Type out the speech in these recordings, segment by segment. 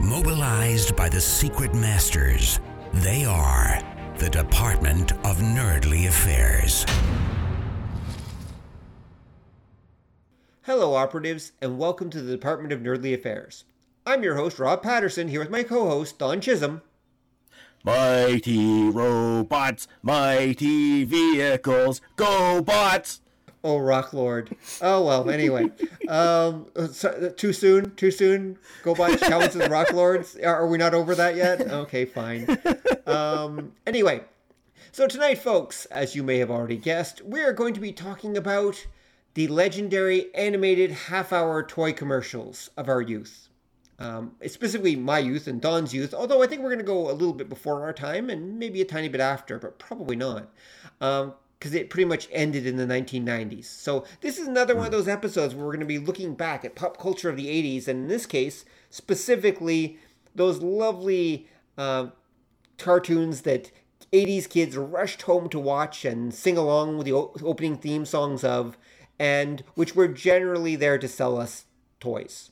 Mobilized by the secret masters, they are the Department of Nerdly Affairs. Hello, operatives, and welcome to the Department of Nerdly Affairs. I'm your host, Rob Patterson, here with my co host, Don Chisholm. Mighty robots, mighty vehicles, GoBots! Oh, Rock Lord. Oh, well, anyway. um, so, too soon? Too soon? Go by counts as Rock Lords? Are we not over that yet? Okay, fine. Um, anyway, so tonight, folks, as you may have already guessed, we are going to be talking about the legendary animated half hour toy commercials of our youth. Um, specifically my youth and Don's youth, although I think we're going to go a little bit before our time and maybe a tiny bit after, but probably not. Because it pretty much ended in the 1990s. So this is another one of those episodes where we're going to be looking back at pop culture of the 80s, and in this case, specifically those lovely uh, cartoons that 80s kids rushed home to watch and sing along with the o- opening theme songs of, and which were generally there to sell us toys.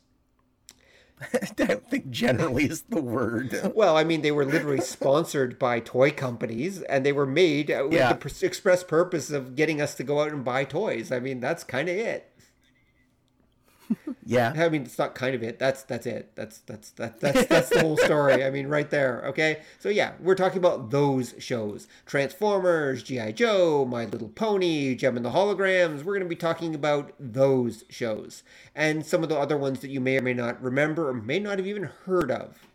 I don't think generally is the word. Well, I mean, they were literally sponsored by toy companies, and they were made with Yeah. the express purpose of getting us to go out and buy toys. I mean, that's kind of it. Yeah. I mean, it's not kind of it. That's that's it. That's that's that, that's that's the whole story. I mean, right there. Okay. So yeah, we're talking about those shows: Transformers, GI Joe, My Little Pony, Jem and the Holograms. We're going to be talking about those shows and some of the other ones that you may or may not remember or may not have even heard of.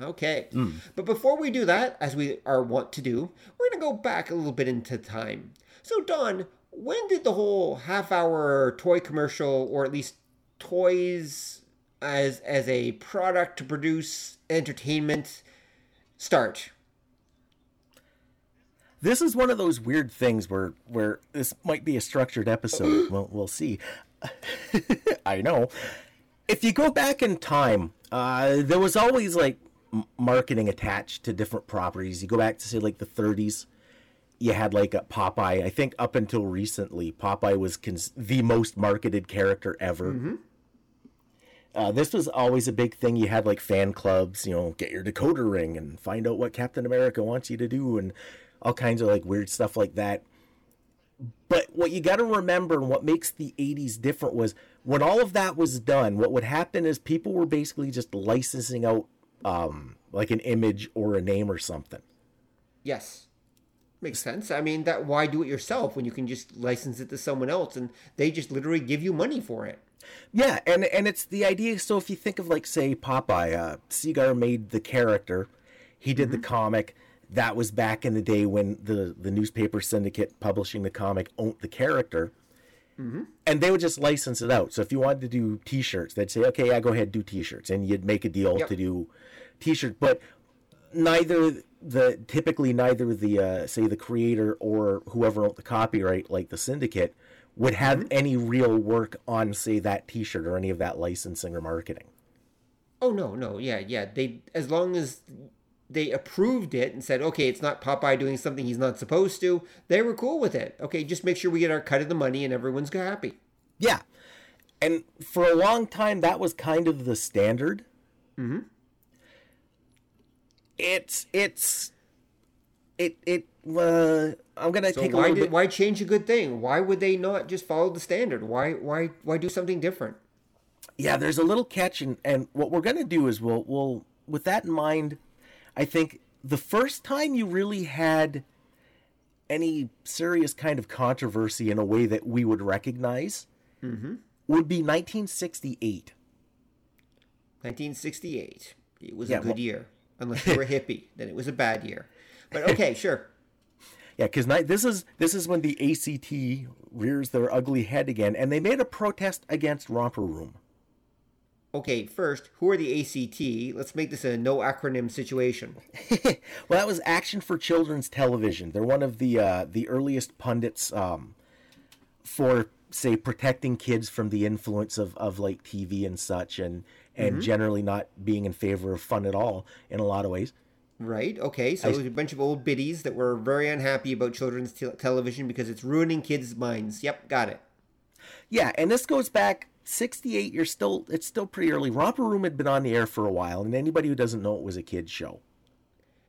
Okay. Hmm. But before we do that, as we are wont to do, we're going to go back a little bit into time. So, Don, when did the whole half hour toy commercial, or at least toys as as a product to produce entertainment start? This is one of those weird things where where this might be a structured episode. we'll we'll see. I know. If you go back in time, uh, there was always like marketing attached to different properties. You go back to say like the 30s, you had like a Popeye. I think up until recently, Popeye was cons- the most marketed character ever. Uh, this was always a big thing. You had like fan clubs, you know, get your decoder ring and find out what Captain America wants you to do, and all kinds of like weird stuff like that. But what you got to remember and what makes the 80s different was when all of that was done, what would happen is people were basically just licensing out um, like an image or a name or something. Yes. Makes sense. I mean, that why do it yourself when you can just license it to someone else and they just literally give you money for it? Yeah, and and it's the idea. So if you think of like say Popeye, uh, Segar made the character, he did the comic. That was back in the day when the the newspaper syndicate publishing the comic owned the character, and they would just license it out. So if you wanted to do T-shirts, they'd say, "Okay, yeah, go ahead, do T-shirts," and you'd make a deal Yep. to do T-shirts. But neither the typically neither the uh, say the creator or whoever owned the copyright, like the syndicate, would have any real work on say that T-shirt or any of that licensing or marketing. Oh no, no, yeah, yeah. They as long as they approved it and said, okay, it's not Popeye doing something he's not supposed to, they were cool with it. Okay, just make sure we get our cut of the money and everyone's happy. Yeah, and for a long time that was kind of the standard. Mm-hmm. It's it's it it. Uh, I'm gonna So take a why little did, bit. why change a good thing? Why would they not just follow the standard? Why why why do something different? yeah there's a little catch and, and what we're going to do is we'll we'll with that in mind i think the first time you really had any serious kind of controversy in a way that we would recognize mm-hmm. would be 1968 1968. It was Yeah, a good well- year. Unless you were a hippie, then it was a bad year. But okay, sure. Yeah because this is this is when the act rears their ugly head again and they made a protest against romper room Okay, first, who are the ACT? Let's make this a no acronym situation. well, that was Action for Children's Television. They're one of the uh, the earliest pundits um, for say protecting kids from the influence of, of like TV and such, and and mm-hmm. generally not being in favor of fun at all in a lot of ways. Right. Okay. So it was a bunch of old biddies that were very unhappy about children's te- television because it's ruining kids' minds. Yep, got it. Yeah, and this goes back 68. You're still it's still pretty early. Romper Room had been on the air for a while, and anybody who doesn't know it was a kids show.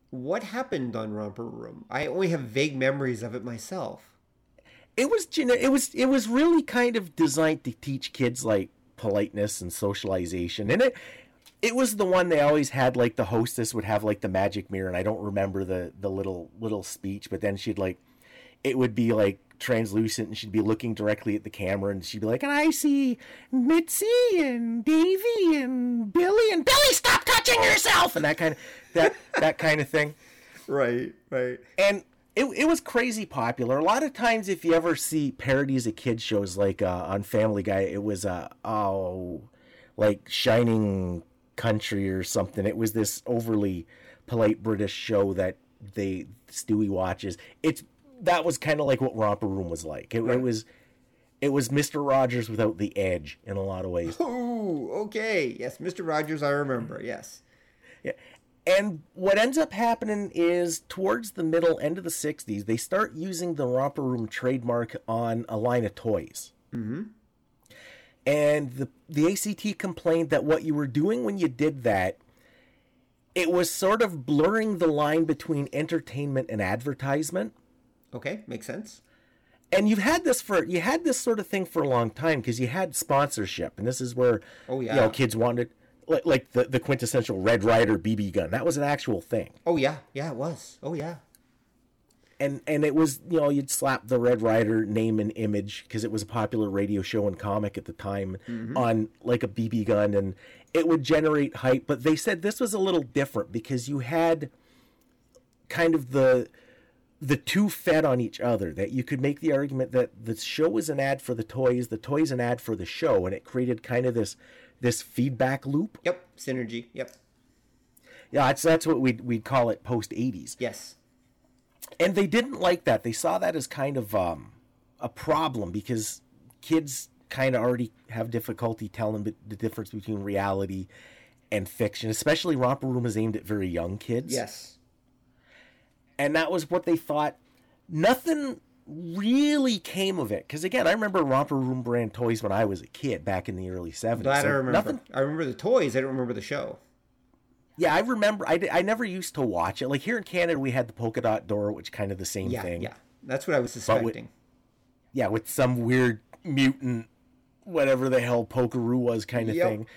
What happened on Romper Room? I only have vague memories of it myself. It was it was it was really kind of designed to teach kids like politeness and socialization, and it it was the one they always had like the hostess would have like the magic mirror and i don't remember the the little little speech but then she'd like it would be like translucent and she'd be looking directly at the camera and she'd be like and i see mitzi and davy and billy and billy stop touching yourself! and that kind of that that kind of thing. Right right. And it, it was crazy popular. A lot of times if you ever see parodies of kids shows like uh, on family guy it was uh oh like shining country or something. It was this overly polite British show that they Stewie watches. It's that was kind of like what Romper Room was like. It, right. it, was it was Mister Rogers without the edge in a lot of ways. Oh, okay. Yes, Mister Rogers, I remember. Yes. Yeah. And what ends up happening is towards the middle end of the 60s, they start using the Romper Room trademark on a line of toys. Mm-hmm and the the ACT complained that what you were doing when you did that it was sort of blurring the line between entertainment and advertisement. Okay, makes sense. And you've had this for you had this sort of thing for a long time because you had sponsorship, and this is where oh yeah, you know, kids wanted like, like the the quintessential Red Ryder BB gun. That was an actual thing. Oh yeah, yeah, it was. Oh yeah and and it was you know you'd slap the Red Ryder name and image because it was a popular radio show and comic at the time mm-hmm. on like a BB gun and it would generate hype. But they said this was a little different because you had kind of the the two fed on each other that you could make the argument that the show was an ad for the toys the toys an ad for the show and it created kind of this this feedback loop yep synergy yep yeah that's that's what we'd, we'd call it post 80s yes and they didn't like that. They saw that as kind of um, a problem because kids kind of already have difficulty telling the difference between reality and fiction. Especially Romper Room is aimed at very young kids. Yes, and that was what they thought. Nothing really came of it because again, I remember Romper Room brand toys when I was a kid back in the early seventies. That so I remember. Nothing... I remember the toys. I don't remember the show. Yeah, I remember. I, I never used to watch it. Like here in Canada, we had the polka dot door, which kind of the same yeah, thing. Yeah, that's what I was suspecting. With, yeah, with some weird mutant, whatever the hell Polkaroo was, kind of yep. thing.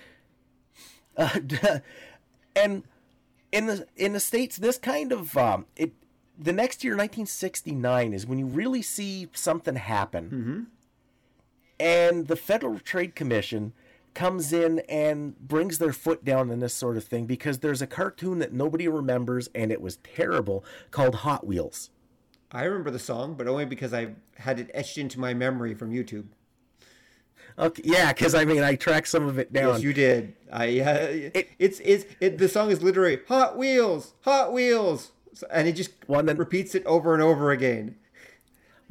Uh, and in the in the states, this kind of um, it. The next year, 1969, is when you really see something happen. Mm-hmm. And the Federal Trade Commission comes in and brings their foot down in this sort of thing because there's a cartoon that nobody remembers and it was terrible called Hot Wheels. I remember the song, but only because I had it etched into my memory from YouTube. Okay, yeah, because I mean, I tracked some of it down. Yes, you did. I uh, it, it's it's it. The song is literally Hot Wheels, Hot Wheels, and it just well, then, repeats it over and over again.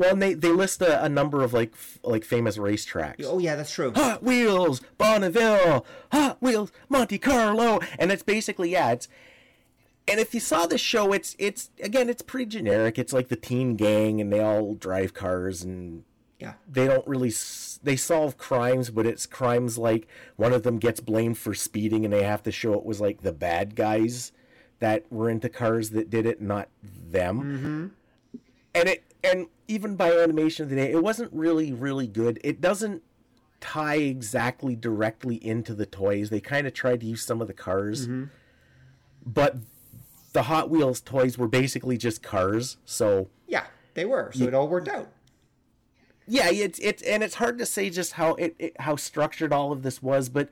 Well, and they, they list a, a number of like f- like famous racetracks. Oh yeah, that's true. Hot Wheels, Bonneville, Hot Wheels, Monte Carlo, and it's basically yeah, it's. And if you saw the show, it's it's again, it's pretty generic. It's like the teen gang, and they all drive cars, and yeah, they don't really they solve crimes, but it's crimes like one of them gets blamed for speeding, and they have to show it was like the bad guys that were into cars that did it, not them. Mm-hmm. And it and even by animation of the day, it wasn't really really good. It doesn't tie exactly directly into the toys. They kind of tried to use some of the cars, mm-hmm. but the Hot Wheels toys were basically just cars. So yeah, they were. So you, it all worked out. Yeah, it's it's and it's hard to say just how it, it how structured all of this was, but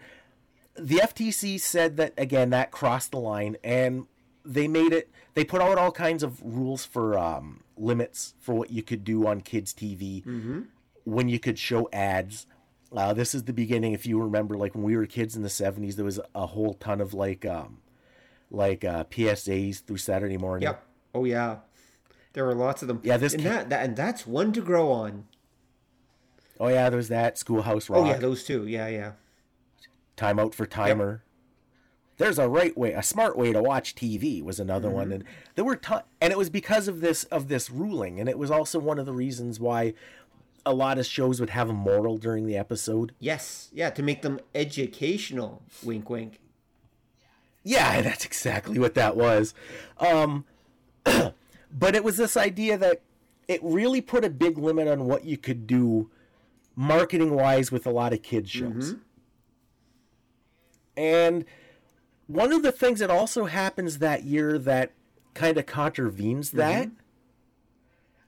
the FTC said that again that crossed the line and they made it they put out all kinds of rules for um, limits for what you could do on kids TV mm-hmm. when you could show ads Uh, this is the beginning. If you remember, like when we were kids in the '70s, there was a whole ton of like, um, like uh, PSAs through Saturday morning. Yep. Oh yeah. There were lots of them. Yeah, this and ca- that, that and that's one to grow on. Oh yeah, there's that Schoolhouse Rock. Oh yeah, those two. Yeah, yeah. Time out for timer. There's a right way, a smart way to watch TV was another one, and there were ton- and it was because of this of this ruling, and it was also one of the reasons why a lot of shows would have a moral during the episode. Yes, yeah, to make them educational. Wink, wink. Yeah, that's exactly what that was. Um, but it was this idea that it really put a big limit on what you could do marketing wise with a lot of kids shows. And one of the things that also happens that year that kind of contravenes that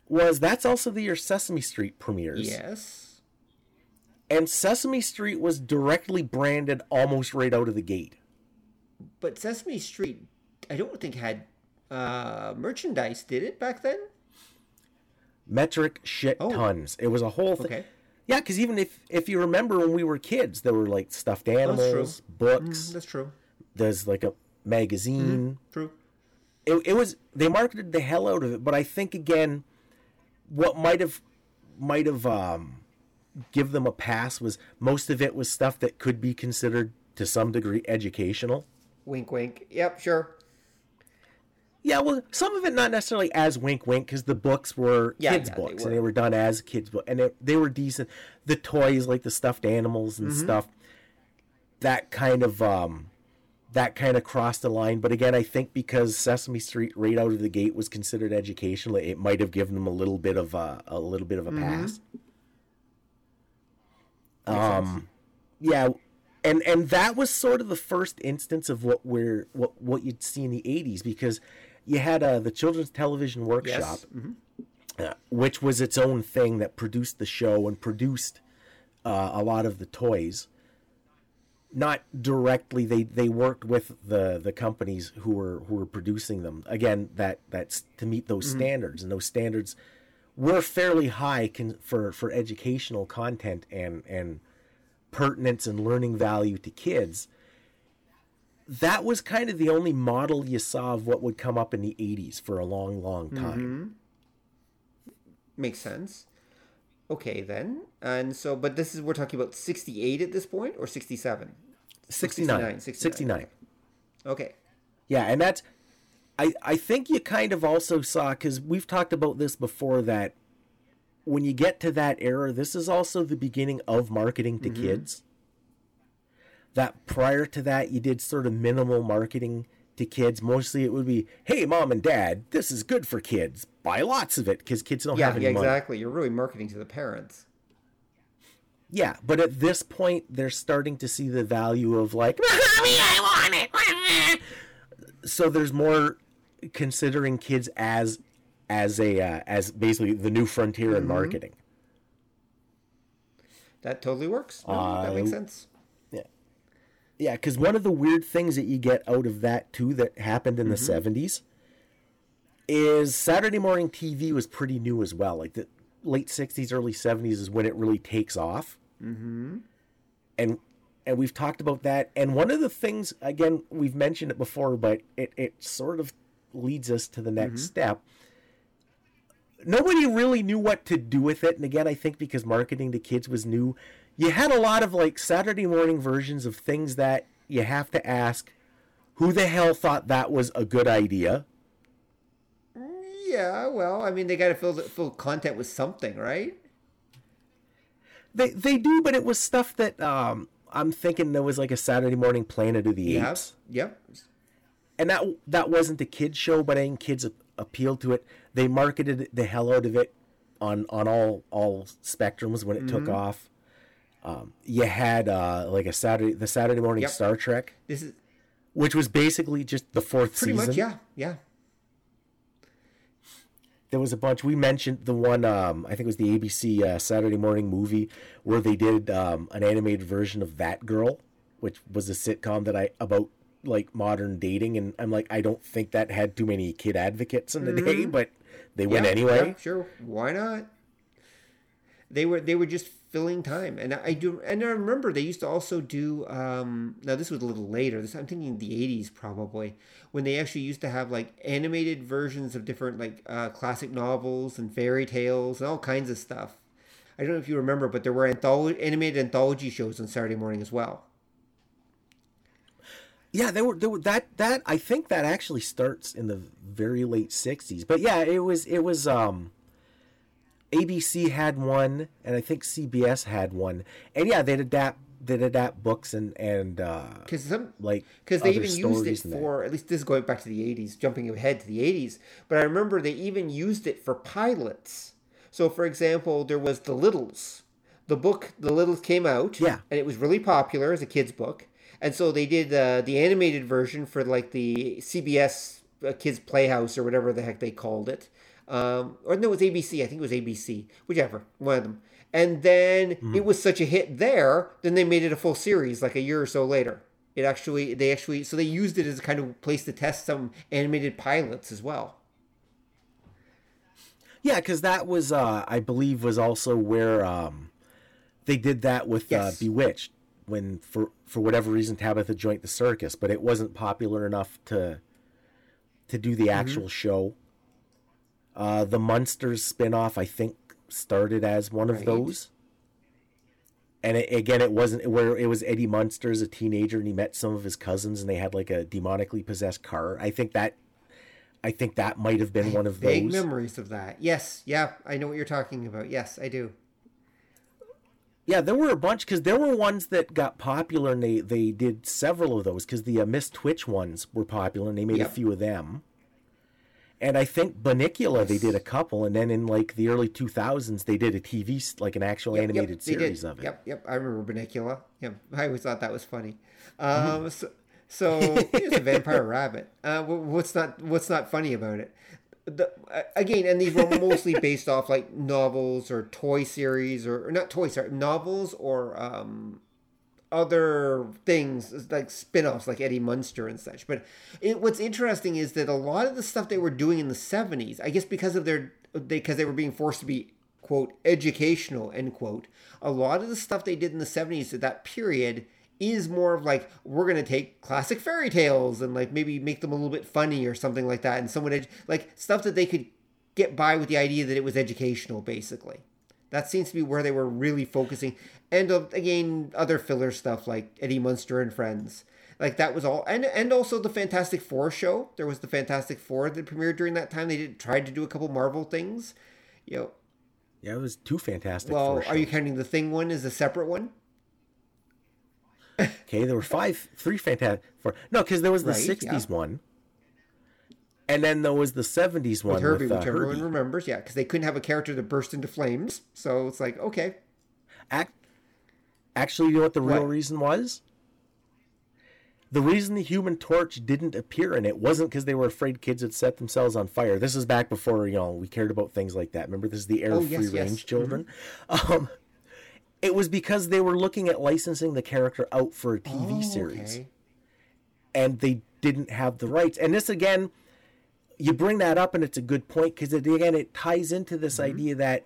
was that's also the year Sesame Street premieres. Yes. And Sesame Street was directly branded almost right out of the gate. But Sesame Street, I don't think had uh, merchandise, did it back then? metric shit Oh. tons. It was a whole thing. Okay. Yeah, because even if if you remember when we were kids, there were like stuffed animals, books. That's true. There's like a magazine. True. It, it was they marketed the hell out of it, but I think again, what might have might have um, give them a pass was most of it was stuff that could be considered to some degree educational. Wink, wink. Yep, sure. Yeah, well, some of it not necessarily as wink wink because the books were Yeah, kids' yeah, they books were. and they were done as kids' books and it, they were decent. The toys like the stuffed animals and Mm-hmm. stuff, that kind of um, that kind of crossed the line. But again, I think because Sesame Street right out of the gate was considered educational, it might have given them a little bit of a, a little bit of Mm-hmm. a pass. Um, yeah, and and that was sort of the first instance of what we're what what you'd see in the '80s because you had uh, the Children's Television Workshop, Yes. uh, which was its own thing that produced the show and produced uh, a lot of the toys. Not directly, they they worked with the the companies who were who were producing them. Again, that that's to meet those mm-hmm. standards, and those standards were fairly high con- for for educational content and and pertinence and learning value to kids. That was kind of the only model you saw of what would come up in the 80s for a long, long time. Mm-hmm. Makes sense. Okay, then. And so, but this is, we're talking about 68 at this point or 67? 69. 69. 69. Okay. Yeah, and that's I I think you kind of also saw cuz we've talked about this before that when you get to that era, this is also the beginning of marketing to mm-hmm. kids. That prior to that, you did sort of minimal marketing to kids. Mostly it would be, hey, mom and dad, this is good for kids. Buy lots of it because kids don't Yeah, have any yeah, money. exactly. You're really marketing to the parents. Yeah, but at this point, they're starting to see the value of like, mommy, I want it. so there's more considering kids as as a uh, as basically the new frontier in marketing. That totally works. No, that makes Uh, sense. Yeah, because one of the weird things that you get out of that too that happened in the '70s is Saturday morning TV was pretty new as well. Like the late '60s, early '70s is when it really takes off. Mm-hmm. And and we've talked about that. And one of the things, again, we've mentioned it before, but it it sort of leads us to the next step. Nobody really knew what to do with it, and again, I think because marketing to kids was new, you had a lot of like Saturday morning versions of things that you have to ask who the hell thought that was a good idea Yeah, well, I mean, they got to fill the, fill content with something, right? they they do but it was stuff that um i'm thinking there was like a saturday morning planet of the Yeah. apes Yep. and that that wasn't a kids show but i think kids appealed to it they marketed the hell out of it on on all all spectrums when it took Mm-hmm. off um you had uh like a saturday the saturday morning Yep. star trek This is which was basically just the fourth pretty season much, yeah, yeah. there was a bunch we mentioned the one um i think it was the abc uh, saturday morning movie where they did um an animated version of that girl which was a sitcom that i about like modern dating and i'm like i don't think that had too many kid advocates in the day but they went anyway yeah, sure. Why not? They were they were just filling time. And I do, and I remember they used to also do. Um, now this was a little later. This I'm thinking the '80s probably when they actually used to have like animated versions of different like uh, classic novels and fairy tales and all kinds of stuff. I don't know if you remember, but there were animated anthology shows on Saturday morning as well. Yeah, there were, there were that that I think that actually starts in the very late '60s. But yeah, it was it was um ABC had one, and I think CBS had one, and yeah, they'd adapt they'd adapt books and and because uh, some like because they even used it for at least this is going back to the 80s jumping ahead to the 80s but i remember they even used it for pilots. So for example there was the littles. The book the littles came out yeah. and it was really popular as a kids book. And so they did uh, the animated version for like the cbs uh, kids playhouse or whatever the heck they called it um, or no, it was ABC. I think it was ABC, whichever one of them. And then mm-hmm. it was such a hit there, then they made it a full series like a year or so later. It actually, they actually, so they used it as a kind of place to test some animated pilots as well. Yeah, because that was, uh, I believe, was also where um, they did that with uh, yes. uh, Bewitched when, for for whatever reason, Tabitha joined the circus, but it wasn't popular enough to to do the mm-hmm. actual mm-hmm. show. Uh, the Munsters spinoff, I think, started as one right. of those. And it, again, it wasn't where it was Eddie Munster as a teenager, and he met some of his cousins, and they had like a demonically possessed car. I think that, I think that might have been one of those. memories of that. Yes, yeah, I know what you're talking about. Yes, I do. Yeah, there were a bunch because there were ones that got popular, and they they did several of those because the uh, Miss Twitch ones were popular, and they made yep. a few of them and I think Bunnicula yes. they did a couple, and then in like the early two thousands they did a TV like an actual yep, animated yep, series of it. Yep, yep, I remember Bunnicula. Yep, I always thought that was funny. Um, mm-hmm. so, so here's a vampire rabbit. Uh, what's not what's not funny about it? The, again, and these were mostly based off like novels or toy series or, or not toy sorry novels or um, other things like spin-offs like Eddie Munster and such. But it, what's interesting is that a lot of the stuff they were doing in the 70s, I guess because of their because they, they were being forced to be quote educational end quote, a lot of the stuff they did in the 70s at that period is more of like we're gonna take classic fairy tales and like maybe make them a little bit funny or something like that, and someone edu- like stuff that they could get by with the idea that it was educational, basically. That seems to be where they were really focusing. And again, other filler stuff like Eddie Munster and Friends. Like that was all, and and also the Fantastic Four show. There was the Fantastic Four that premiered during that time. They did tried to do a couple Marvel things, you know. Yeah, it was two Fantastic. Well, are you counting the Thing one as a separate one? okay, there were five, three Fantastic Four. No, because there was the right, '60s yeah. one, and then there was the 70s one with Herbie, with, uh, which everyone Herbie. remembers. Yeah, because they couldn't have a character that burst into flames. So it's like, okay. Act- Actually, you know what the real what? reason was? The reason the Human Torch didn't appear in it wasn't because they were afraid kids would set themselves on fire. This is back before you know we cared about things like that. Remember, this is the air oh, free yes, range children. Mm-hmm. Um, it was because they were looking at licensing the character out for a TV oh, series, okay. and they didn't have the rights. And this again you bring that up and it's a good point because again it ties into this mm-hmm. idea that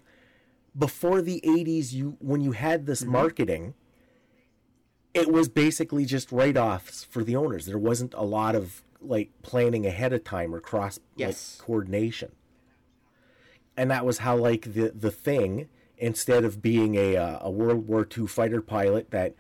before the 80s you when you had this mm-hmm. marketing it was basically just write-offs for the owners there wasn't a lot of like planning ahead of time or cross yes. like coordination and that was how like the the thing instead of being a uh, a World War II fighter pilot that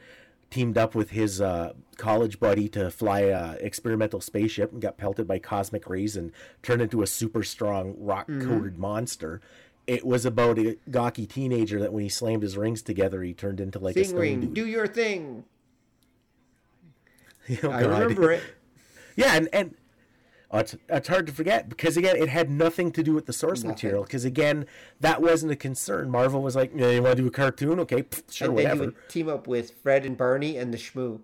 teamed up with his uh, college buddy to fly a experimental spaceship and got pelted by cosmic rays and turned into a super strong rock coated mm-hmm. monster. It was about a gawky teenager that when he slammed his rings together, he turned into like Sing a ring. Dude. Do your thing. oh, I remember it. Yeah, and and uh, it's, it's hard to forget because again, it had nothing to do with the source nothing. material. Because again, that wasn't a concern. Marvel was like, yeah, "You want to do a cartoon? Okay, pff, sure, and whatever." would team up with Fred and Barney and the Shmoo.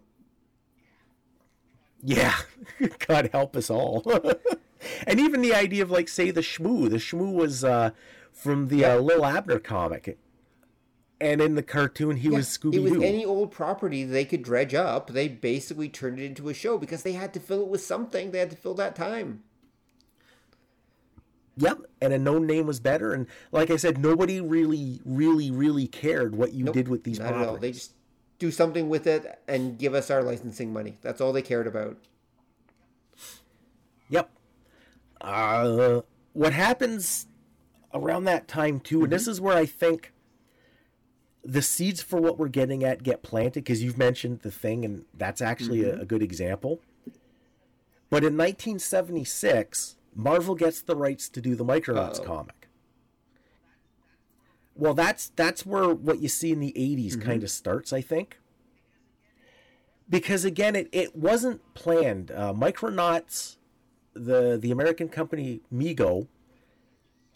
Yeah, God help us all. and even the idea of like, say, the Shmoo. The Shmoo was uh, from the yep. uh, Lil Abner comic and in the cartoon he yeah, was Scooby Doo. It was any old property they could dredge up. They basically turned it into a show because they had to fill it with something. They had to fill that time. Yep, and a known name was better. And like I said, nobody really, really, really cared what you Nope, did with these Not at all. They just do something with it and give us our licensing money. That's all they cared about. Yep. Uh, what happens around that time too, and this mm-hmm. is where I think the seeds for what we're getting at get planted because you've mentioned the thing, and that's actually a, mm-hmm. a good example. But in 1976, Marvel gets the rights to do the Micronauts Uh-oh. comic. Well, that's that's where what you see in the 80s kind of starts, I think. Because again, it, it wasn't planned. Uh, Micronauts, the the American company Mego,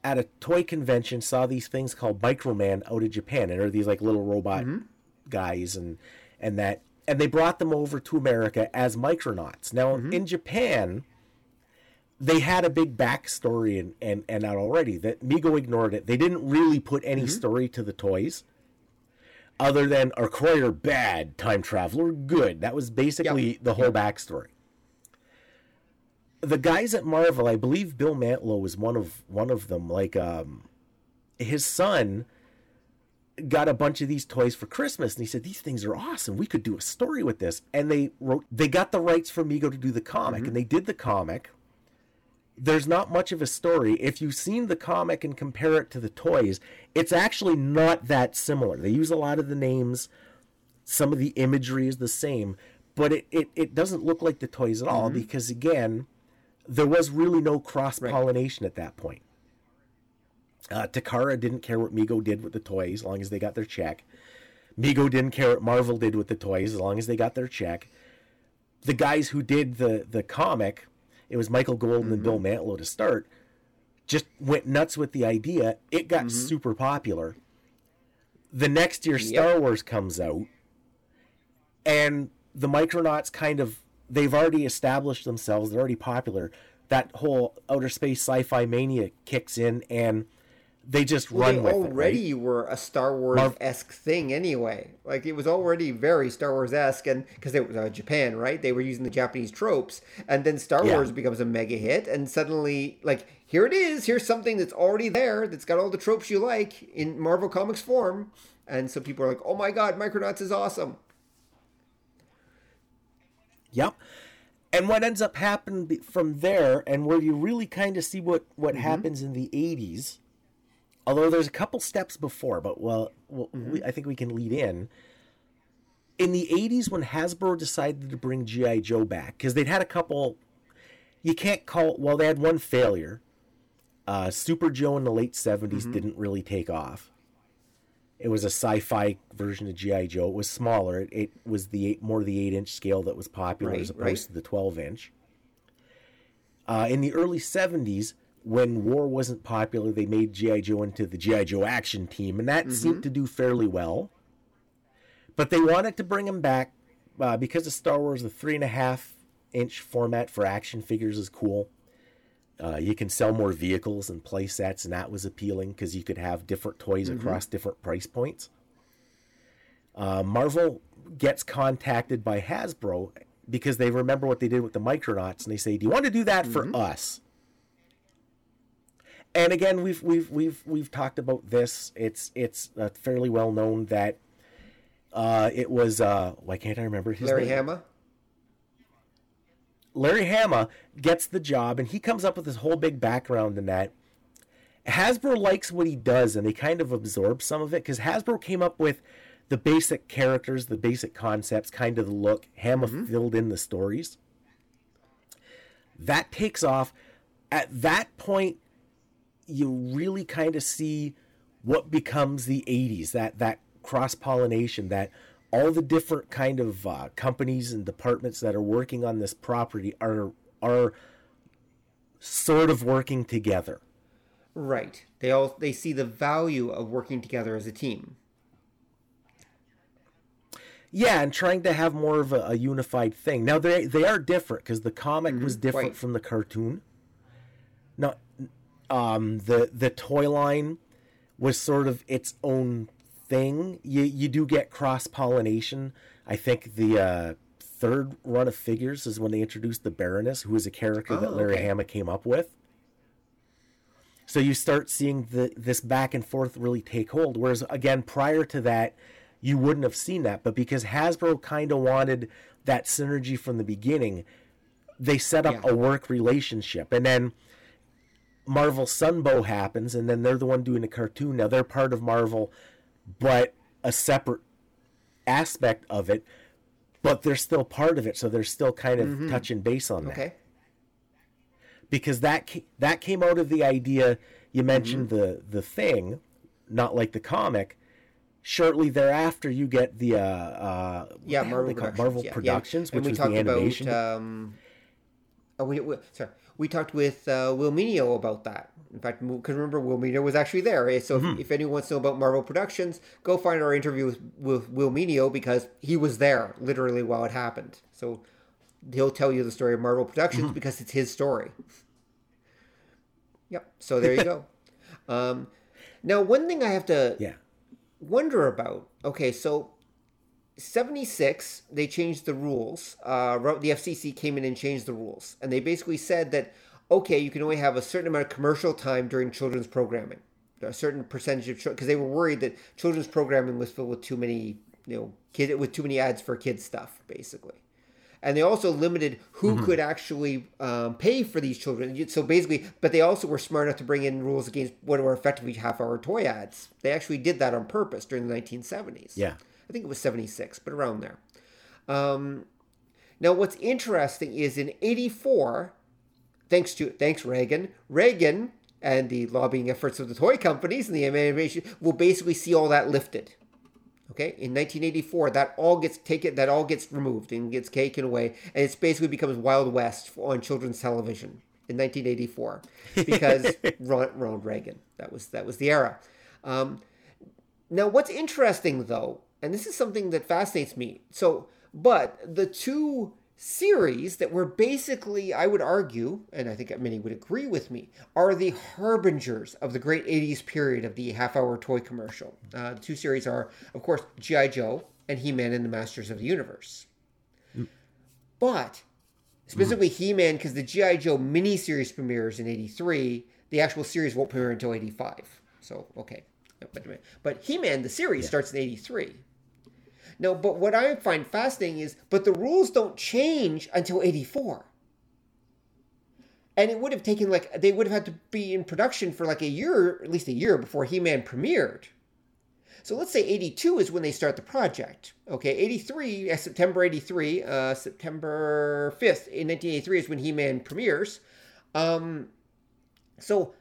at a toy convention saw these things called Microman out of Japan, and are these like little robot mm-hmm. guys, and and that, and they brought them over to America as Micronauts. Now mm-hmm. in Japan, they had a big backstory and and and out already that Mego ignored it. They didn't really put any mm-hmm. story to the toys. Other than Acroyear bad, time traveler good. That was basically the whole backstory the guys at Marvel, I believe Bill Mantlo was one of one of them. Like, um, his son got a bunch of these toys for Christmas, and he said these things are awesome. We could do a story with this. And they wrote, they got the rights from Mego to do the comic, and they did the comic. There's not much of a story. If you've seen the comic and compare it to the toys, it's actually not that similar. They use a lot of the names some of the imagery is the same, but it, it, it doesn't look like the toys at all because, again, there was really no cross pollination at that point. Uh, Takara didn't care what Mego did with the toys as long as they got their check. Mego didn't care what Marvel did with the toys as long as they got their check. The guys who did the, the comic, it was Michael Golden and Bill Mantlo to start, just went nuts with the idea. It got super popular. The next year, Star Wars comes out, and the Micronauts kind of they've already established themselves. They're already popular. That whole outer space sci-fi mania kicks in, and they just Well, run they with already it. Right? were a Star Wars esque thing anyway. Like it was already very Star Wars esque, and because it was uh, Japan, right? They were using the Japanese tropes, and then Star Yeah. Wars becomes a mega hit, and suddenly, like, here it is. Here's something that's already there that's got all the tropes you like in Marvel Comics form, and so people are like, "Oh my God, Micronauts is awesome." Yep. And what ends up happening from there, and where you really kind of see what what mm-hmm. happens in the '80s, although there's a couple steps before, but well, well mm-hmm. we, I think we can lead in. In the '80s, when Hasbro decided to bring GI Joe back, because they'd had a couple, you can't call well, they had one failure. Uh, Super Joe in the late '70s mm-hmm. didn't really take off. It was a sci-fi version of GI Joe. It was smaller. It, it was the eight, more the eight-inch scale that was popular Right, as opposed right. to the twelve-inch. Uh, in the early '70s, when War wasn't popular, they made GI Joe into the GI Joe Action Team, and that seemed to do fairly well. But they wanted to bring him back uh, because of Star Wars. The three and a half inch format for action figures is cool. Uh, you can sell more vehicles and play sets, and that was appealing because you could have different toys across different price points. Uh, Marvel gets contacted by Hasbro because they remember what they did with the Micronauts, and they say, "Do you want to do that for us?" And again, we've we've we've we've talked about this. It's it's uh, fairly well known that uh, it was uh, why can't I remember his Larry name? Hama. Larry Hama gets the job and he comes up with this whole big background in that. Hasbro likes what he does and they kind of absorb some of it because Hasbro came up with the basic characters, the basic concepts, kind of the look. Hama mm-hmm. filled in the stories. That takes off. At that point, you really kind of see what becomes the 80s that that cross pollination that all the different kind of uh, companies and departments that are working on this property are are sort of working together Right. They all they see the value of working together as a team. yeah and trying to have more of a, a unified thing now they they are different because the comic was different right. from the cartoon now um the the toy line was sort of its own thing you you do get cross pollination i think the uh third run of figures is when they introduced the baroness who is a character that Oh, larry okay. hama came up with So you start seeing the this back and forth really take hold. Whereas again, prior to that, you wouldn't have seen that. But because Hasbro kind of wanted that synergy from the beginning, they set up Yeah. a work relationship, and then Marvel Sunbow happens, and then they're the one doing the cartoon. Now they're part of Marvel, but a separate aspect of it. But they're still part of it, so they're still kind of touching base on that Okay. because that ca- that came out of the idea you mentioned Mm-hmm. the the thing, not like the comic. Shortly thereafter, you get the uh, uh, Yeah, Marvel they call it? Productions. Marvel yeah, yeah. Productions, And which we was talked the animation. About, um, oh, we, we, sorry, we talked with uh, Will Meugniot about that. In fact, because remember, Will Meugniot was actually there. eh? So Mm-hmm. if, if anyone wants to know about Marvel Productions, go find our interview with, with Will Meugniot because he was there literally while it happened. So he'll tell you the story of Marvel Productions Mm-hmm. because it's his story. Yep. So there you go. Um, now, one thing I have to yeah, wonder about. Okay, so 76, they changed the rules. Uh, the FCC came in and changed the rules. And they basically said that, okay, you can only have a certain amount of commercial time during children's programming. A certain percentage of because they were worried that children's programming was filled with too many, you know, kid with too many ads for kids stuff, basically. And they also limited who could actually um, pay for these children. So basically, but they also were smart enough to bring in rules against what were effectively half-hour toy ads. They actually did that on purpose during the 1970s. yeah. I think it was 76, but around there. Um, now, what's interesting is in 84, thanks to thanks Reagan, Reagan and the lobbying efforts of the toy companies and the animation will basically see all that lifted. Okay, in 1984, that all gets taken, that all gets removed and gets taken away, and it's basically becomes Wild West on children's television in 1984 because Ron- Ronald Reagan. That was that was the era. Um, now, what's interesting though, and this is something that fascinates me. So, but the two series that were basically, I would argue, and I think many would agree with me, are the harbingers of the great 80s period of the half hour toy commercial. Uh, the two series are, of course, G.I. Joe and He Man and the Masters of the Universe. But specifically He Man, because the G.I. Joe miniseries premieres in 83, the actual series won't premiere until 85. So, okay. But, but He Man, the series, starts in 83. No, but what I find fascinating is, but the rules don't change until 84. And it would have taken like, they would have had to be in production for like a year, at least a year before He Man premiered. So let's say 82 is when they start the project. Okay, 83, uh, September 83, uh, September 5th in 1983 is when He Man premieres. Um, so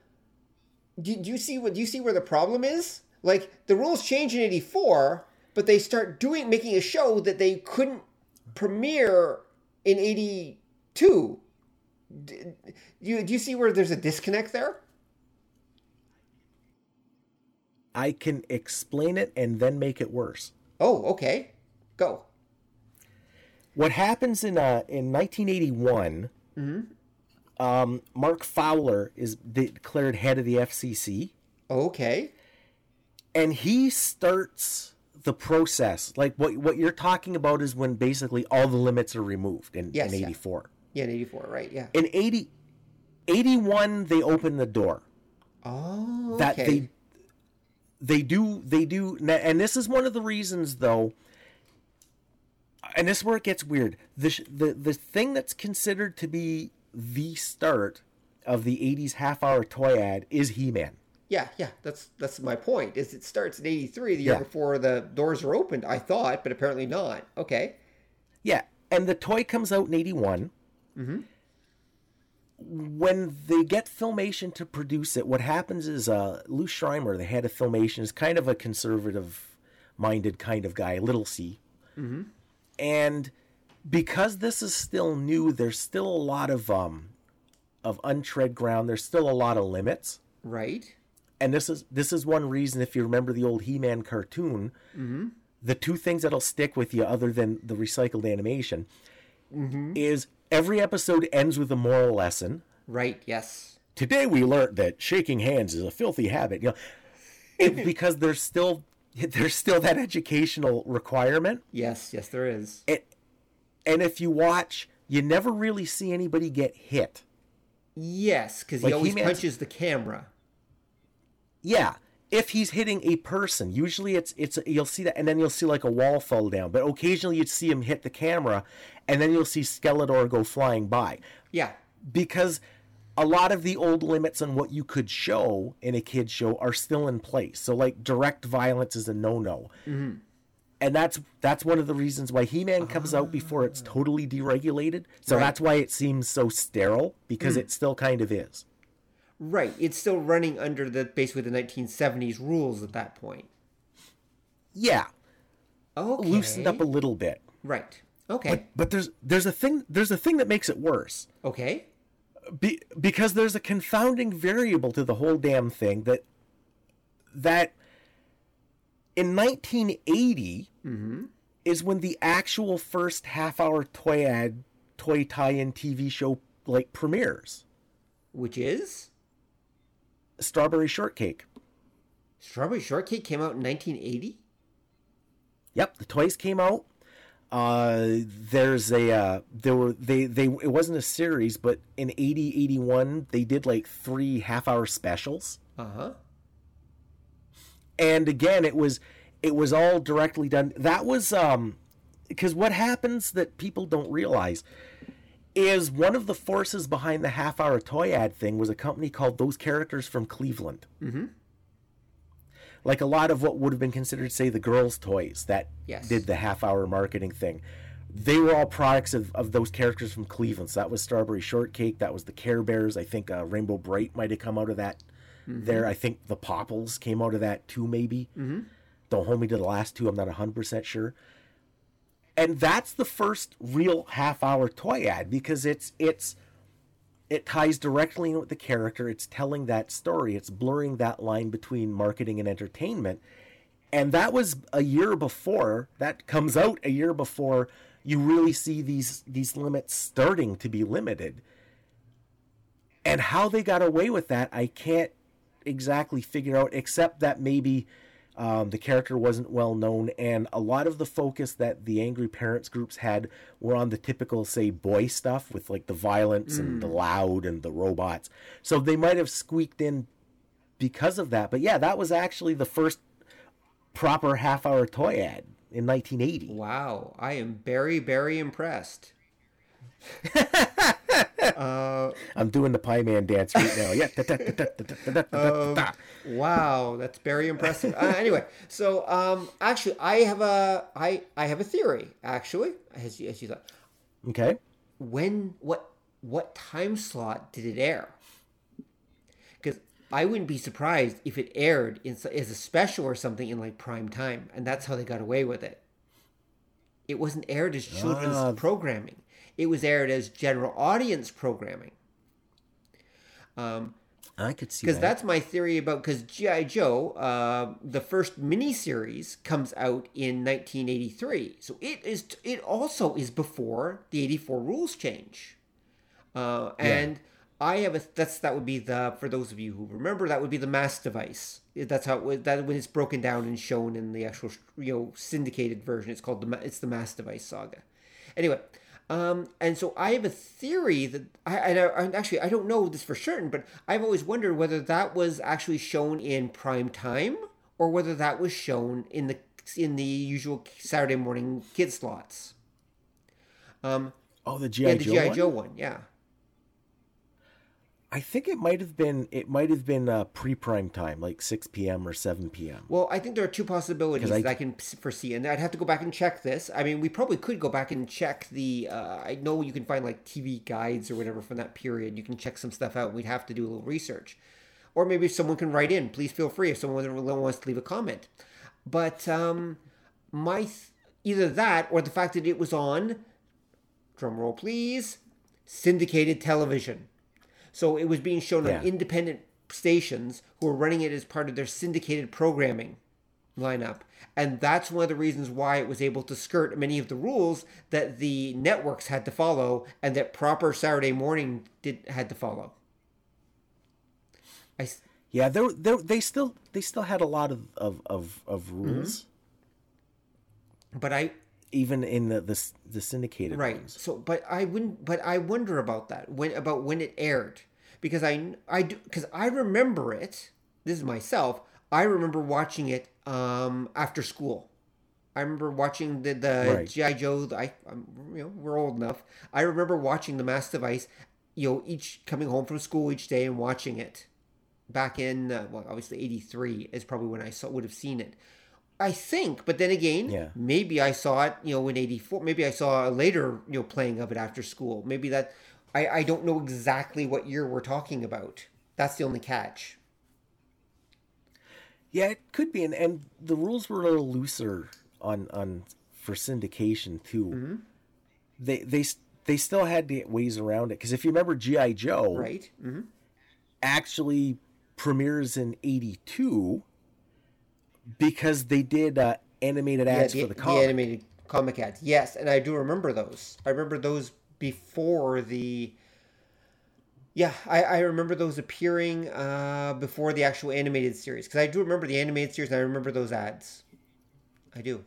do, do you see what do you see where the problem is? Like the rules change in 84, but they start doing making a show that they couldn't premiere in 82. Do you, do you see where there's a disconnect there? I can explain it and then make it worse. Oh, okay. Go. What happens in uh in 1981? Hmm. Um, Mark Fowler is declared head of the FCC. Okay. and he starts the process like what what you're talking about is when basically all the limits are removed in, Yes, in yeah. 84 Yeah, in 84, right? Yeah. in 80 81 they open the door Oh, that okay. they they do they do and this is one of the reasons though and this is where it gets weird the the the thing that's considered to be the start of the 80s half hour toy ad is he-man Yeah, yeah, that's that's my point. Is it starts in '83, the year Yeah. before the doors are opened? I thought, but apparently not. Okay. Yeah, and the toy comes out in '81. Mm-hmm. When they get Filmation to produce it, what happens is uh, Lou Scheimer, the head of Filmation, is kind of a conservative-minded kind of guy, little C. Mm-hmm. And because this is still new, there's still a lot of um, of untread ground. There's still a lot of limits Right. And this is this is one reason if you remember the old He-Man cartoon, mm-hmm. the two things that'll stick with you other than the recycled animation mm-hmm. is every episode ends with a moral lesson. Right. Yes. Today we learned that shaking hands is a filthy habit. You know, it, because there's still there's still that educational requirement. Yes. Yes, there is. And, and if you watch, you never really see anybody get hit. Yes, because he Like, always He-Man's- punches the camera. Yeah, if he's hitting a person, usually it's it's you'll see that, and then you'll see like a wall fall down. But occasionally you'd see him hit the camera, and then you'll see Skeletor go flying by Yeah. because a lot of the old limits on what you could show in a kids show are still in place. So like direct violence is a no-no. Mm-hmm. And that's that's one of the reasons why He-Man comes out ah. before it's totally deregulated. So Right. that's why it seems so sterile because hmm. it still kind of is. Right. It's still running under the basically the 1970s rules at that point. Yeah, Okay. loosened up a little bit. Right. Okay. But there's there's a thing there's a thing that makes it worse. okay. Be, because there's a confounding variable to the whole damn thing that that in 1980 mm-hmm. is when the actual first half hour toy ad toy tie-in TV show like premieres. Which is Strawberry Shortcake. Strawberry Shortcake came out in 1980. Yep, the toys came out. Uh, there's a uh, there were they they it wasn't a series, but in 80 81 they did like three half hour specials. Uh huh. and again it was it was all directly done that was um because what happens that people don't realize is one of the forces behind the half hour toy ad thing was a company called those characters from cleveland. Mm-hmm. like a lot of what would have been considered say the girls toys that Yes. did the half hour marketing thing. They were all products of, of those characters from cleveland. So that was strawberry shortcake. That was the care bears. I think uh, rainbow brite might have come out of that there. I think the popples came out of that too maybe. Don't hold me to the last two i'm not 100% sure and that's the first real half hour toy ad because it's it's it ties directly in with the character. It's telling that story. It's blurring that line between marketing and entertainment. And that was a year before that comes out a year before you really see these these limits starting to be limited. And how they got away with that i can't exactly figure out except that maybe um, the character wasn't well known and a lot of the focus that the angry parents groups had were on the typical say boy stuff with like the violence and the loud and the robots so they might have squeaked in because of that but yeah that was actually the first proper half hour toy ad in 1980 Wow. I am very, very impressed. uh, I'm doing the pie man dance right now. Yeah. Wow, that's very impressive. Uh, anyway, so um, actually, I have a I I have a theory. Actually, as you, as you thought. Okay. When what what time slot did it air? Because I wouldn't be surprised if it aired in, as a special or something in like prime time, and that's how they got away with it. It wasn't aired as children's ah. programming it was aired as general audience programming. i could see Because that that's my theory about because GI Joe, uh, the first miniseries comes out in 1983, so it is it also is before the 84 rules change, uh, and I have a that's that would be the for those of you who remember that would be the mass device. That's how it was, that when it's broken down and shown in the actual you know syndicated version. It's called the it's the mass device saga. Anyway, um, and so I have a theory that I, and I actually I don't know this for certain, but I've always wondered whether that was actually shown in prime time or whether that was shown in the in the usual Saturday morning kid slots. Um, oh the gi Yeah, the GI? Joe one, yeah. I think it might have been it might have been uh, pre-prime time like 6 p.m or 7 p.m Well, I think there are two possibilities I- that I can foresee, and I'd have to go back and check this. I mean, we probably could go back and check the. Uh, I know you can find like TV guides or whatever from that period. You can check some stuff out. We'd have to do a little research, or maybe if someone can write in. Please feel free if someone wants to leave a comment. But um, my th- either that or the fact that it was on. Drum roll, please. Syndicated television. So it was being shown Yeah. on independent stations who were running it as part of their syndicated programming lineup. And that's one of the reasons why it was able to skirt many of the rules that the networks had to follow and that proper Saturday morning did had to follow. I, Yeah, there, there, they still, they still had a lot of of of, of rules, mm-hmm. but I even in the the, the syndicated right. ones. So, but I wouldn't. But I wonder about that when about when it aired because I I do because I remember it this is myself. I remember watching it um, after school. I remember watching the the Right. GI Joe. I I'm, you know we're old enough. I remember watching the Mass Device. You know, each coming home from school each day and watching it. Back in uh, well, obviously '83 is probably when I saw would have seen it. I think, but then again, Yeah. maybe I saw it, you know, in '84. Maybe I saw a later, you know, playing of it after school. Maybe that. I I don't know exactly what year we're talking about. That's the only catch. Yeah, it could be, and, and the rules were a little looser on on for syndication too. Mm-hmm. They they they still had to get ways around it because if you remember GI Joe, Right? hmm actually premieres in '82 because they did uh, animated Yeah, ads the, for the comic. the animated comic ads. Yes, and I do remember those. I remember those before the. Yeah, I, I remember those appearing uh, before the actual animated series because I do remember the animated series and I remember those ads. I do.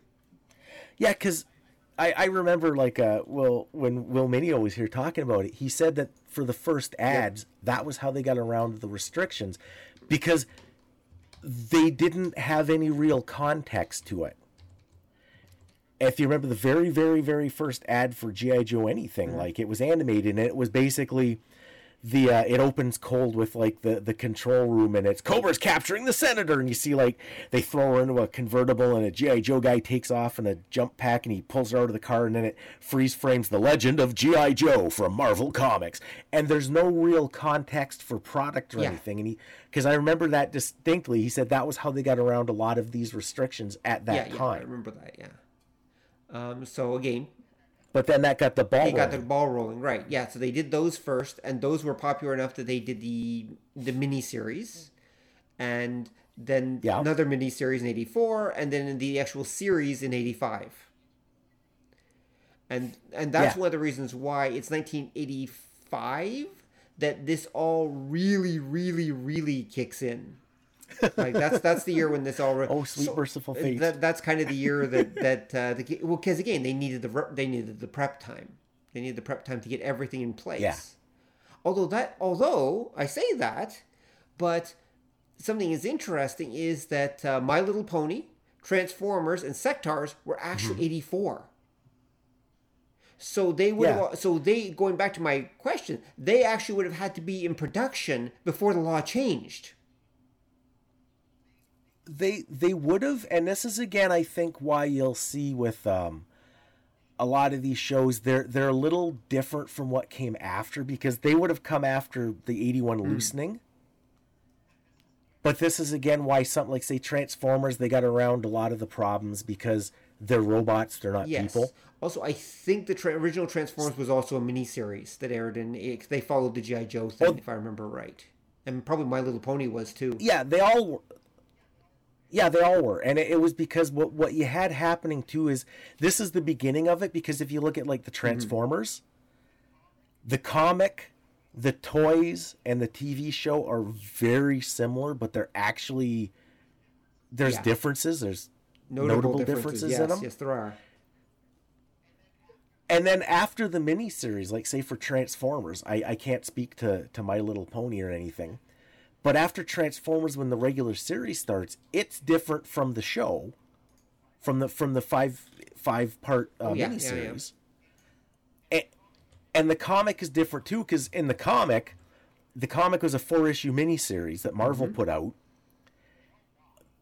Yeah, because I, I remember like uh well when Will Meugniot was here talking about it, he said that for the first ads, that was how they got around the restrictions because they didn't have any real context to it. If you remember the very, very, very first ad for G.I. Joe anything, mm-hmm. like it was animated and it was basically the uh, it opens cold with like the the control room and it's Cobra's capturing the senator and you see like they throw her into a convertible and a GI Joe guy takes off in a jump pack and he pulls her out of the car and then it freeze frames the legend of GI Joe from Marvel Comics and there's no real context for product or Yeah. anything and he because I remember that distinctly he said that was how they got around a lot of these restrictions at that yeah, yeah, I remember that. Yeah. Um, so again, but then that got the ball they got the rolling. ball rolling, right? Yeah. So they did those first, and those were popular enough that they did the the mini series, and then Yeah. another mini series in '84, and then the actual series in '85. And and that's Yeah. one of the reasons why it's 1985 that this all really, really, really kicks in. Like that's that's the year when this all. Re- Oh, sweet merciful fate. That, that's kind of the year that that uh, the well, because again they needed the re- they needed the prep time. They needed the prep time to get everything in place. Yeah. Although that, although I say that, but something is interesting is that uh, My Little Pony, Transformers, and Sectaurs were actually eighty four. So they would. Mm-hmm. Yeah. Have, so they going back to my question, they actually would have had to be in production before the law changed. They they would have and this is again i think why you'll see with um a lot of these shows they're they're a little different from what came after because they would have come after the 81 Hmm. loosening but this is again why something like say transformers they got around a lot of the problems because they're robots they're not Yes. people Also, I think the tra- original Transformers was also a miniseries that aired in. They followed the GI Joe thing, if I remember right, and probably My Little Pony was too. yeah they all were yeah they all were and it, it was because what what you had happening too is this is the beginning of it because if you look at like the mm-hmm. transformers the comic the toys and the tv show are very similar but they're actually there's Yeah. differences there's Notable, notable differences. differences yes, in 'em? yes, there are. and then after the miniseries, like say for Transformers, I, I can't speak to, to My Little Pony or anything, but after Transformers, when the regular series starts, it's different from the show, from the from the five five part uh, Oh, yeah, yeah, yeah. miniseries, And, and the comic is different too, because in the comic, the comic was a four issue miniseries that Marvel Mm-hmm. put out.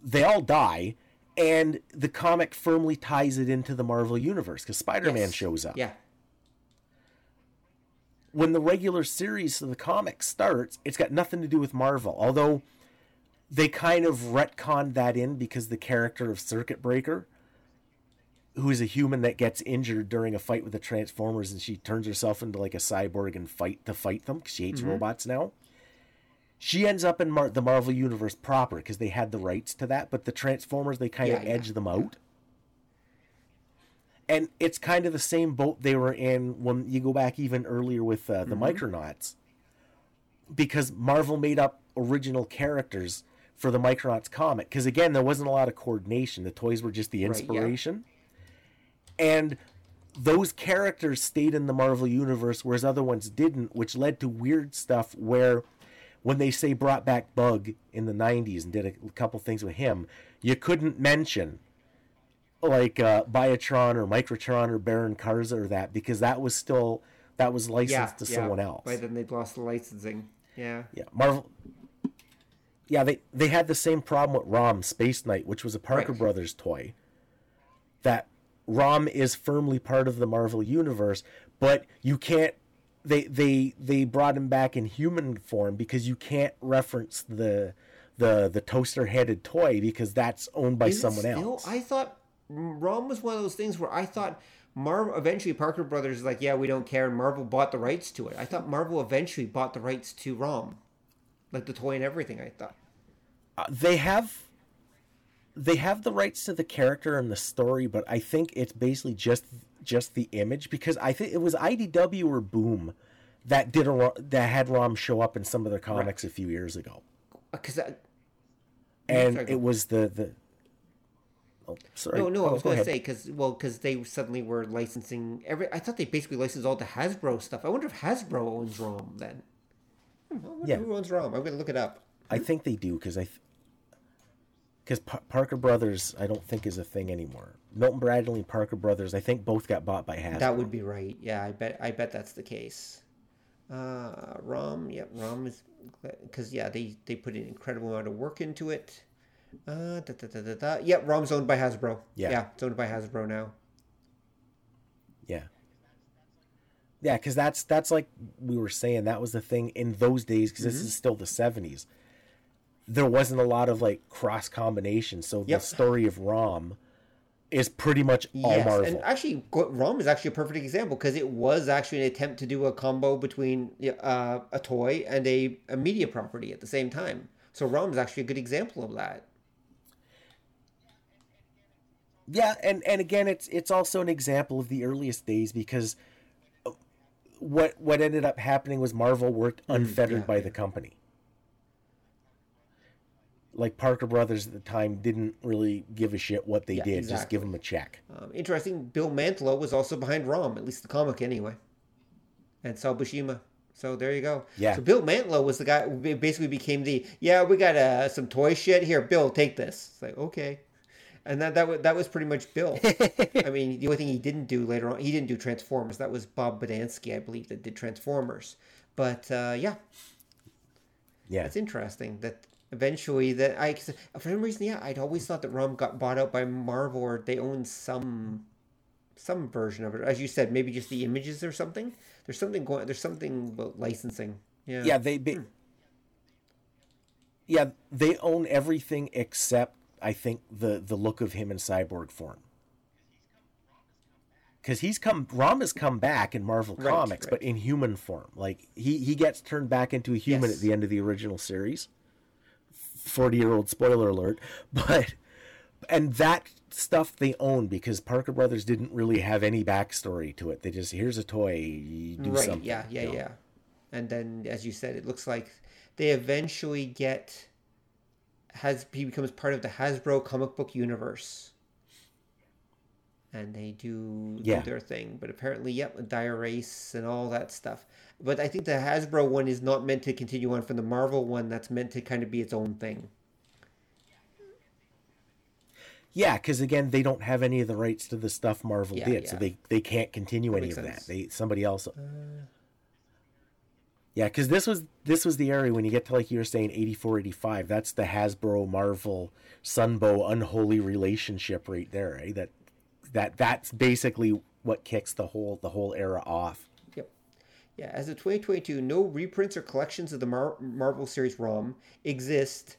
They all die. And the comic firmly ties it into the Marvel universe because Spider Man Yes. shows up Yeah, when the regular series of the comic starts, it's got nothing to do with Marvel. Although they kind of retconned that in because the character of Circuit Breaker, who is a human that gets injured during a fight with the Transformers, and she turns herself into like a cyborg and fight to fight them because she hates mm-hmm. robots now. She ends up in Mar- the Marvel universe proper because they had the rights to that, but the Transformers they kind of Yeah, yeah. edge them out. And it's kind of the same boat they were in when you go back even earlier with uh, the Micronauts, because Marvel made up original characters for the Micronauts comic. Because again, there wasn't a lot of coordination; the toys were just the yeah. inspiration, and those characters stayed in the Marvel universe, whereas other ones didn't, which led to weird stuff where when they say brought back Bug in the 90s and did a couple things with him, you couldn't mention like uh, Biotron or Microtron or Baron Karza or that because that was still that was licensed to someone else. By then they'd lost the licensing. Yeah. Yeah, Marvel. Yeah, they they had the same problem with ROM Space Knight, which was a Parker Right. Brothers toy. That ROM is firmly part of the Marvel universe, but you can't. They they they brought him back in human form because you can't reference the the the toaster headed toy because that's owned by Is someone still? else. I thought ROM was one of those things where I thought Marvel eventually Parker Brothers was like, yeah, we don't care, and Marvel bought the rights to it. I thought Marvel eventually bought the rights to ROM, like the toy and everything. I thought. Uh, they have they have the rights to the character and the story, but I think it's basically just just the image because I think it was IDW or Boom that did a that had Rom show up in some of their comics a few years ago, Because and sorry, it was the the. Oh, sorry. no, no, I Oh, was go going to say because well, because they suddenly were licensing every. I thought they basically licensed all the Hasbro stuff. I wonder if Hasbro owns ROM then. I Yeah. who owns ROM. I'm going to look it up. I think they do because I. Because pa- Parker Brothers, I don't think is a thing anymore. Milton Bradley and Parker Brothers, I think both got bought by Hasbro. That would be right. Yeah, I bet. I bet that's the case. Uh, ROM. Yep, ROM is because yeah, they they put an incredible amount of work into it. Uh, da, da, da, da, da. Yep, ROM's owned by Hasbro. Yeah. yeah, it's owned by Hasbro now. Yeah. Yeah, because that's that's like we were saying that was the thing in those days because Mm-hmm. this is still the seventies. There wasn't a lot of like cross combination, so Yep. the story of Rom is pretty much all yes, Marvel. and actually, ROM is actually a perfect example because it was actually an attempt to do a combo between uh, a toy and a, a media property at the same time. So ROM is actually a good example of that. Yeah, and and again, it's it's also an example of the earliest days because what what ended up happening was Marvel worked unfettered Mm, yeah, by the company. Like Parker Brothers at the time didn't really give a shit what they Yeah, did, just give them a check. Um, interesting. Bill Mantlo was also behind ROM, at least the comic anyway, and Sal Buscema. So there you go. Yeah. So Bill Mantlo was the guy who basically became the yeah we got uh, some toy shit here. Bill, take this. It's like okay, and that that was, that was pretty much Bill. I mean, the only thing he didn't do later on, he didn't do Transformers. That was Bob Budiansky, I believe, that did Transformers. But uh, yeah, Yeah, it's interesting that eventually that I for some reason yeah I'd always thought that ROM got bought out by Marvel or they owned some some version of it. As you said maybe just the images or something. There's something going there's something about licensing. Yeah. Yeah they be, yeah they own everything except i think the the look of him in cyborg form because he's come rom has come back in marvel Right, comics right. but in human form like he he gets turned back into a human Yes. at the end of the original series 40 year old spoiler alert but and that stuff they own because parker brothers didn't really have any backstory to it they just here's a toy you do right something yeah yeah you know? yeah and then as you said it looks like they eventually get has he becomes part of the Hasbro comic book universe and they do, Yeah. do their thing but apparently yep dire wraiths and all that stuff but i think the hasbro one is not meant to continue on from the marvel one that's meant to kind of be its own thing Yeah, because again, they don't have any of the rights to the stuff Marvel Yeah, did, so they they can't continue any of sense. that. They somebody else. Uh, Yeah, because this was this was the area when you get to like you were saying 84, 85, That's the Hasbro Marvel Sunbow unholy relationship right there. Right? That that that's basically what kicks the whole the whole era off. Yep. Yeah, as of 2022, no reprints or collections of the Mar- Marvel series ROM exist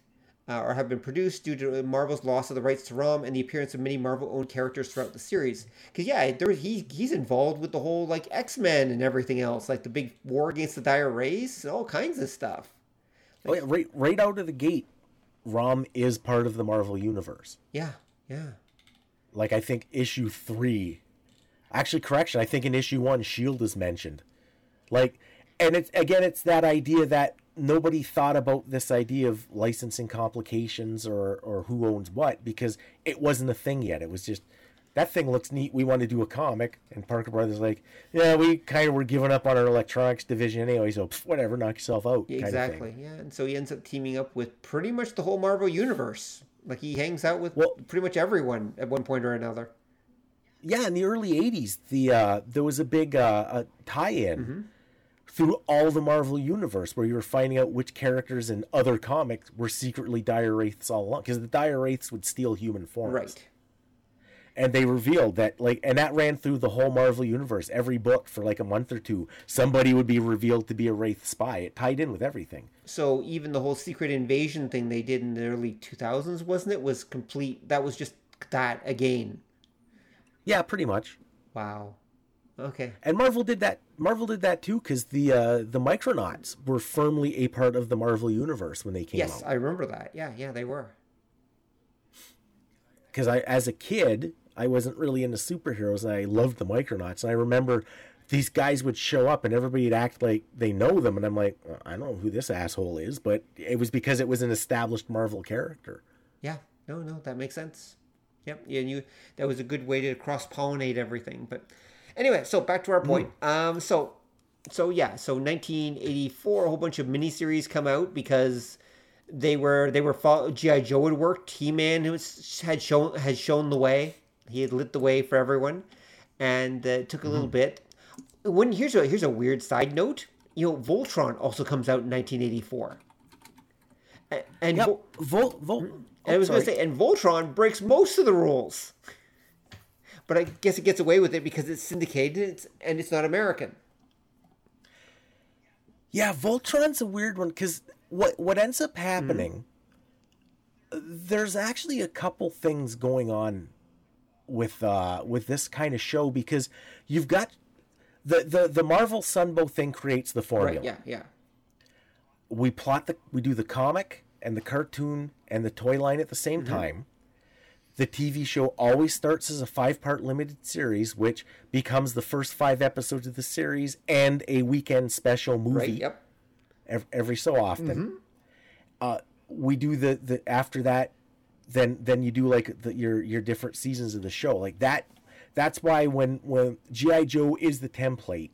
uh, or have been produced due to Marvel's loss of the rights to ROM and the appearance of many Marvel-owned characters throughout the series. Because yeah, there he he's involved with the whole like X-Men and everything else, like the big war against the Dire Wraiths and all kinds of stuff. Oh, yeah, right right out of the gate, Rom is part of the Marvel universe. Yeah, yeah. like I think issue three, actually correction, I think in issue one, Shield is mentioned. Like, and it's again, it's that idea that nobody thought about this idea of licensing complications or or who owns what because it wasn't a thing yet. It was just that thing looks neat. We want to do a comic. And Parker Brothers like, yeah, we kind of were giving up on our electronics division anyway, so pff, whatever, knock yourself out. Yeah, kind of exactly. Yeah, and so he ends up teaming up with pretty much the whole Marvel universe. Like he hangs out with Well- pretty much everyone at one point or another. Yeah, in the early '80s, the uh, there was a big uh, uh, tie-in Mm-hmm. Through all the Marvel universe where you were finding out which characters in other comics were secretly dire wraiths all along, because the dire wraiths would steal human forms. Right. and they revealed that like and that ran through the whole marvel universe every book for like a month or two somebody would be revealed to be a wraith spy it tied in with everything So even the whole secret invasion thing they did in the early 2000s, wasn't it? Was complete. That was just that again. yeah pretty much Wow. Okay. and marvel did that marvel did that too because the uh the micronauts were firmly a part of the marvel universe when they came Yes, out I remember that. Yeah, yeah, they were. because i as a kid i wasn't really into superheroes and i loved the micronauts and i remember these guys would show up and everybody'd act like they know them and i'm like "Uh, i don't know who this asshole is but it was because it was an established marvel character Yeah. No, no, that makes sense. Yep. Yeah, and you that was a good way to cross pollinate everything. But anyway, so back to our point. Um so so yeah, so 1984 a whole bunch of miniseries come out because they were they were follow, GI Joe had worked, He-Man was, had shown had shown the way. He had lit the way for everyone and uh, it took a little bit. When here's a here's a weird side note. You know, Voltron also comes out in 1984. A- And Yep. Vol- Vol, Vol, and I was going to say, and Voltron breaks most of the rules. But I guess it gets away with it because it's syndicated and it's, not American. yeah, Voltron's a weird one because what what ends up happening, there's actually a couple things going on with uh with this kind of show because you've got the the the Marvel Sunbow thing creates the formula. Right? Yeah, yeah. we plot the we do the comic and the cartoon and the toy line at the same Mm-hmm. time the tv show always starts as a five part limited series which becomes the first five episodes of the series and a weekend special movie Right. Yep. ev- every so often Mm-hmm. uh, we do the, the after that then then you do like the, your your different seasons of the show like that that's why when when gi joe is the template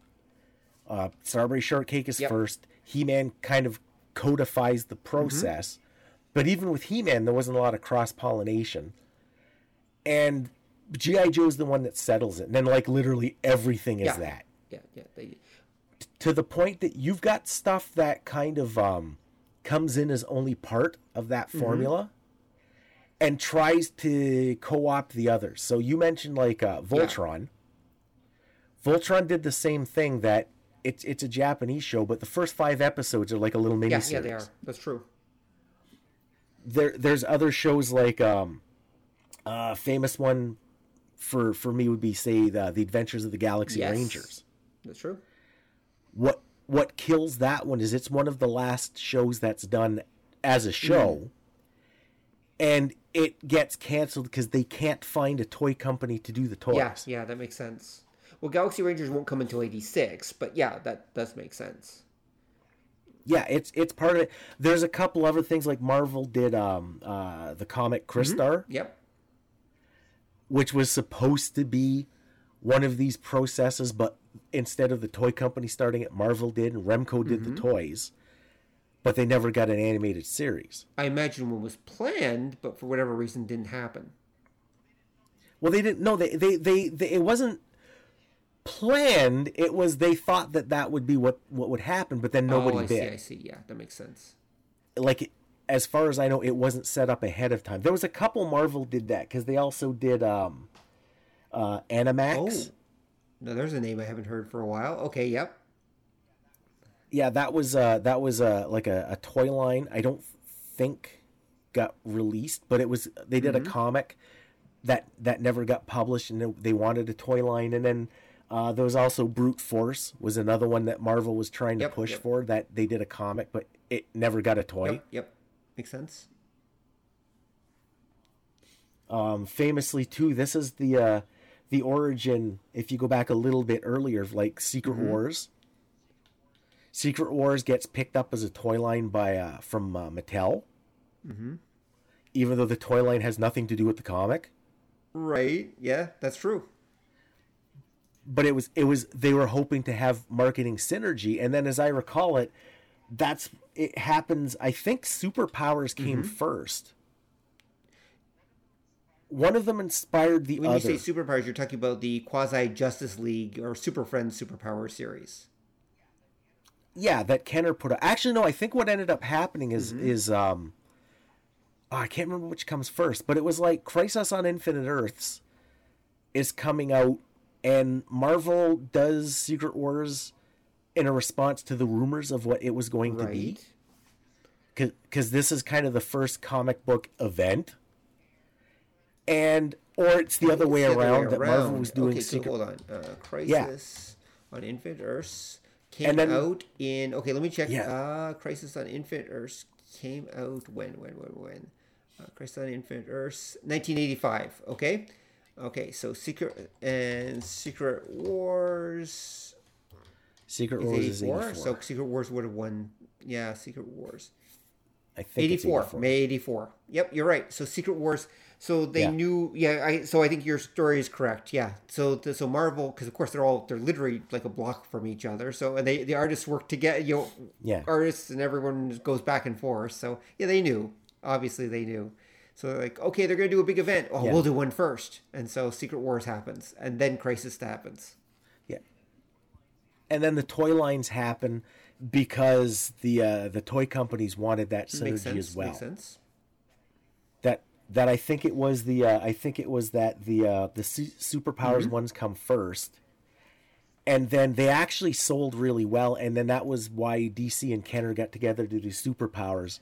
uh strawberry shortcake is Yep. first he-man kind of codifies the process but even with he-man there wasn't a lot of cross-pollination and gi Joe is the one that settles it and then like literally everything is Yeah. that Yeah, yeah. They, to the point that you've got stuff that kind of um, comes in as only part of that Mm-hmm. formula and tries to co-opt the others. So you mentioned like uh, Voltron. Voltron did the same thing that it's it's a Japanese show, but the first five episodes are like a little mini yeah, series. yeah, they are. That's true. There there's other shows like um, uh, famous one for for me would be say the, the Adventures of the Galaxy Yes. Rangers. That's true. what what kills that one is it's one of the last shows that's done as a show and it gets canceled because they can't find a toy company to do the toys Yeah, yeah, that makes sense. Well, Galaxy Rangers won't come until 86, but yeah, that does make sense. Yeah, it's it's part of it there's a couple other things like marvel did um uh the comic crystar Yep. Which was supposed to be one of these processes but instead of the toy company starting it marvel did and remco did the mm-hmm. toys but they never got an animated series I imagine one was planned, but for whatever reason didn't happen. Well, they didn't. No, they, they, they, they, it wasn't planned. It was they thought that that would be what what would happen, but then oh, nobody oh, I see, did. I see. Yeah, that makes sense. Like, it- as far as I know, it wasn't set up ahead of time. There was a couple Marvel did that because they also did um, uh, Animax. Oh. No, there's a name I haven't heard for a while. Okay, yep. Yeah, that was uh, that was uh, like a, a toy line. I don't think got released, but it was they did a comic that that never got published, and they- they wanted a toy line. And then uh, there was also Brute Force was another one that Marvel was trying to Yep, push yep. for that they did a comic, but it never got a toy. Yep, yep. Makes sense. Um, famously too, this is the uh, the origin. If you go back a little bit earlier, like Secret Wars. Secret Wars gets picked up as a toy line by uh, from uh, Mattel, even though the toy line has nothing to do with the comic. Right. Yeah, that's true. But it was it was they were hoping to have marketing synergy, and then as I recall it, that's it happens. I think superpowers came Mm-hmm. first. One of them inspired the When other. you say superpowers, you're talking about the quasi Justice League or Super Friends superpower series. yeah, that Kenner put. Out. Actually, no. I think what ended up happening is Mm-hmm. is um, oh, I can't remember which comes first, but it was like Crisis on Infinite Earths is coming out, and Marvel does Secret Wars in a response to the rumors of what it was going to be, Right. because this is kind of the first comic book event, and or it's the other way the other around that Marvel was doing Okay, so hold on. Uh, Crisis on Infinite Earths came then- out in. Okay, let me check. Yeah. Uh, Crisis on Infinite Earths came out when? When? When? When? Uh, Crisis on Infinite Earths, 1985. Okay. Okay, so Secret and Secret Wars Secret Wars is 84. 84. So Secret Wars would have won. Yeah, Secret Wars. I think it's 84, May 84. Yep, you're right. So Secret Wars. So they Yeah. knew. Yeah, I. So I think your story is correct. Yeah. So the, so Marvel, because of course they're all they're literally like a block from each other. So and they the artists work together. You know, Yeah. artists and everyone goes back and forth. So yeah, they knew. Obviously, they knew. So they're like, okay, they're gonna do a big event. Oh, Yeah. we'll do one first. And so Secret Wars happens, and then Crisis happens. And then the toy lines happen because the uh, the toy companies wanted that synergy sense. as well. Makes sense. That that I think it was the uh, I think it was that the uh, the su- superpowers Mm-hmm. ones come first. And then they actually sold really well, and then that was why DC and Kenner got together to do superpowers,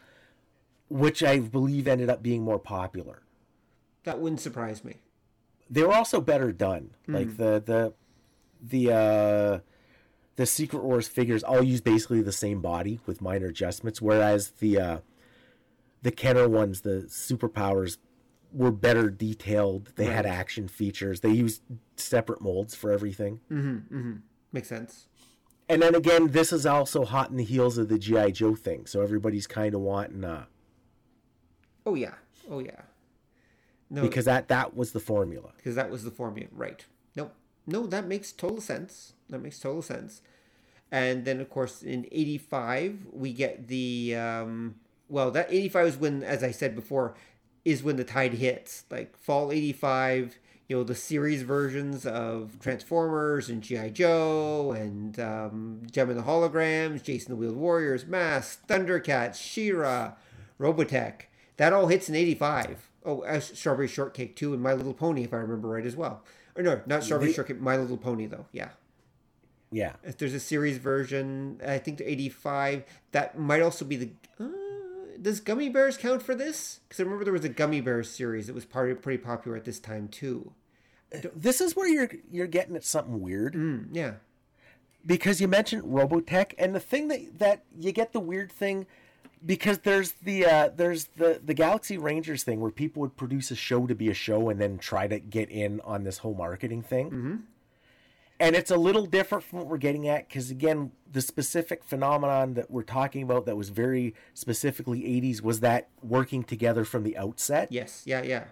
which I believe ended up being more popular. That wouldn't surprise me. they were also better done. Hmm. Like the the the uh the Secret Wars figures all use basically the same body with minor adjustments, whereas the uh the Kenner ones, the superpowers, were better detailed. They had action features. They used separate molds for everything. Makes sense. And then again, this is also hot in the heels of the GI Joe thing, so everybody's kind of wanting uh Oh yeah. Oh yeah. No, because that that was the formula. because that was the formula, right? No, no, that makes total sense. That makes total sense. And then, of course, in '85 we get the um, well, that '85 is when, as I said before, is when the tide hits. Like fall '85, you know, the series versions of Transformers and GI Joe and um, Jem and the Holograms, Jace and the Wheeled Warriors, Mask, Thundercats, She-Ra, Robotech. That all hits in '85. Oh, uh, Strawberry Shortcake too, and My Little Pony, if I remember right as well. Or no, not Strawberry They- Shortcake, My Little Pony though. Yeah. Yeah. If there's a series version, I think the 85. That might also be the. Uh, does Gummy Bears count for this? Because I remember there was a Gummy Bears series that was part, pretty popular at this time too. This is where you're you're getting at something weird. Mm, yeah. because you mentioned Robotech, and the thing that that you get the weird thing because there's the uh, there's the the Galaxy Rangers thing where people would produce a show to be a show and then try to get in on this whole marketing thing. Mm-hmm. And it's a little different from what we're getting at because again, the specific phenomenon that we're talking about that was very specifically 80s was that working together from the outset Yes. Yeah. Yeah.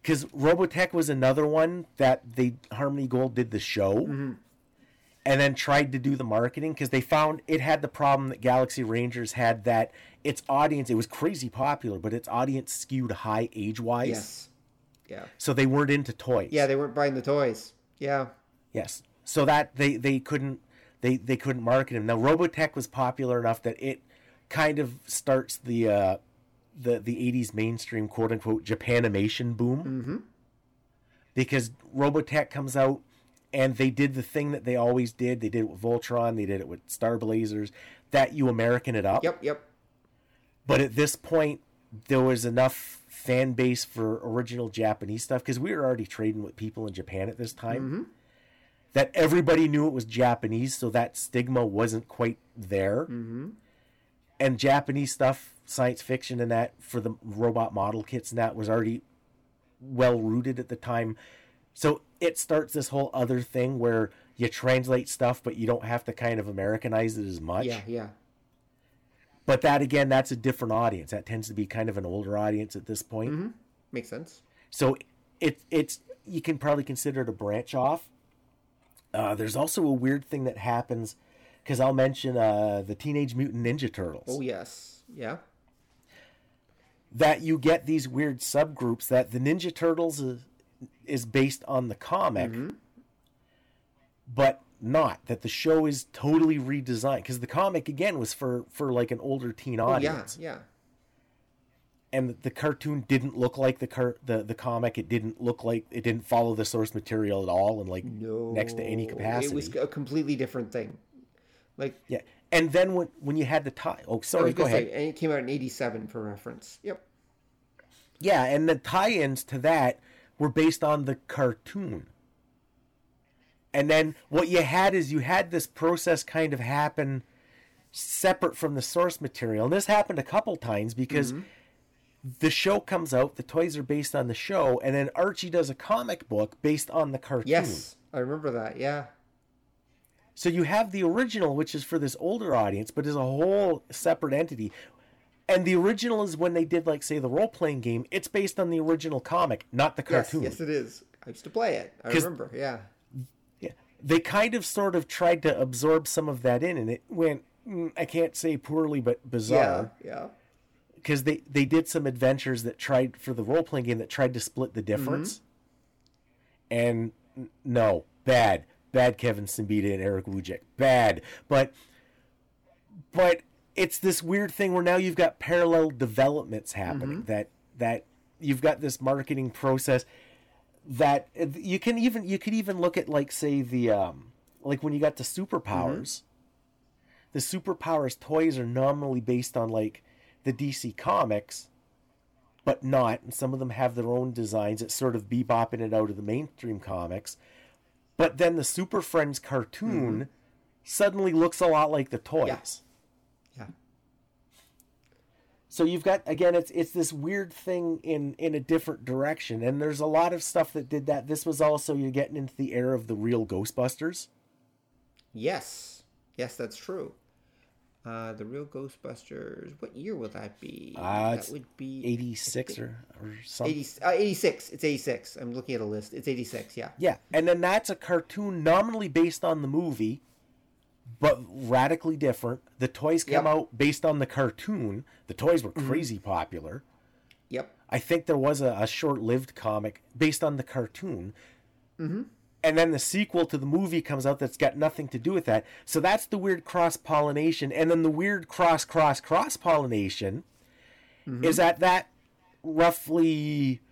because Robotech was another one that they Harmony Gold did the show, mm-hmm. and then tried to do the marketing because they found it had the problem that Galaxy Rangers had that its audience it was crazy popular, but its audience skewed high age wise, Yes. Yeah. so they weren't into toys. Yeah. They weren't buying the toys. Yeah. Yes. So that they they couldn't they they couldn't market him. Now Robotech was popular enough that it kind of starts the uh the the 80s mainstream quote unquote Japanimation boom. Mm-hmm. Because Robotech comes out and they did the thing that they always did. They did it with Voltron, they did it with Star Blazers, that you American it up. Yep. Yep. But at this point, there was enough fan base for original Japanese stuff because we were already trading with people in Japan at this time. That everybody knew it was Japanese, so that stigma wasn't quite there. Mm-hmm. And Japanese stuff, science fiction, and that for the robot model kits and that was already well rooted at the time. So it starts this whole other thing where you translate stuff, but you don't have to kind of Americanize it as much. Yeah. Yeah. But that again, that's a different audience. That tends to be kind of an older audience at this point. Makes sense. So it it's you can probably consider it a branch off. Uh, there's also a weird thing that happens because I'll mention uh, the Teenage Mutant Ninja Turtles. Oh yes, yeah. That you get these weird subgroups that the Ninja Turtles is, is based on the comic, Mm-hmm. but not that the show is totally redesigned because the comic again was for for like an older teen Oh yeah, audience. yeah. And the cartoon didn't look like the car the, the comic. It didn't look like it didn't follow the source material at all and like No, next to any capacity It was a completely different thing. Like yeah. And then when when you had the tie oh sorry go ahead say, and it came out in '87 for reference. Yep. yeah and the tie-ins to that were based on the cartoon. And then what you had is you had this process kind of happen separate from the source material. And this happened a couple times because mm-hmm. The show comes out the toys are based on the show and then archie does a comic book based on the cartoon Yes, I remember that. Yeah. So you have the original, which is for this older audience, but is a whole separate entity. And the original is when they did, like, say, the role playing game. It's based on the original comic, not the cartoon. yes, it is. I used to play it. I remember. Yeah. Yeah. They kind of sort of tried to absorb some of that in, and it went, mm, I can't say poorly, but bizarre. Yeah. Yeah. Because they, they did some adventures that tried, for the role playing game, that tried to split the Mm-hmm. difference. And no, bad. Bad Kevin Siembieda and Erick Wujcik. Bad. But but it's this weird thing where now you've got parallel developments happening that that you've got this marketing process that you can even you could even look at like say the um like when you got the superpowers the superpowers toys are nominally based on like the DC comics but not and some of them have their own designs that sort of bebopping it out of the mainstream comics but then the super friends cartoon mm-hmm. suddenly looks a lot like the toys Yeah. so you've got again it's it's this weird thing in in a different direction and there's a lot of stuff that did that this was also you're getting into the era of the real ghostbusters Yes. Yes, that's true. Uh, the real Ghostbusters. What year will that be? Uh, that would be 86 or or something 80, uh, 86. It's 86. I'm looking at a list. It's 86. Yeah. yeah and then that's a cartoon nominally based on the movie but radically different the toys come Yep. Mm-hmm. out based on the cartoon the toys were crazy popular Yep. I think there was a, a short-lived comic based on the cartoon. Mm-hmm. And then the sequel to the movie comes out that's got nothing to do with that. So that's the weird cross-pollination. And then the weird cross-cross-cross-pollination mm-hmm. is at that roughly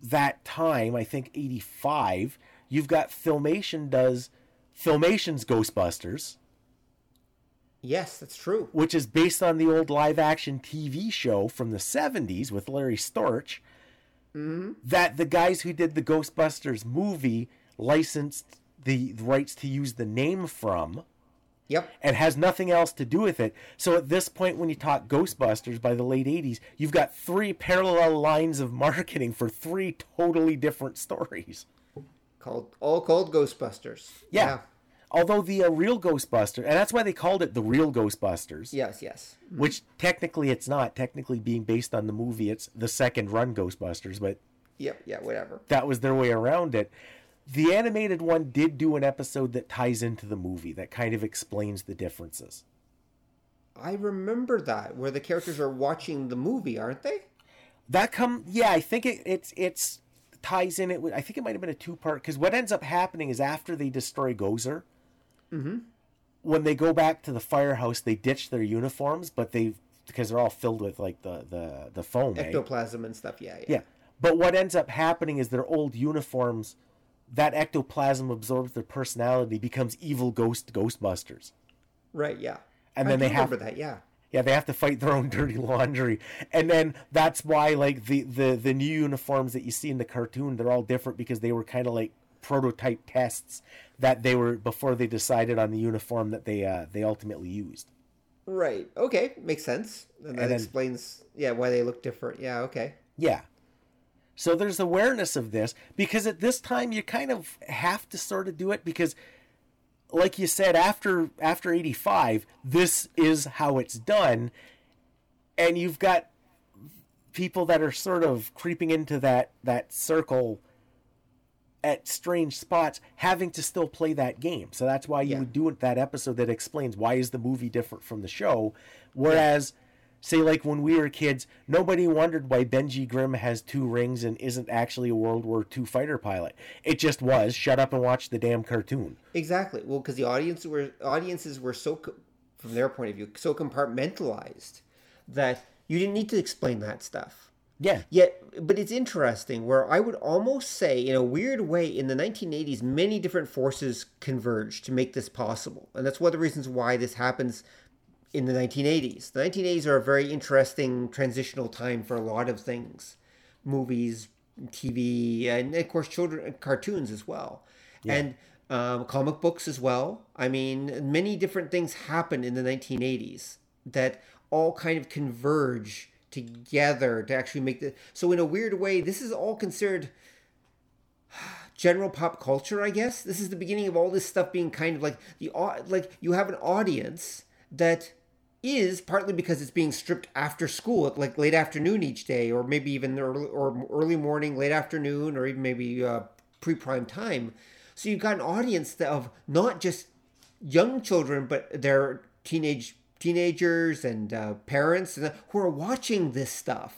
that time, I think 85, you've got Filmation does Filmation's Ghostbusters, Yes, that's true. which is based on the old live action TV show from the 70s with Larry Storch. Mm-hmm. That the guys who did the Ghostbusters movie licensed the rights to use the name from Yep. and has nothing else to do with it. So at this point, when you talk Ghostbusters by the late 80s, you've got three parallel lines of marketing for three totally different stories. Called all called Ghostbusters. Yeah. Although the uh, real Ghostbuster, and that's why they called it the real Ghostbusters. Yes. Yes. which technically it's not technically being based on the movie it's the second run ghostbusters but Yep. Yeah. Whatever. that was their way around it the animated one did do an episode that ties into the movie that kind of explains the differences I remember that where the characters are watching the movie, aren't they? that come yeah i think it, it's it's ties in it with i think it might have been a two part because what ends up happening is after they destroy gozer when they go back to the firehouse they ditch their uniforms but they because they're all filled with like the the the foam eh? Ectoplasm and stuff. Yeah. Yeah. Yeah. But what ends up happening is their old uniforms, that ectoplasm absorbs their personality, becomes evil ghost Ghostbusters. Right. Yeah. And I then they have that. Yeah. yeah, they have to fight their own dirty laundry. And then that's why like the the the new uniforms that you see in the cartoon, they're all different because they were kind of like prototype tests that they were before they decided on the uniform that they uh they ultimately used. Right. Okay. Makes sense. And that And then- explains, yeah, why they look different. Yeah. Okay. Yeah. So there's awareness of this because at this time you kind of have to sort of do it because like you said after after 85 this is how it's done and you've got people that are sort of creeping into that that circle at strange spots having to still play that game. So that's why you Yeah. would do it that episode that explains why is the movie different from the show. Whereas say like when we were kids, nobody wondered why Benjy Grimm has two rings and isn't actually a World War II fighter pilot. It just was shut up and watch the damn cartoon. Exactly. Well, because the audience were audiences were so, from their point of view, so compartmentalized that you didn't need to explain that stuff. Yeah. Yet, but it's interesting where I would almost say, in a weird way, in the 1980s, many different forces converged to make this possible, and that's one of the reasons why this happens in the 1980s. The 1980s are a very interesting transitional time for a lot of things, movies, TV, and of course, children cartoons as well, and um, comic books as well. I mean, many different things happen in the 1980s that all kind of converge together to actually make the. So in a weird way, this is all considered general pop culture, I guess. This is the beginning of all this stuff being kind of like the like you have an audience that is partly because it's being stripped after school like late afternoon each day, or maybe even early or early morning, late afternoon, or even maybe uh, pre prime time. So you've got an audience of not just young children, but they're teenage teenagers and uh, parents who are watching this stuff.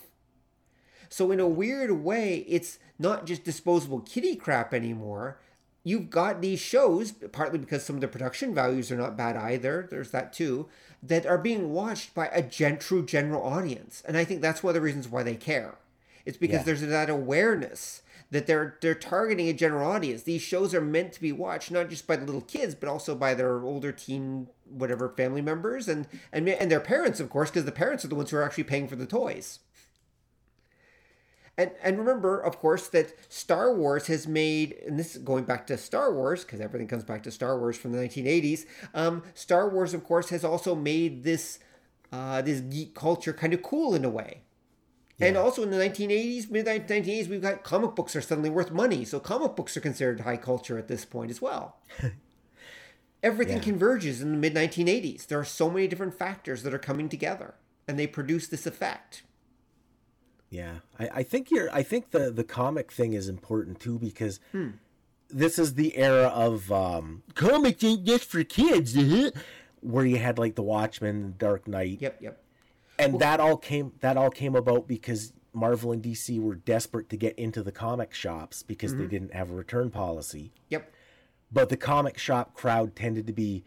So in a weird way, it's not just disposable kitty crap anymore. You've got these shows, partly because some of the production values are not bad either. There's that too, that are being watched by a gen- true general audience, and I think that's one of the reasons why they care. It's because Yeah. there's that awareness that they're they're targeting a general audience. These shows are meant to be watched not just by the little kids, but also by their older teen whatever family members and and and their parents, of course, because the parents are the ones who are actually paying for the toys. And and remember, of course, that Star Wars has made, and this is going back to Star Wars because everything comes back to Star Wars from the 1980s. Um, Star Wars, of course, has also made this uh, this geek culture kind of cool in a way. And also in the 1980s, mid 1980s, we've got comic books are suddenly worth money. So comic books are considered high culture at this point as well. Everything Yeah. converges in the mid 1980s. There are so many different factors that are coming together, and they produce this effect. Yeah, I, I think you're. I think the the comic thing is important too because Hmm. this is the era of um, comics ain't just for kids, uh-huh," where you had like the Watchmen, Dark Knight, Yep, yep. and that all came that all came about because Marvel and DC were desperate to get into the comic shops because Mm-hmm. they didn't have a return policy. Yep. But the comic shop crowd tended to be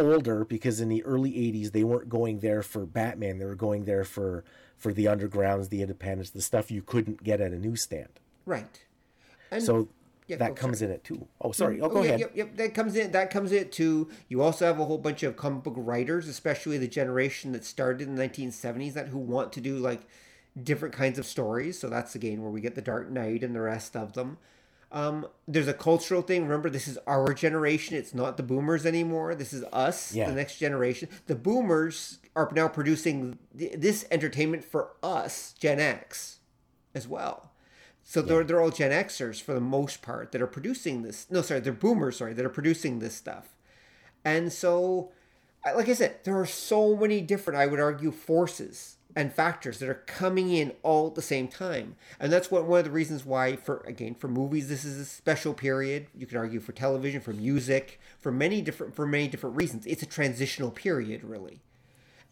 older because in the early 80s they weren't going there for Batman, they were going there for for the undergrounds, the independents, the stuff you couldn't get at a newsstand. Right. And So Yeah, that go, comes sorry. in it too. Oh, sorry. Mm-hmm. Oh, go Oh, yeah, ahead. Yep, yep. That comes in. That comes in too. You also have a whole bunch of comic book writers, especially the generation that started in the 1970s, that who want to do like different kinds of stories. So that's again where we get the Dark Knight and the rest of them. Um, there's a cultural thing. Remember, this is our generation. It's not the boomers anymore. This is us, Yeah. the next generation. The boomers are now producing th- this entertainment for us, Gen X, as well. So they're, they're all Gen Xers for the most part that are producing this. No, sorry, they're boomers, sorry, that are producing this stuff. And so, like I said, there are so many different, I would argue, forces and factors that are coming in all at the same time. And that's what one of the reasons why, for again, for movies, this is a special period. You could argue for television, for music, for many different for many different reasons. It's a transitional period, really.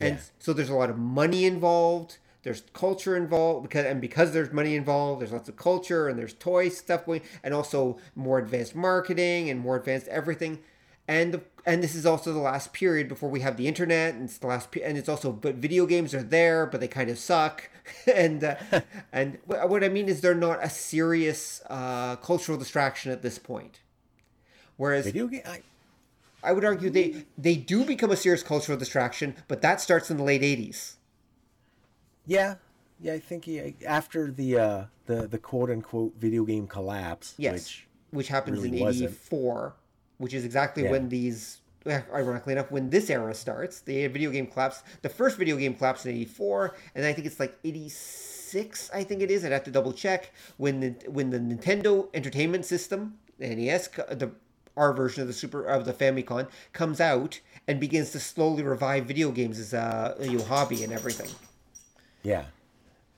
And Yeah. so there's a lot of money involved. There's culture involved because and because there's money involved, there's lots of culture and there's toy stuff going, and also more advanced marketing and more advanced everything. And and this is also the last period before we have the internet, and it's the last pe- and it's also but video games are there, but they kind of suck. and uh, and wh- what I mean is they're not a serious uh, cultural distraction at this point. Whereas Video game. I, I would argue they they do become a serious cultural distraction, but that starts in the late '80s. yeah, yeah. I think he, after the uh, the the quote unquote video game collapse, Yes, which which, happens really in wasn't. '84, which is exactly Yeah. when these, eh, ironically enough, when this era starts. The video game collapse. The first video game collapsed in '84, and I think it's like '86. I think it is. I'd have to double check when the when the Nintendo Entertainment System, NES, the our version of the Super of the Famicom comes out and begins to slowly revive video games as a, a new hobby and everything. yeah,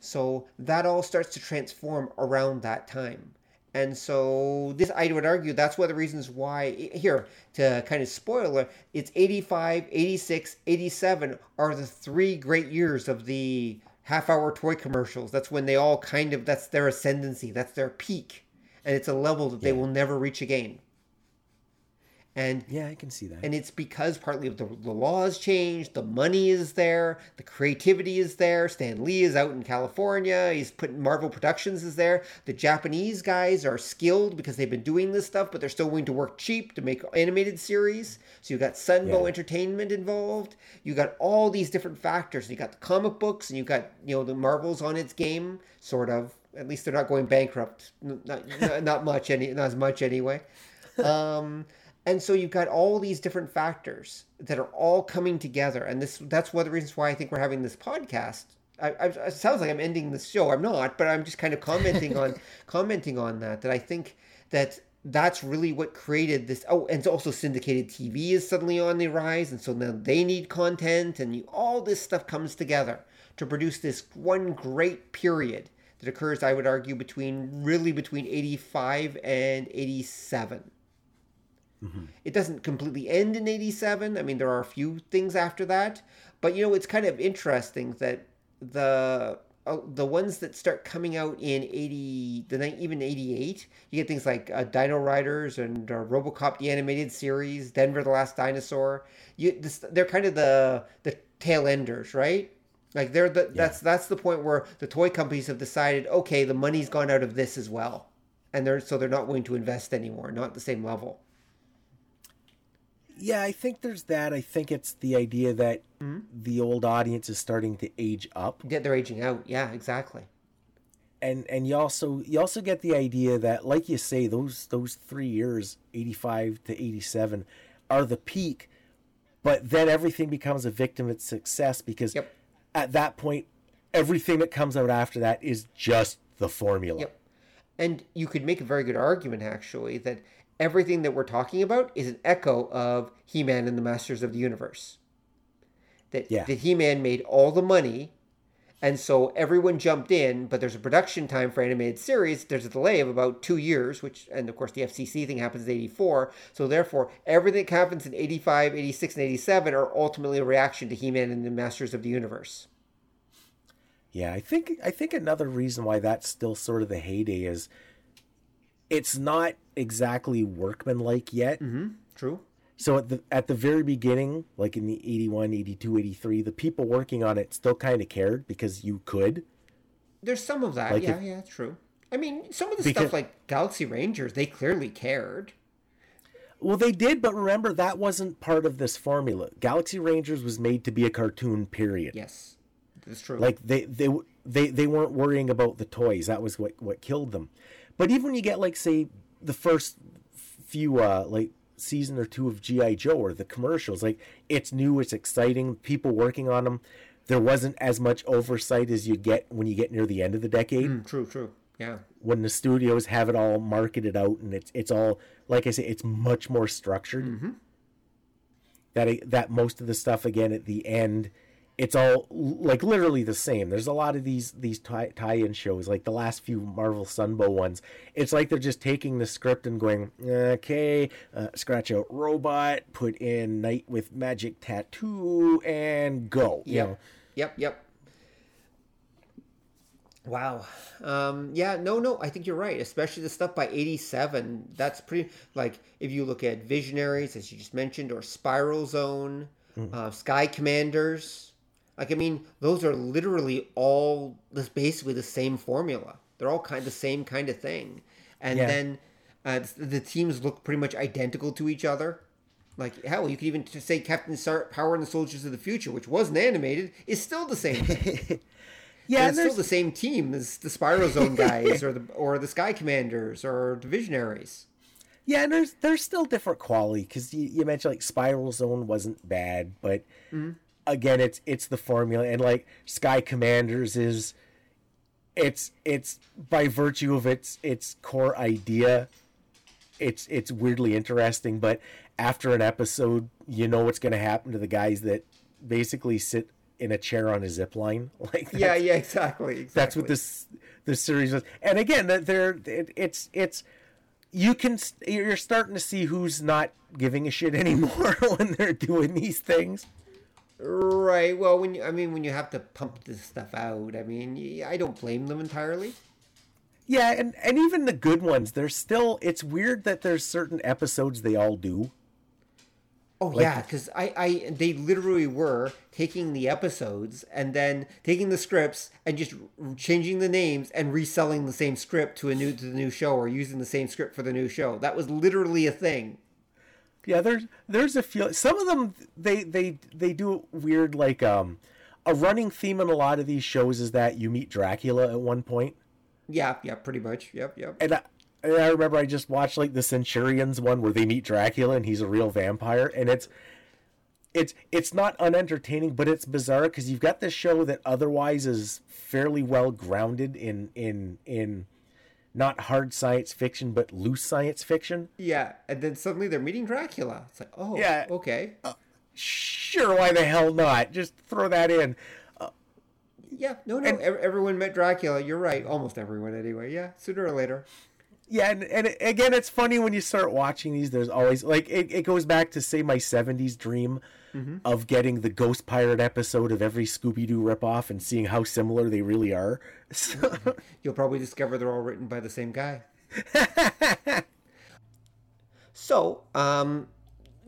So that all starts to transform around that time. And so this, I would argue, that's one of the reasons why here to kind of spoil it. It's 85, 86, 87 are the three great years of the half-hour toy commercials. That's when they all kind of that's their ascendancy, that's their peak, and it's a level that they will never reach again. And Yeah, I can see that. and it's because partly of the, the laws changed, the money is there, the creativity is there. Stan Lee is out in California. He's putting Marvel Productions is there. The Japanese guys are skilled because they've been doing this stuff, but they're still willing to work cheap to make animated series. So you've got Sunbow Yeah. Entertainment involved. You got all these different factors. You got the comic books, and you've got you know the Marvels on its game, sort of. At least they're not going bankrupt. Not not, not much any not as much anyway. Um, and so you've got all these different factors that are all coming together, and this that's one of the reasons why I think we're having this podcast. I, I, it sounds like I'm ending the show. I'm not, but I'm just kind of commenting on commenting on that. That I think that that's really what created this. Oh, and also syndicated TV is suddenly on the rise, and so now they need content, and you, all this stuff comes together to produce this one great period that occurs. I would argue between really between 85 and 87. It doesn't completely end in 87. I mean, there are a few things after that. But, you know, it's kind of interesting that the uh, the ones that start coming out in 80, the even 88, you get things like uh, Dino Riders and uh, RoboCop the animated series, Denver the Last Dinosaur. You this, they're kind of the the tail enders, right? Like they're the that's that's the point where the toy companies have decided, okay, the money's gone out of this as well. And they're so they're not willing to invest anymore, not the same level. Yeah, I think there's that. I think it's the idea that Hmm? the old audience is starting to age up, Yeah, they're aging out. Yeah, exactly. and and you also you also get the idea that, like you say, those those three years, eighty five to eighty seven, are the peak, but then everything becomes a victim of success because Yep. at that point, everything that comes out after that is just the formula. Yep. And you could make a very good argument, actually, that everything that we're talking about is an echo of He Man and the Masters of the Universe. That, Yeah. that He Man made all the money, and so everyone jumped in, but there's a production time for animated series. There's a delay of about two years, which, and of course, the FCC thing happens in 84. So, therefore, everything that happens in 85, 86, and 87 are ultimately a reaction to He Man and the Masters of the Universe. Yeah, I think I think another reason why that's still sort of the heyday is it's not exactly workmanlike yet. Mm-hmm. True? So at the at the very beginning, like in the 81, 82, 83, the people working on it still kind of cared because you could. There's some of that. Like yeah, yeah, true. I mean, some of the Because- stuff like Galaxy Rangers, they clearly cared. Well, they did, but remember that wasn't part of this formula. Galaxy Rangers was made to be a cartoon period. Yes, that's true. Like they they they they weren't worrying about the toys. That was what what killed them. But even when you get like say the first few uh like season or two of GI Joe or the commercials, like it's new, it's exciting, people working on them. There wasn't as much oversight as you get when you get near the end of the decade Mm, true, true. Yeah, when the studios have it all marketed out and it's it's all like I say it's much more structured. That it, that most of the stuff again at the end, it's all like literally the same. There's a lot of these these tie, tie-in shows like the last few Marvel Sunbow ones. It's like they're just taking the script and going, okay, uh, scratch out robot, put in knight with magic tattoo, and go. You yep, know? yep, yep. Wow. Um, yeah, no, no, I think you're right. Especially the stuff by 87. That's pretty, like, if you look at Visionaries, as you just mentioned, or Spiral Zone, uh, Sky Commanders. Like, I mean, those are literally all this basically the same formula. They're all kind of the same kind of thing. And Yeah. then uh, the teams look pretty much identical to each other. Like, hell, you could even say Captain Power and the Soldiers of the Future, which wasn't animated, is still the same thing. Yeah, And it's still the same team as the Spiral Zone guys or the or the Sky Commanders or the Visionaries. Yeah, and there's there's still different quality because you, you mentioned like Spiral Zone wasn't bad, but again, it's it's the formula, and like Sky Commanders is it's it's by virtue of its its core idea, it's it's weirdly interesting, but after an episode, you know what's going to happen to the guys that basically sit in a chair on a zip line. Like yeah, yeah, exactly, exactly. that's what this this series was. And again, that they're it, it's it's you can you're starting to see who's not giving a shit anymore when they're doing these things. Right. Well, when you, I mean, when you have to pump this stuff out, I mean, I don't blame them entirely. Yeah, and and even the good ones, they're still. It's weird that there's certain episodes they all do. Oh yeah, because I, I, they literally were taking the episodes and then taking the scripts and just changing the names and reselling the same script to a new to the new show or using the same script for the new show. That was literally a thing. Yeah, there's there's a few. Some of them they they they do weird like um a running theme in a lot of these shows is that you meet Dracula at one point. Yeah, yeah, pretty much. Yep, yep. And I, and I remember I just watched like the Centurions one where they meet Dracula and he's a real vampire and it's it's it's not unentertaining but it's bizarre because you've got this show that otherwise is fairly well grounded in in in not hard science fiction but loose science fiction. Yeah, and then suddenly they're meeting Dracula. It's like, oh, Yeah. okay. Uh, sure, why the hell not? Just throw that in. Uh, yeah, no, no. ev- everyone met Dracula. You're right. Almost everyone, anyway. Yeah, sooner or later. Yeah, and, and again, it's funny when you start watching these. There's always like it, it goes back to say my '70s dream of getting the Ghost Pirate episode of every Scooby Doo ripoff and seeing how similar they really are. So, You'll probably discover they're all written by the same guy. so, um,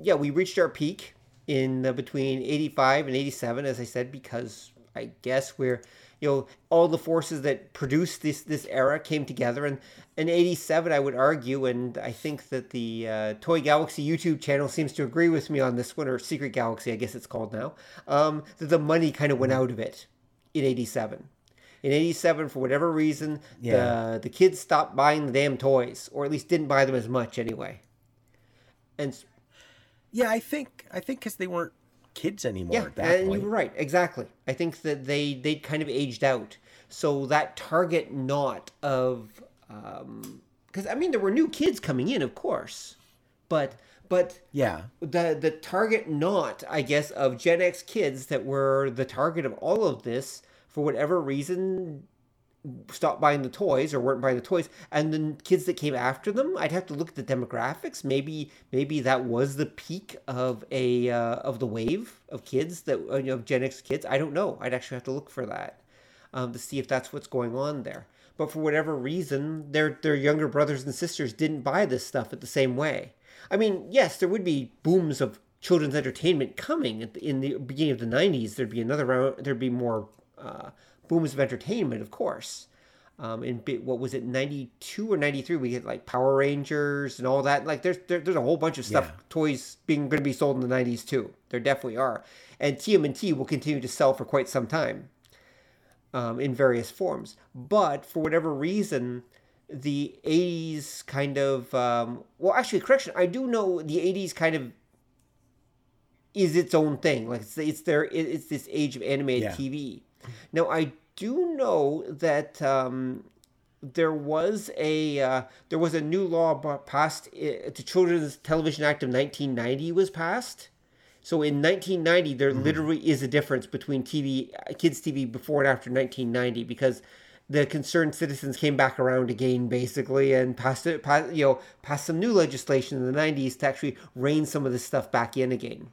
yeah, we reached our peak in between 85 and 87, as I said, because I guess we're, you know, all the forces that produced this this era came together. And in 87, I would argue, and I think that the uh, Toy Galaxy YouTube channel seems to agree with me on this one, or Secret Galaxy, I guess it's called now, um, that the money kind of went out of it in 87 in 87 for whatever reason Yeah. the the kids stopped buying the damn toys or at least didn't buy them as much anyway and yeah, I think I think because they weren't kids anymore yeah at that and point. you were right exactly. I think that they they kind of aged out. So that target knot of um because i mean there were new kids coming in of course but but Yeah, the the target knot, I guess, of Gen X kids that were the target of all of this for whatever reason stopped buying the toys or weren't buying the toys. And the kids that came after them i'd have to look at the demographics. Maybe maybe that was the peak of a uh, of the wave of kids that uh, you know, of gen x kids. I don't know. I'd actually have to look for that um, to see if that's what's going on there. But for whatever reason their their younger brothers and sisters didn't buy this stuff at the same way. I mean yes there would be booms of children's entertainment coming in the beginning of the 90s there'd be another round there'd be more uh, booms of entertainment of course um, in what was it 92 or 93 we get like power rangers and all that like there's there, there's a whole bunch of stuff Yeah. toys being going to be sold in the 90s too there definitely are and tmnt will continue to sell for quite some time um, in various forms. But for whatever reason, the 80s kind of, um, well, actually, correction, I do know the 80s kind of is its own thing. Like it's, it's there, it's this age of animated Yeah. TV. Now, I do you know that um, there was a uh, there was a new law passed uh, the Children's Television Act of 1990 was passed. So in 1990, there literally is a difference between TV, kids TV before and after 1990 because the concerned citizens came back around again, basically, and passed it, passed, you know, passed some new legislation in the 90s to actually rein some of this stuff back in again.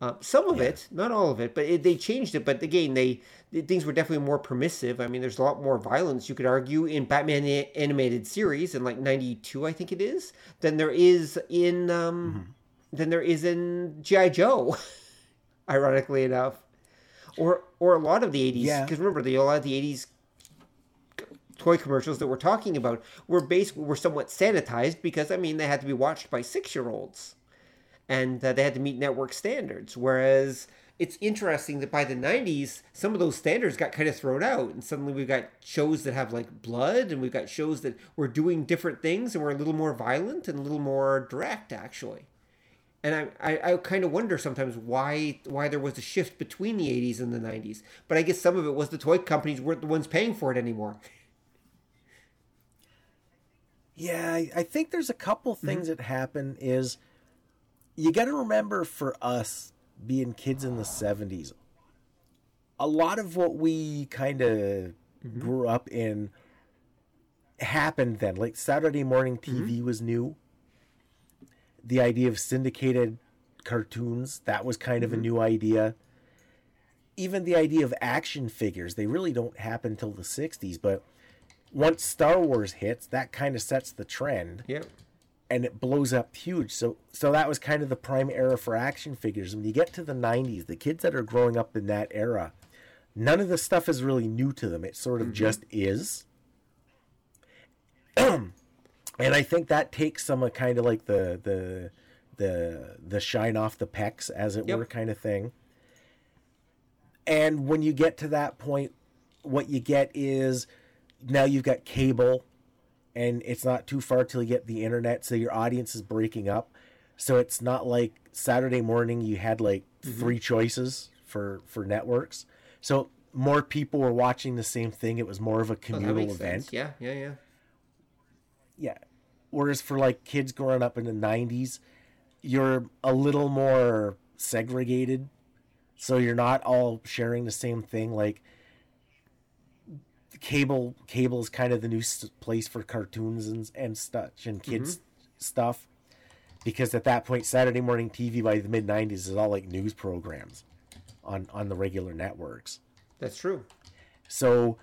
Uh, some of it, not all of it, but it, they changed it. But again, they, the things were definitely more permissive. I mean, there's a lot more violence you could argue in Batman a- animated series in like '92, I think it is, than there is in um, than there is in GI Joe. ironically enough, or or a lot of the '80s. Yeah. Because remember, the a lot of the '80s toy commercials that we're talking about were basically were somewhat sanitized because I mean they had to be watched by six year olds and uh, they had to meet network standards. Whereas it's interesting that by the 90s, some of those standards got kind of thrown out, and suddenly we've got shows that have like blood, and we've got shows that were doing different things and were a little more violent and a little more direct, actually. And I, I, I kind of wonder sometimes why why there was a shift between the 80s and the 90s. But I guess some of it was the toy companies weren't the ones paying for it anymore. Yeah, I, I think there's a couple things that happen is you got to remember for us being kids in the 70s, a lot of what we kind of mm-hmm. grew up in happened then. Like Saturday morning TV mm-hmm. was new. The idea of syndicated cartoons, that was kind of a mm-hmm. new idea. Even the idea of action figures, they really don't happen till the 60s, but once Star Wars hits, that kind of sets the trend Yep. And it blows up huge. So so that was kind of the prime era for action figures. When you get to the 90s, the kids that are growing up in that era, none of the stuff is really new to them. It sort of mm-hmm. just is. and I think that takes some of kind of like the the the the shine off the pecs as it Yep. were kind of thing. And when you get to that point what you get is now you've got cable and it's not too far till you get the internet so your audience is breaking up. So it's not like saturday morning you had like three choices for for networks. So more people were watching the same thing. It was more of a Oh, communal makes event sense. Yeah, yeah, yeah. yeah. Whereas for like kids growing up in the 90s you're a little more segregated. So you're not all sharing the same thing. Like cable cable is kind of the new place for cartoons and, and such and kids mm-hmm. stuff because at that point saturday morning tv by the mid 90s is all like news programs on on the regular networks That's true. so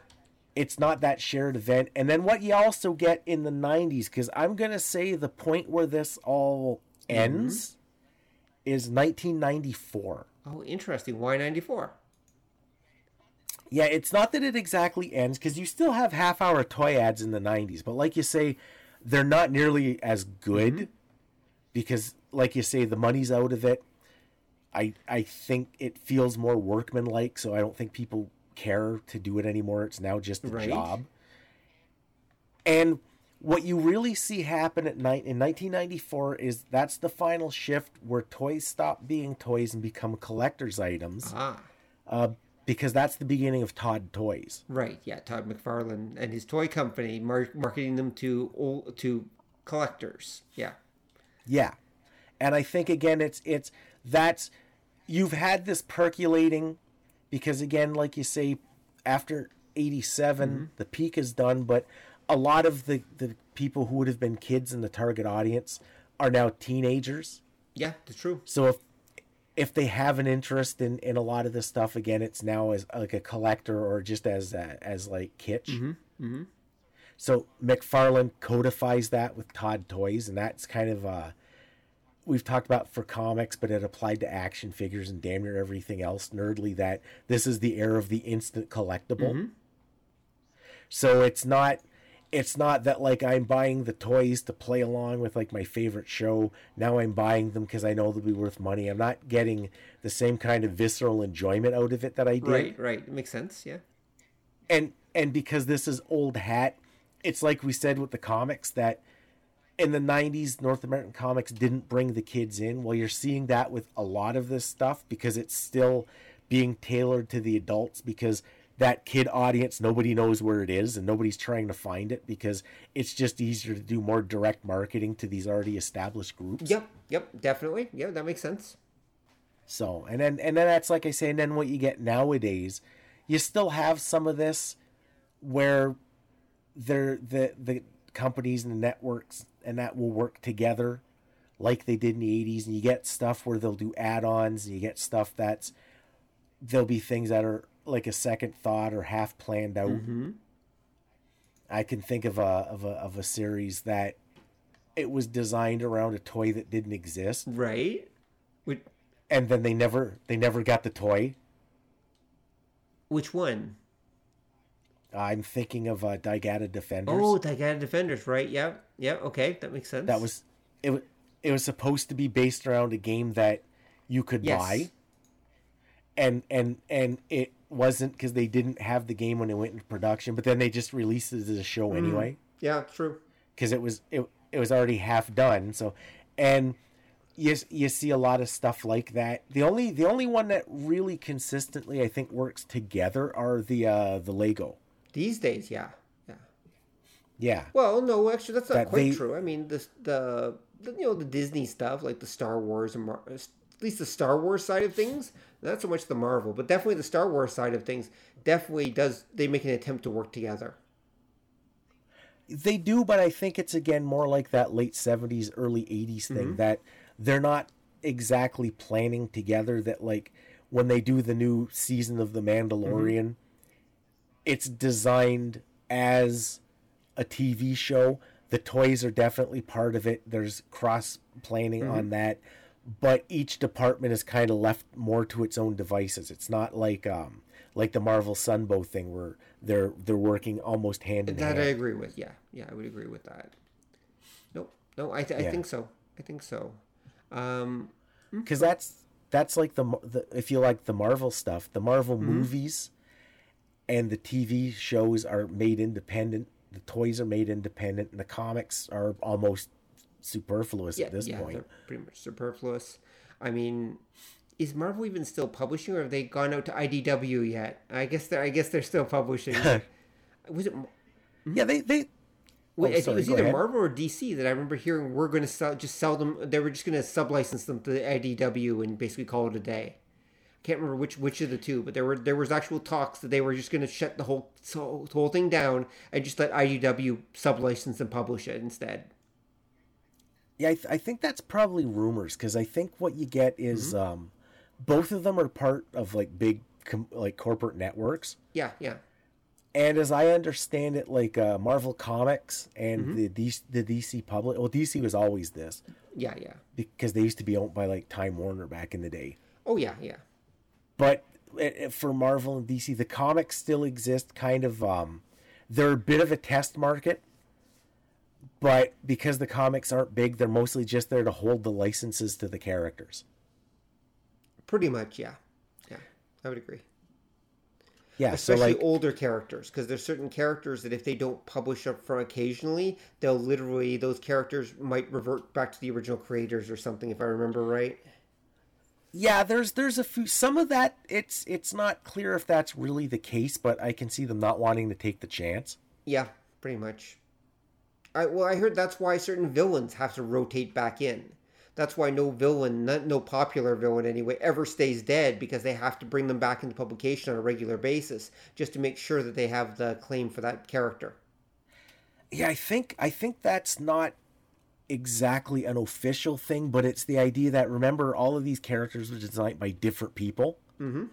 it's not that shared event. And then what you also get in the 90s, because I'm going to say the point where this all mm-hmm. ends is 1994. Oh, interesting. Why 94? Yeah, it's not that it exactly ends, because you still have half hour toy ads in the 90s. But like you say, they're not nearly as good because, like you say, the money's out of it. I, I think it feels more workmanlike, so I don't think people care to do it anymore. It's now just a Right. job. And what you really see happen at night in 1994 is that's the final shift where toys stop being toys and become collector's items Ah, uh, because that's the beginning of Todd Toys. right. Yeah, Todd McFarlane and his toy company mar- marketing them to to collectors. Yeah. Yeah. And I think again it's it's that's you've had this percolating because again like you say after 87 mm-hmm. the peak is done but a lot of the the people who would have been kids in the target audience are now teenagers. Yeah, that's true. So if if they have an interest in in a lot of this stuff again it's now as like a collector or just as uh, as like kitsch. So McFarlane codifies that with Todd Toys, and that's kind of uh we've talked about for comics, but it applied to action figures and damn near everything else nerdly that this is the era of the instant collectible. So it's not it's not that like I'm buying the toys to play along with like my favorite show. Now I'm buying them because I know they'll be worth money. I'm not getting the same kind of visceral enjoyment out of it that I did Right, right. It makes sense. Yeah. and and because this is old hat it's like we said with the comics that in the 90s north american comics didn't bring the kids in well you're seeing that with a lot of this stuff because it's still being tailored to the adults because that kid audience nobody knows where it is and nobody's trying to find it because it's just easier to do more direct marketing to these already established groups Yep, yep, definitely. Yeah, that makes sense. So, and then and then that's like I say, and then what you get nowadays, you still have some of this where they're the the companies and the networks and that will work together like they did in the 80s and you get stuff where they'll do add-ons and you get stuff that's there'll be things that are like a second thought or half planned out i can think of a of a of a series that it was designed around a toy that didn't exist Right. Which, and then they never they never got the toy. which one? I'm thinking of uh, Daigata Defenders. Oh, Gigantic Defenders, right? Yeah, yeah. Okay, that makes sense. that was it. It was supposed to be based around a game that you could Yes. buy, and and and it wasn't because they didn't have the game when it went into production. But then they just released it as a show Mm. anyway Yeah, true. because it was it, it was already half done. So and you you see a lot of stuff like that. The only the only one that really consistently I think works together are the uh the Lego. These days, yeah, yeah. Yeah. Well, no, actually, that's not That quite they- true. I mean, the, the the you know the Disney stuff like the Star Wars and Mar- at least the Star Wars side of things, not so much the Marvel, but definitely the Star Wars side of things, definitely does they make an attempt to work together. They do, but I think it's again more like that late '70s, early '80s thing mm-hmm. that they're not exactly planning together. That like when they do the new season of The Mandalorian, mm-hmm. it's designed as a TV show. The toys are definitely part of it. There's cross planning mm-hmm. on that, but each department is kind of left more to its own devices. It's not like um like the Marvel Sunbow thing where they're they're working almost hand in That hand. That I agree with. Yeah, yeah, I would agree with that. Nope, no, I, th- I Yeah. think so. I think so. Um, because that's that's like the, the if you like the Marvel stuff, the Marvel movies and the TV shows are made independent. The toys are made independent, and the comics are almost superfluous yeah, at this yeah, point. they're pretty much superfluous. I mean, is Marvel even still publishing, or have they gone out to IDW yet? I guess they're. I guess they're still publishing. was it? Hmm? Yeah, they they Wait, oh, think sorry, it was either ahead. Marvel or DC that I remember hearing we're going to sell, just sell them. They were just going to sublicense them to the IDW and basically call it a day. I can't remember which which of the two, but there were there was actual talks that they were just going to shut the whole so, whole thing down and just let IDW sublicense and publish it instead. Yeah I, th- I think that's probably rumors because I think what you get is Mm-hmm. um, both of them are part of like big com- like corporate networks. Yeah, yeah, And as I understand it, like uh, Marvel Comics and Mm-hmm. the DC, the DC public, well, DC was always this yeah, yeah. because they used to be owned by like Time Warner back in the day. Oh yeah, yeah. But eh, eh, for Marvel and DC, the comics still exist. Kind of, um, they're a bit of a test market, but because the comics aren't big, they're mostly just there to hold the licenses to the characters. Pretty much, yeah, yeah. I would agree. Yeah, especially so like older characters because there's certain characters that if they don't publish up from occasionally they'll literally those characters might revert back to the original creators or something if i remember right yeah, there's there's a few some of that. It's it's not clear if that's really the case, but I can see them not wanting to take the chance. yeah pretty much i well i heard that's why certain villains have to rotate back in that's why no villain not, no popular villain anyway ever stays dead because they have to bring them back into publication on a regular basis just to make sure that they have the claim for that character Yeah, I think I think that's not exactly an official thing, but it's the idea that remember all of these characters were designed by different people, mm-hmm.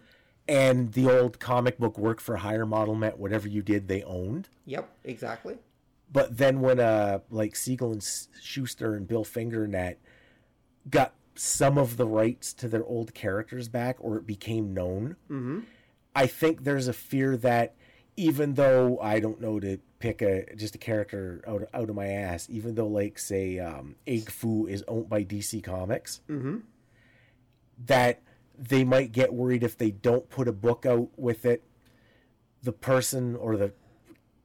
and the old comic book work for hire model meant whatever you did they owned. yep exactly But then when uh like Siegel and Shuster and Bill Finger and got some of the rights to their old characters back, or it became known, mm-hmm. I think there's a fear that even though I don't know to pick a just a character out out of my ass, even though like say um, Egg Fu is owned by DC Comics, that they might get worried if they don't put a book out with it, the person or the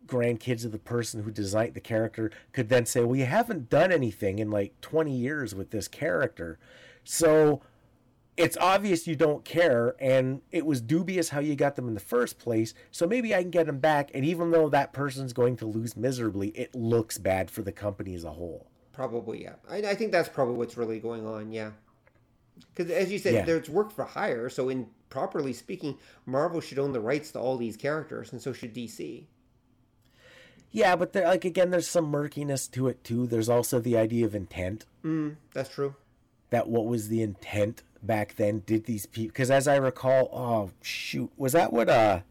grandkids of the person who designed the character could then say, "We haven't done anything in like 20 years with this character." So it's obvious you don't care and it was dubious how you got them in the first place. So maybe I can get them back and even though that person's going to lose miserably, it looks bad for the company as a whole. Probably, yeah. I, I think that's probably what's really going on, yeah. Because as you said, Yeah. there's work for hire, so in properly speaking, Marvel should own the rights to all these characters, and so should DC. Yeah, but there, like again there's some murkiness to it too. There's also the idea of intent. That's true. that what was the intent back then did these people because as i recall oh shoot was that what uh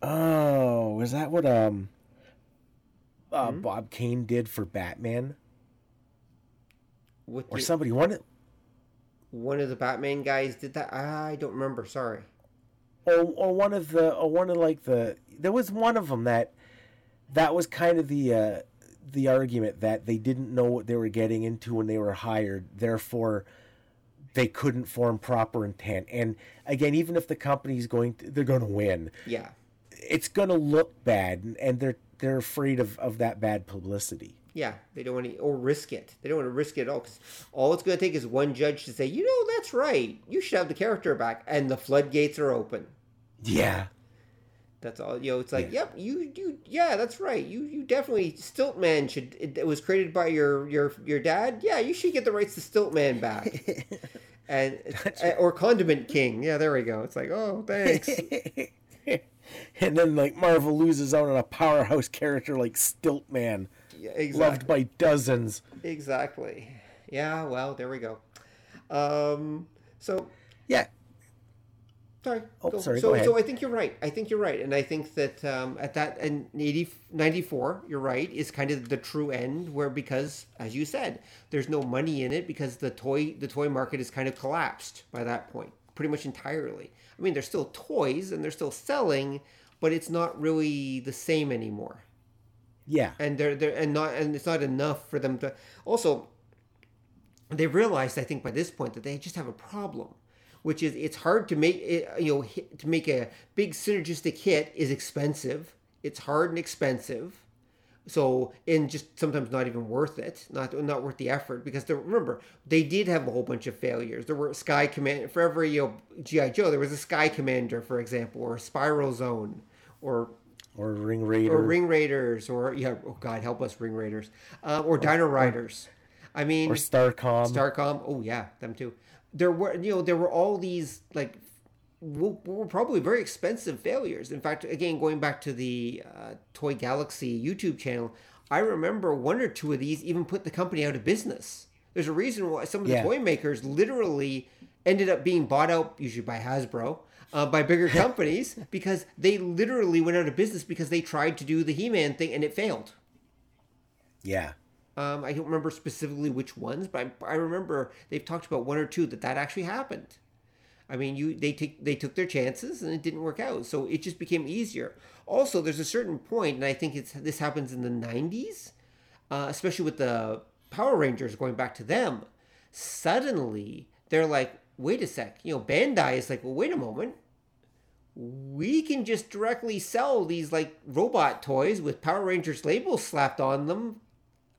oh was that what um uh, bob kane did for batman What or did- somebody one of- one of the Batman guys did that? I don't remember. Sorry. or, or one of the or one of like the there was one of them that that was kind of the uh the argument that they didn't know what they were getting into when they were hired therefore they couldn't form proper intent and again even if the company's going to, they're going to win Yeah. it's going to look bad and- they're they're afraid of of that bad publicity Yeah, they don't want to, or risk it. They don't want to risk it at all because all it's going to take is one judge to say, you know, that's right. You should have the character back, and the floodgates are open. yeah That's all. You know, it's like, yep, you, you, yeah, that's right. You, you definitely Stiltman should. It, it was created by your, your, your dad. Yeah, you should get the rights to Stiltman back. and or Condiment King. Yeah, there we go. It's like, oh, thanks. and then like Marvel loses out on a powerhouse character like Stiltman, Yeah, exactly. loved by dozens. Exactly. Yeah. Well, there we go. Um. So Yeah, Sorry. Oh, sorry, So, go ahead. so I think you're right. I think you're right, and I think that um, at that in 80, 94, you're right, is kind of the true end where because, as you said, there's no money in it because the toy the toy market is kind of collapsed by that point, pretty much entirely. I mean, there's still toys and they're still selling, but it's not really the same anymore yeah, and they're they're and not and it's not enough for them to also they realized i think by this point that they just have a problem which is it's hard to make it you know hit, to make a big synergistic hit is expensive it's hard and expensive so and just sometimes not even worth it not not worth the effort because there, remember they did have a whole bunch of failures there were sky command for every you know gi joe there was a sky commander for example or a spiral zone or or Ring Raider. or Ring Raiders, or yeah, oh God, help us, Ring Raiders, uh, or Dino Riders. I mean, or Starcom. Starcom. Oh yeah, them too. There were you know there were all these like were probably very expensive failures. In fact, again going back to the uh, Toy Galaxy YouTube channel, I remember one or two of these even put the company out of business. There's a reason why some of the Yeah. toy makers literally ended up being bought out, usually by Hasbro, uh, by bigger companies, because they literally went out of business because they tried to do the He-Man thing and it failed. yeah, Um, I don't remember specifically which ones, but I, I remember they've talked about one or two that that actually happened. I mean, you they take they took their chances and it didn't work out, so it just became easier. Also, there's a certain point, and I think it's this happens in the '90s, uh, especially with the Power Rangers going back to them. Suddenly, they're like, "Wait a sec," you know, Bandai is like, "Well, wait a moment." we can just directly sell these like robot toys with Power Rangers labels slapped on them.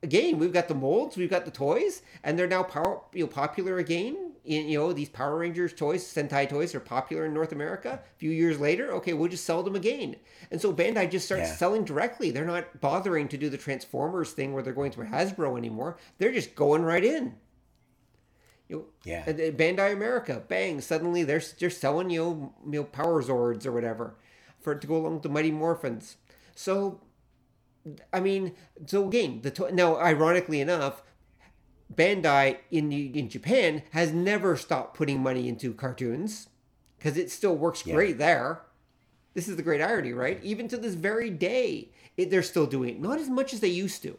Again, we've got the molds, we've got the toys, and they're now power you know popular again. In, you know these Power Rangers toys, Sentai toys, are popular in North America. A few years later, okay, we'll just sell them again. And so Bandai just starts Yeah. selling directly. They're not bothering to do the Transformers thing where they're going through Hasbro anymore. They're just going right in. You know, Yeah. and, Bandai America, bang! Suddenly they're they're selling you know, you know Power Zords or whatever for it to go along with the Mighty Morphins. So, I mean, so again, the to- now ironically enough, Bandai in the, in Japan has never stopped putting money into cartoons because it still works great there. This is the great irony, right? Even to this very day, it, they're still doing it. Not as much as they used to.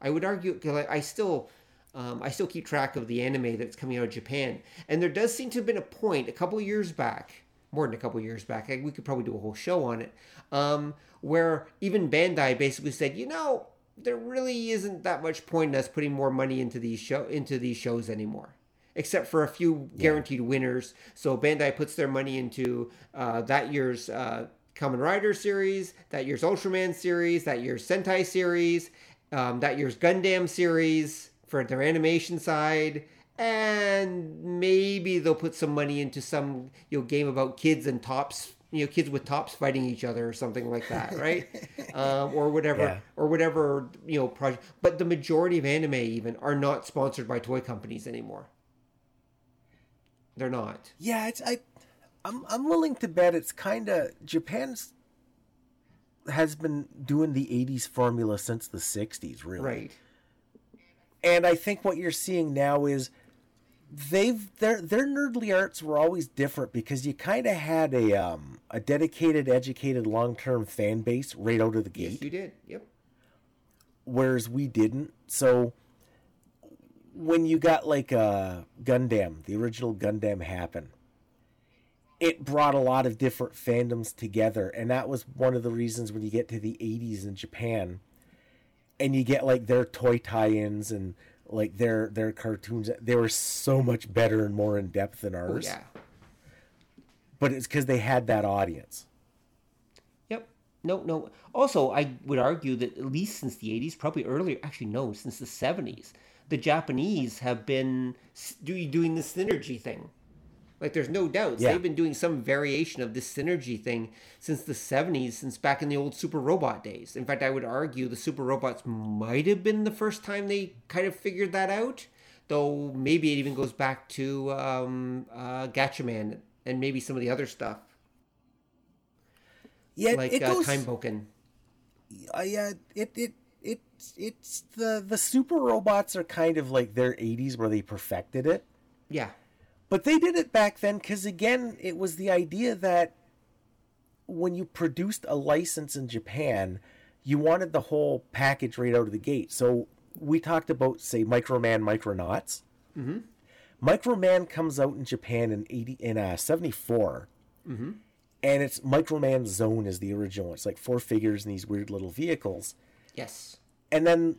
I would argue because I, I still, um, I still keep track of the anime that's coming out of Japan, and there does seem to have been a point a couple of years back, more than a couple years back. We could probably do a whole show on it, um, where even Bandai basically said, you know, there really isn't that much point in us putting more money into these show into these shows anymore except for a few guaranteed winners. So Bandai puts their money into uh, that year's uh, Kamen Rider series, that year's Ultraman series, that year's Sentai series, um, that year's Gundam series for their animation side. And maybe they'll put some money into some you know game about kids and tops, you know, kids with tops fighting each other or something like that, right? um, or whatever, Yeah. or whatever you know project. But the majority of anime even are not sponsored by toy companies anymore. They're not. yeah. It's I, I'm I'm willing to bet it's kind of Japan's has been doing the '80s formula since the '60s, really. Right. And I think what you're seeing now is they've their their nerdly arts were always different because you kind of had a um a dedicated, educated, long term fan base right out of the gate. Yes, you did. Yep. whereas we didn't. So when you got like a Gundam, the original Gundam happen, it brought a lot of different fandoms together, and that was one of the reasons when you get to the 80s in Japan and you get like their toy tie-ins and like their their cartoons they were so much better and more in depth than Oh ours yeah. but it's because they had that audience Yep. No, no. Also, I would argue that at least since the 80s, probably earlier, actually, no, since the 70s, the Japanese have been doing the synergy thing. Like, there's no doubt. Yeah. They've been doing some variation of this synergy thing since the 70s, since back in the old Super Robot days. In fact, I would argue the Super Robots might have been the first time they kind of figured that out. though maybe it even goes back to um, uh, Gatchaman and maybe some of the other stuff, Yeah, like it uh, goes. Time Bokan. uh, yeah, it it it it's the the super robots are kind of like their 80s where they perfected it. Yeah, But they did it back then because, again, it was the idea that when you produced a license in Japan, you wanted the whole package right out of the gate. So we talked about, say, Microman Micronauts. Mm-hmm. Microman comes out in Japan in eighty in uh, seventy and it's Microman Zone is the original. It's like four figures and these weird little vehicles yes, and then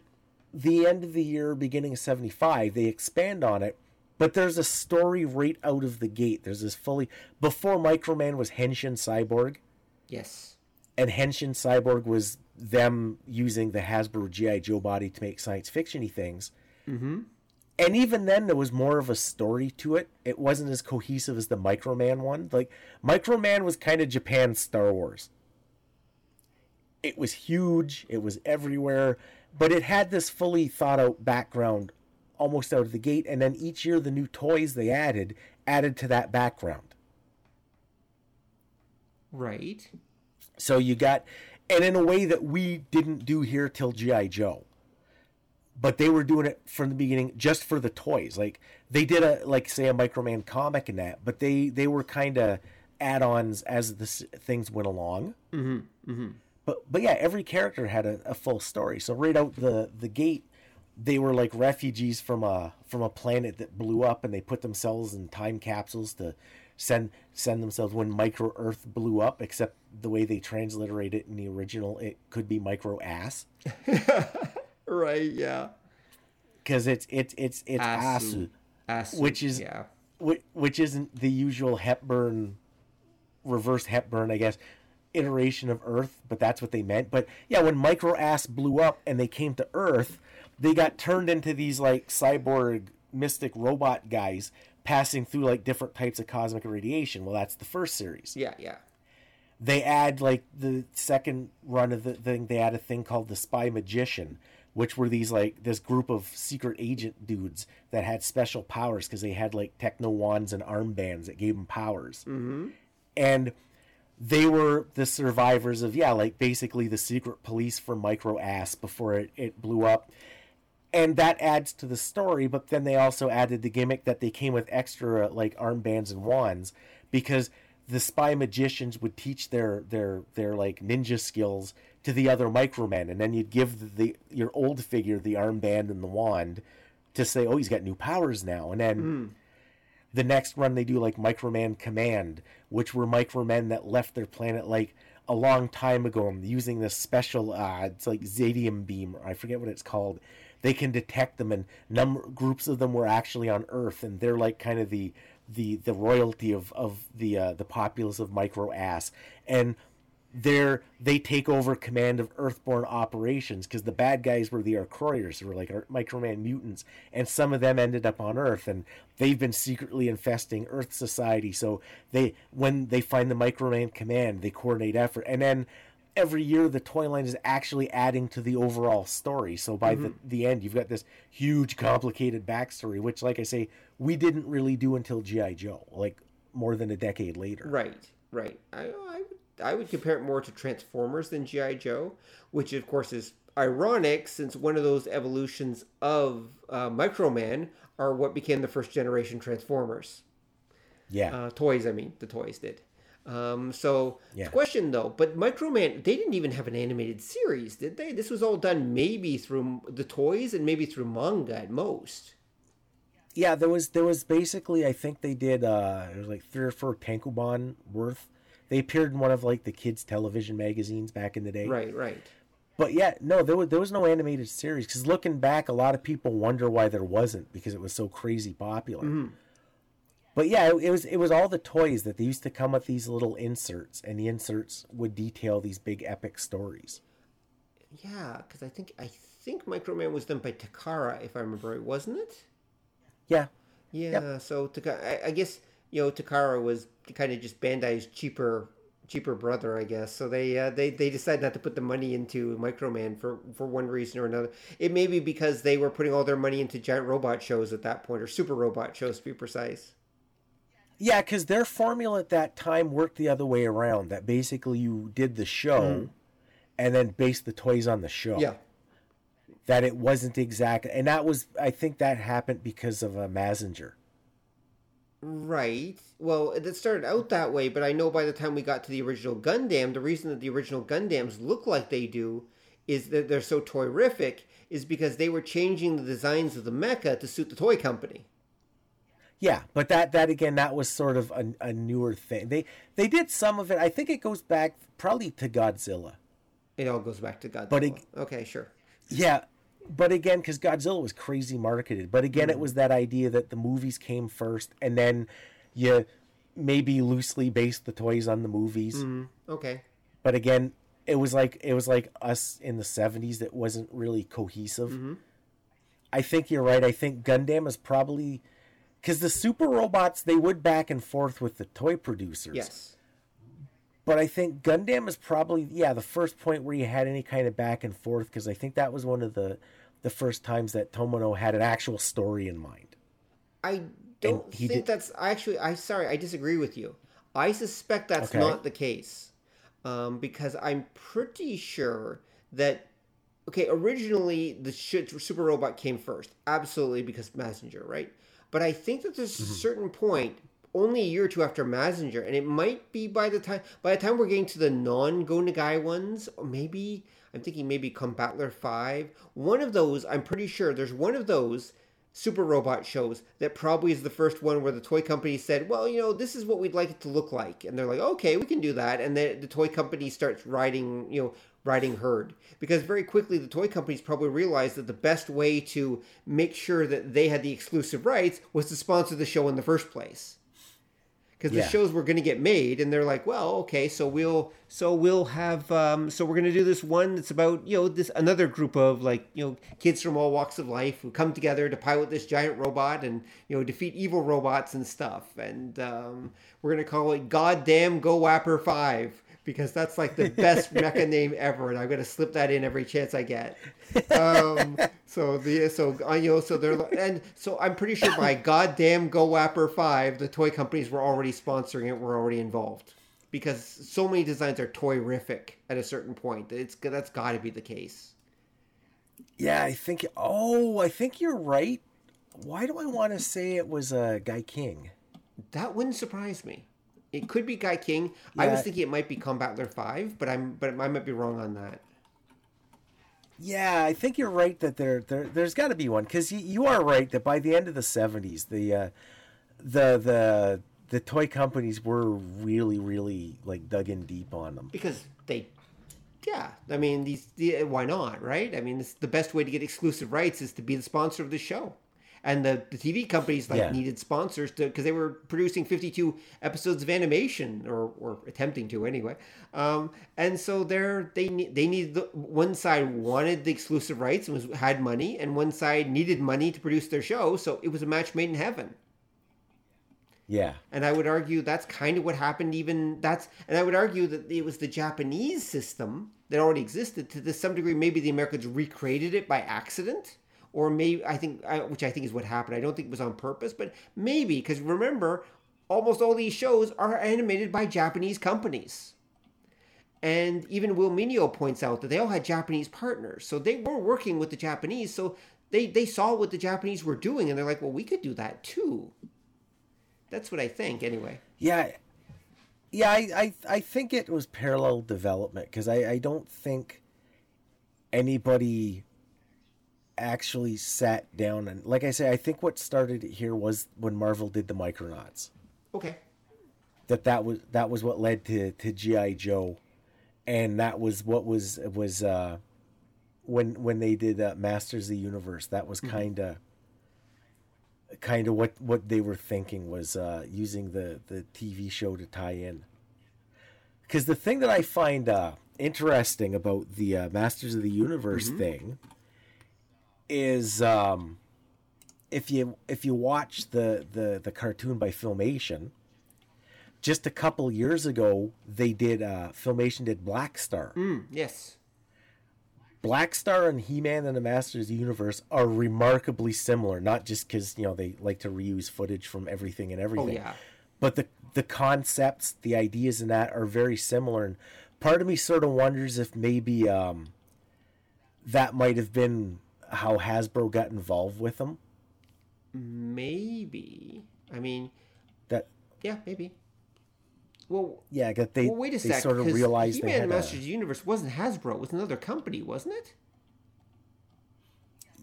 the end of the year beginning of 75 they expand on it but there's a story right out of the gate. There's this fully before microman was henshin cyborg. Yes, and henshin cyborg was them using the hasbro gi joe body to make science fictiony things. Mm-hmm. and even then there was more of a story to it. It wasn't as cohesive as the microman one. Like microman was kind of japan's star wars. It was huge. It was everywhere. But it had this fully thought out background almost out of the gate and then each year the new toys they added added to that background. Right. so you got and in a way that we didn't do here till gi joe. But they were doing it from the beginning just for the toys. Like they did a like say a microman comic and that but they they were kind of add-ons as the things went along. Mm-hmm. Mm-hmm. But but yeah, every character had a, a full story. So right out the the gate, they were like refugees from a from a planet that blew up, and they put themselves in time capsules to send send themselves when micro Earth blew up. Except the way they transliterate it in the original, it could be micro ass Right, yeah. because it's it's it's it's Asu. asu, which is yeah. which, which isn't the usual Hepburn, reverse Hepburn, I guess, iteration of Earth, but that's what they meant. But yeah, when Micro Ass blew up and they came to Earth, they got turned into these like cyborg mystic robot guys passing through like different types of cosmic radiation. Well, that's the first series. Yeah, yeah. They add like the second run of the thing, they add a thing called the Spy Magician, which were these like this group of secret agent dudes that had special powers because they had like techno wands and armbands that gave them powers. Mm-hmm. And they were the survivors of yeah, like basically the secret police for Micro Ass before it, it blew up. And that adds to the story, but then they also added the gimmick that they came with extra like armbands and wands because the spy magicians would teach their their their like ninja skills to the other micromen and then you'd give the your old figure the armband and the wand to say oh he's got new powers now. And then the next run they do like microman command which were micromen that left their planet like a long time ago and using this special uh it's like zadium beam i forget what it's called they can detect them and number groups of them were actually on earth and they're like kind of the the the royalty of of the uh the populace of micro ass and they're they take over command of earthborn operations because the bad guys were the Acroyears, who were like Microman mutants, and some of them ended up on Earth, and they've been secretly infesting Earth society. So they, when they find the Microman command, they coordinate effort, and then every year the toy line is actually adding to the overall story. So by the the end, you've got this huge, complicated backstory, which, like I say, we didn't really do until GI Joe, like more than a decade later. Right, right. I, I would I would compare it more to Transformers than GI Joe, which of course is ironic since one of those evolutions of uh, Microman are what became the first generation Transformers Yeah. uh, toys. I mean, the toys did. Um, so Yeah. question though, but Microman they didn't even have an animated series, did they? This was all done maybe through the toys and maybe through manga at most. yeah there was there was basically i think they did uh it was like three or four tankobon worth they appeared in one of like the kids television magazines back in the day Right, right. but yeah no there was there was no animated series because looking back a lot of people wonder why there wasn't because it was so crazy popular but yeah it, it was it was all the toys that they used to come with these little inserts and the inserts would detail these big epic stories Yeah, because I think I think Microman was done by Takara, if I remember right, wasn't it? yeah Yeah. So Takara, I, I guess you know Takara was kind of just Bandai's cheaper cheaper brother, I guess. So they uh, they they decided not to put the money into Microman for for one reason or another. It may be because they were putting all their money into giant robot shows at that point, or super robot shows to be precise. Yeah, because their formula at that time worked the other way around. That basically you did the show, mm. and then based the toys on the show. Yeah. That it wasn't exact, and that was I think that happened because of a uh, Mazinger. Right. Well, it started out that way, but I know by the time we got to the original Gundam, the reason that the original Gundams look like they do is that they're so toyrific is because they were changing the designs of the mecha to suit the toy company. Yeah, but that that again that was sort of a, a newer thing. They they did some of it. I think it goes back probably to Godzilla. It all goes back to Godzilla. But it, okay, sure. Yeah, but again, because Godzilla was crazy marketed. But again, mm. it was that idea that the movies came first, and then you maybe loosely based the toys on the movies. Mm. Okay. But again, it was like it was like us in the '70s that wasn't really cohesive. Mm-hmm. I think you're right. I think Gundam is probably because the super robots they would back and forth with the toy producers. Yes. But I think Gundam is probably yeah the first point where you had any kind of back and forth because I think that was one of the the first times that Tomino had an actual story in mind. I don't think did... that's actually. I sorry, I disagree with you. I suspect that's okay. not the case um, because I'm pretty sure that okay, originally the Super Robot came first, absolutely because Mazinger, right? But I think that there's mm-hmm. a certain point only a year or two after Mazinger, and it might be by the time by the time we're getting to the non Go Nagai ones, or maybe I'm thinking maybe Combattler Five. One of those, I'm pretty sure there's one of those super robot shows that probably is the first one where the toy company said, well, you know, this is what we'd like it to look like, and they're like, okay, we can do that, and then the toy company starts writing, you know, riding herd. Because very quickly the toy companies probably realized that the best way to make sure that they had the exclusive rights was to sponsor the show in the first place. Because yeah. the shows were going to get made and they're like well okay so we'll so we'll have um, so we're going to do this one that's about you know this another group of like you know kids from all walks of life who come together to pilot this giant robot and you know defeat evil robots and stuff. And um, we're going to call it Godam go wapper 5 because that's like the best mecha name ever, and I'm gonna slip that in every chance I get. Um, so the so know so they're and so I'm pretty sure by Godam Go Wapper Five, the toy companies were already sponsoring it, were already involved because so many designs are toyrific at a certain point. It's that's got to be the case. Yeah, I think. Oh, I think you're right. Why do I want to say it was a uh, Gaiking? That wouldn't surprise me. It could be Gaiking. Yeah. I was thinking it might be Combattler Five, but I'm but I might be wrong on that. Yeah, I think you're right that there, there there's got to be one because you, you are right that by the end of the '70s, the uh, the the the toy companies were really really like dug in deep on them because they yeah i mean these the, why not right i mean the best way to get exclusive rights is to be the sponsor of the show and the, the TV companies like yeah. needed sponsors to because they were producing 52 episodes of animation or, or attempting to anyway. Um, and so they're they they needed the, one side wanted the exclusive rights and was had money, and one side needed money to produce their show. So it was a match made in heaven. Yeah. And I would argue that's kind of what happened even that's and I would argue that it was the Japanese system that already existed to some degree maybe the Americans recreated it by accident or maybe I think, which I think is what happened. I don't think it was on purpose, but maybe because remember, almost all these shows are animated by Japanese companies. And even Will Meugniot points out that they all had Japanese partners. So they were working with the Japanese. So they, they saw what the Japanese were doing and they're like, well, we could do that too. That's what I think, anyway. Yeah. Yeah, I, I, I think it was parallel development because I, I don't think anybody actually sat down and like I say, I think what started here was when Marvel did the Micronauts. Okay. That that was that was what led to to GI Joe, and that was what was was uh, when when they did uh, Masters of the Universe. That was kind of kind of what what they were thinking was uh, using the the TV show to tie in. Because the thing that I find uh, interesting about the uh, Masters of the Universe mm-hmm. thing is um, if you if you watch the, the the cartoon by Filmation, just a couple years ago, they did uh, Filmation did Blackstar. Mm, yes. Blackstar and He Man and the Masters of the Universe are remarkably similar, not just because you know they like to reuse footage from everything and everything. Oh yeah. But the the concepts, the ideas in that are very similar, and part of me sort of wonders if maybe um, that might have been how Hasbro got involved with them. Maybe. I mean, That yeah, maybe. Well, yeah, that they well, wait a they sec. sort of realized they He-Man had and a, Masters of the Universe wasn't Hasbro. It was another company, wasn't it?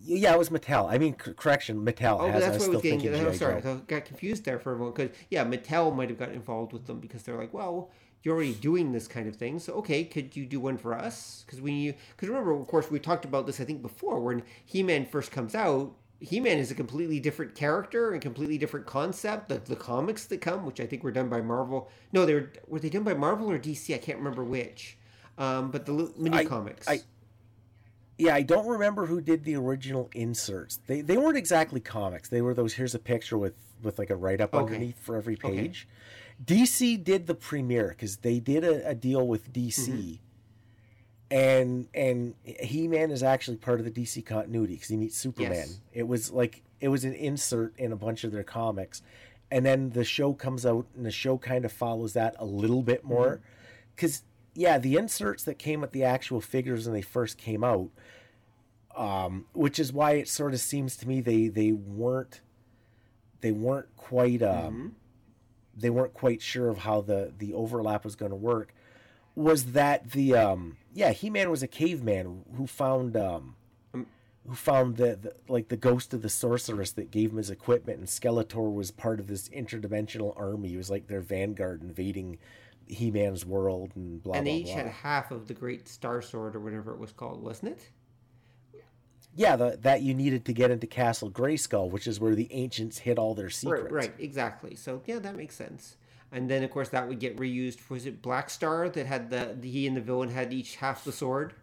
yeah, it was Mattel. I mean, c- correction, Mattel. Oh, has, that's I what I still was getting. thinking I'm sorry, I got confused there for a moment because yeah, Mattel might have got involved with them because they're like, well, you're already doing this kind of thing, so okay, could you do one for us? Because you because remember, of course, we talked about this I think before when He-Man first comes out. He-Man is a completely different character and completely different concept. The, the comics that come, which I think were done by Marvel. No, they were were they done by Marvel or DC? I can't remember which. Um, but the mini I- comics. I- Yeah, I don't remember who did the original inserts. They they weren't exactly comics. They were those. Here's a picture with with like a write up Okay. underneath for every Okay. DC did the premiere because they did a, a deal with DC, Mm-hmm. and and He Man is actually part of the DC continuity because he meets Superman. Yes. It was like it was an insert in a bunch of their comics, and then the show comes out and the show kind of follows that a little bit more, Mm-hmm. because yeah, the inserts that came with the actual figures when they first came out, um, which is why it sort of seems to me they they weren't they weren't quite um, they weren't quite sure of how the the overlap was going to work was that the um yeah he-man was a caveman who found um who found the, the like the ghost of the sorceress that gave him his equipment and skeletor was part of this interdimensional army he was like their vanguard invading he-man's world and blah blah blah. and they blah each blah had half of the Great Star Sword or whatever it was called, wasn't it? Yeah the, that you needed to get into castle grayskull which is where the ancients hid all their secrets Right, right, exactly. So yeah, that makes sense. And then of course that would get reused. Was it Blackstar that had the, the he and the villain had each half the sword?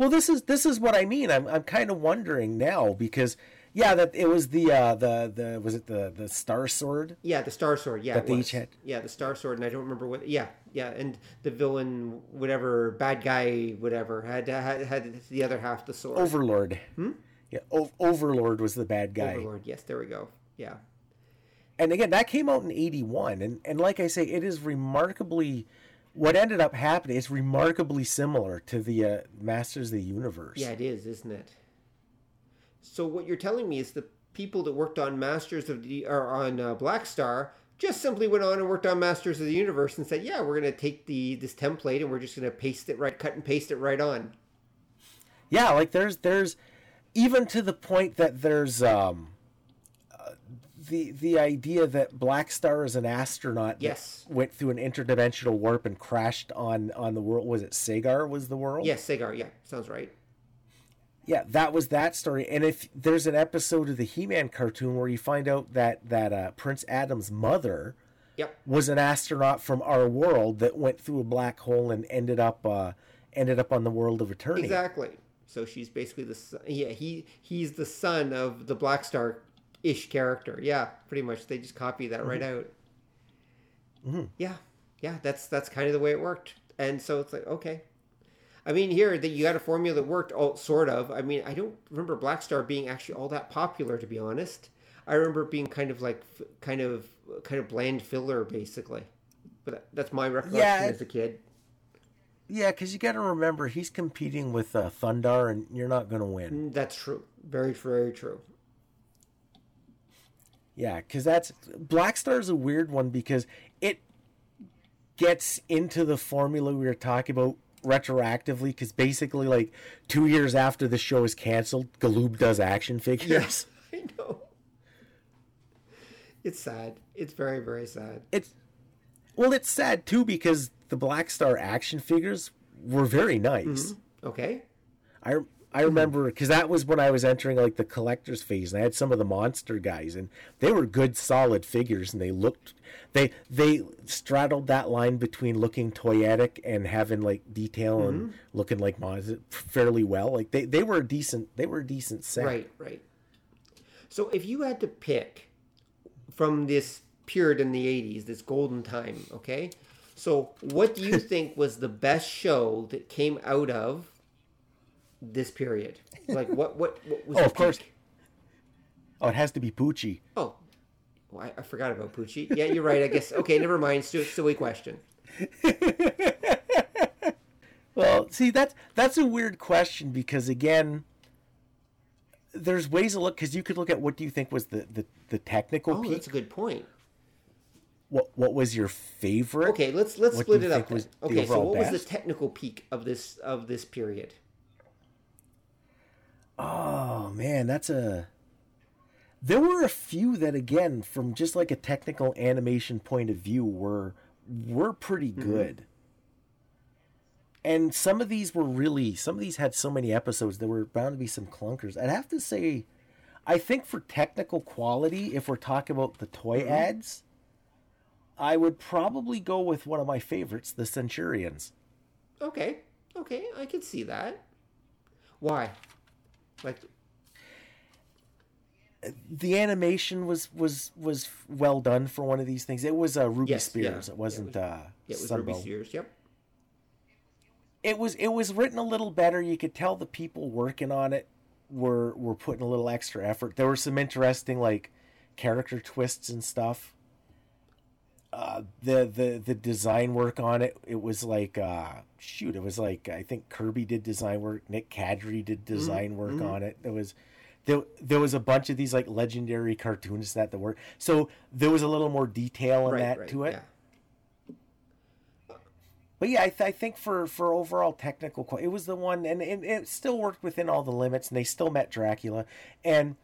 Well, this is this is what I mean. I'm I'm kind of wondering now because yeah, that it was the uh, the the was it the the Star Sword? Yeah, the Star Sword. Yeah, That they each had- Yeah, the Star Sword, and I don't remember what. Yeah, yeah, and the villain, whatever bad guy, whatever, had had, had the other half the sword. Overlord. Hmm? Yeah, o- Overlord was the bad guy. Overlord. Yes, there we go. Yeah. And again, that came out in '81, and and like I say, it is remarkably. What ended up happening is remarkably similar to the uh, Masters of the Universe. Yeah, it is, isn't it? So what you're telling me is the people that worked on Masters of the or on uh, Blackstar just simply went on and worked on Masters of the Universe and said, "Yeah, we're going to take the this template and we're just going to paste it right, cut and paste it right on." yeah like there's there's even to the point that there's um uh, the the idea that Blackstar is an astronaut that Yes. went through an interdimensional warp and crashed on on the world was it sagar was the world Yes, Sagar. Yeah, sounds right. Yeah that was that story and if there's an episode of the he-man cartoon where you find out that that uh, prince adam's mother Yep. was an astronaut from our world that went through a black hole and ended up uh ended up on the world of Eternia Exactly. So she's basically the son, yeah he he's the son of the Blackstar ish character. Yeah, pretty much. They just copy that right out. Yeah, yeah. That's that's kind of the way it worked. And so it's like okay. I mean, here that you got a formula that worked, all sort of. I mean, I don't remember Blackstar being actually all that popular, to be honest. I remember it being kind of like kind of kind of bland filler, basically. But that's my recollection Yeah, as a kid. yeah because you got to remember he's competing with uh, Thundarr and you're not going to win Mm, That's true. Very, very true. Yeah, because that's Blackstar is a weird one because it gets into the formula we were talking about retroactively. Because basically, like two years after the show is canceled, Galoob does action figures. Yes, I know. It's sad. It's very, very sad. It's well, it's sad too because the Blackstar action figures were very nice. Mm-hmm. Okay. I I remember because that was when I was entering like the collector's phase, and I had some of the monster guys, and they were good, solid figures, and they looked they they straddled that line between looking toyetic and having like detail and mm-hmm. looking like monsters fairly well. Like they they were a decent they were a decent set. Right, right. So if you had to pick from this period in the 80s, this golden time, okay? So, what do you think was the best show that came out of this period? Like, what what, what was Oh, of course. Oh, it has to be Poochie. Oh, well, I, I forgot about Poochie. Yeah, you're right. I guess. Okay, never mind. Still, silly question. Well, see that's that's a weird question because again, there's ways to look because you could look at what do you think was the the, the technical peak? Oh, peak. that's a good point. What what was your favorite? Okay, let's let's What split it up. then. Okay, so what was the technical peak of this of this period? Oh man, that's a. There were a few that, again, from just like a technical animation point of view, were were pretty Mm-hmm. good. And some of these were really, some of these had so many episodes. There were bound to be some clunkers. I'd have to say, I think for technical quality, if we're talking about the toy Mm-hmm. ads, I would probably go with one of my favorites, the Centurions. Okay, okay, I can see that. Why? Like, the animation was was was well done for one of these things. It was uh, Ruby Yes. Spears. Yeah, It it wasn't was- uh, yeah, it was. Ruby Spears. Yep. It was it was written a little better. You could tell the people working on it were were putting a little extra effort. There were some interesting like character twists and stuff. Uh, the the the design work on it it was like uh shoot it was like I think Kirby did design work Nick Kadri did Mm-hmm, design work on it there was there, there was a bunch of these like legendary cartoonists that that were so there was a little more detail in Right, that right. to it Yeah. but yeah, I, th- I think for for overall technical, it was the one, and it, it still worked within all the limits, and they still met Dracula. And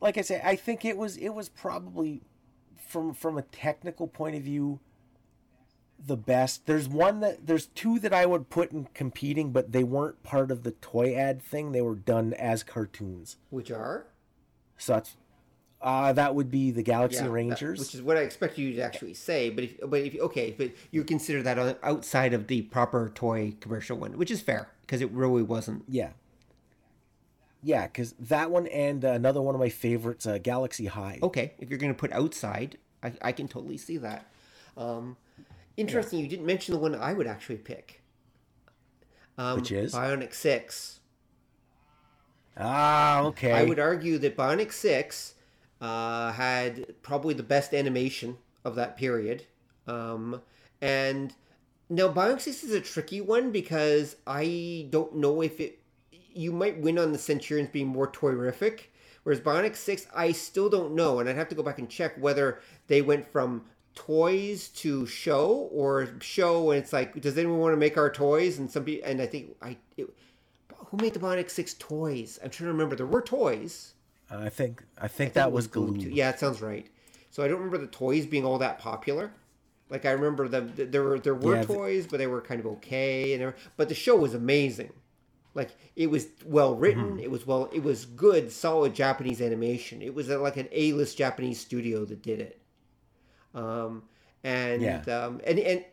like I say, I think it was it was probably from from a technical point of view the best. There's one that there's two that I would put in competing, but they weren't part of the toy ad thing. They were done as cartoons. Which are Such. uh, that would be the Galaxy Yeah, that- Rangers. which is what I expect you to actually say. But if but if okay, but you consider that outside of the proper toy commercial one, which is fair because it really wasn't. Yeah. Yeah, because that one and uh, another one of my favorites, uh, Galaxy High. Okay, if you're going to put outside, I, I can totally see that. Um, interesting, you didn't mention the one I would actually pick. Um, Which is? Bionic Six. Ah, okay. I would argue that Bionic Six uh, had probably the best animation of that period. Um, and now Bionic Six is a tricky one because I don't know if it. You might win on the Centurions being more toyrific, whereas Bionic Six, I still don't know, and I'd have to go back and check whether they went from toys to show or show, and it's like, does anyone want to make our toys? And some people, and I think I. It, who made the Bionic Six toys? I'm trying to remember. There were toys. I think I think I that think it was too. Yeah, it sounds right. So I don't remember the toys being all that popular. Like I remember them. th- There were there were Yeah, the- toys, but they were kind of okay, and but the show was amazing. Like it was well written. Mm-hmm. It was well. It was good, solid Japanese animation. It was uh, like an A list Japanese studio that did it. Um, and Yeah. um, and and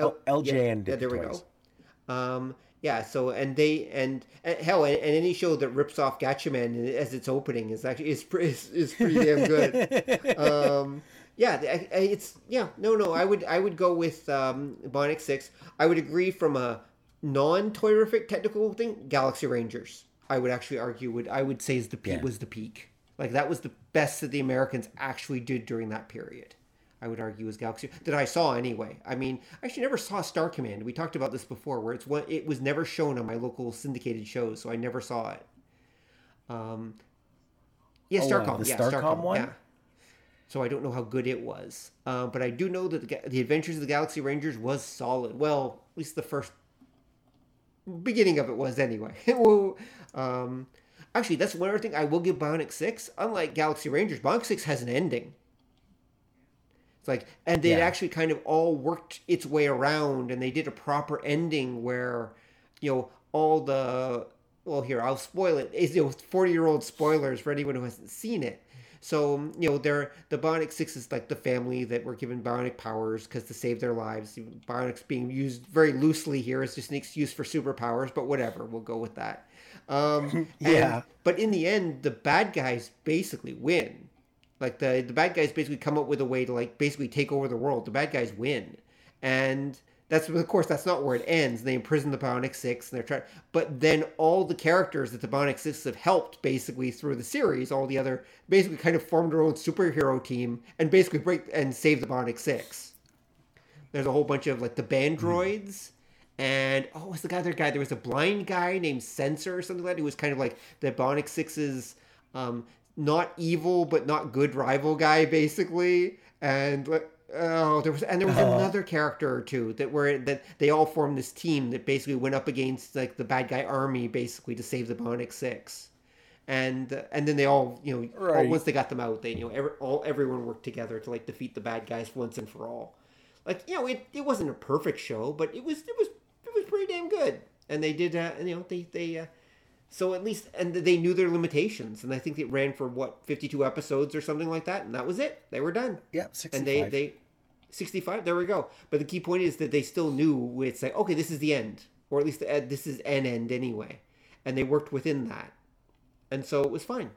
Oh, LJN yeah, did there the we toys. go. Um, yeah, so and they and, and hell, and, and any show that rips off Gatchaman as its opening is actually is is, is pretty damn good. um, yeah, it's yeah, no, no, I would I would go with um, Bionic Six. I would agree from a non-toyrific technical thing, Galaxy Rangers. I would actually argue would I would say is the peak Yeah. was the peak. Like that was the best that the Americans actually did during that period. I would argue was Galaxy that I saw anyway. I mean, I actually never saw Star Command. We talked about this before, where it's one it was never shown on my local syndicated shows, so I never saw it. Um, yeah, Oh, uh, Starcom, yeah, Starcom Starcom, one? yeah. So I don't know how good it was, uh, but I do know that the, the Adventures of the Galaxy Rangers was solid. Well, at least the first beginning of it was anyway. Well, um, actually, that's one other thing I will give Bionic Six. Unlike Galaxy Rangers, Bionic Six has an ending. It's like, and they Yeah. actually kind of all worked its way around, and they did a proper ending where, you know, all the well, here I'll spoil. It's you know, forty year old spoilers for anyone who hasn't seen it. So you know, they're the Bionic Six is like the family that were given bionic powers because to save their lives. Bionics being used very loosely here is just an excuse for superpowers, but whatever, we'll go with that. Um, and- Yeah. but in the end, the bad guys basically win Like the the bad guys basically come up with a way to like basically take over the world. The bad guys win, and that's of course that's not where it ends. They imprison the Bionic Six, and they're trying. But then all the characters that the Bionic Six have helped basically through the series, all the other basically kind of formed their own superhero team and basically break and save the Bionic Six. There's a whole bunch of like the Bandroids. And oh, what's the other guy? There was a blind guy named Sensor or something like that. Who was kind of like the Bionic Six's um, not evil but not good rival guy, basically. And oh, there was and there was another character or two that were that they all formed this team that basically went up against like the bad guy army, basically to save the Bionic Six. And uh, and then they all you know all- Right. once they got them out, they you know every, all everyone worked together to like defeat the bad guys once and for all. Like you know it, it wasn't a perfect show, but it was it was it was pretty damn good. And they did uh, and, you know they they. Uh, so at least, and they knew their limitations, and I think it ran for what fifty-two episodes or something like that, and that was it. They were done. Yeah, 65. And they they, sixty-five. There we go. But the key point is that they still knew it's like okay, this is the end, or at least uh, this is an end anyway, and they worked within that, and so it was fine.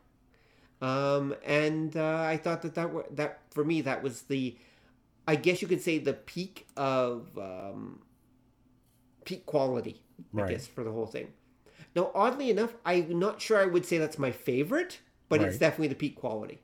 Um, and uh, I thought that that were, that for me that was the, I guess you could say the peak of um, peak quality. I guess for the whole thing. Now, oddly enough, I'm not sure I would say that's my favorite, but it's definitely the peak quality.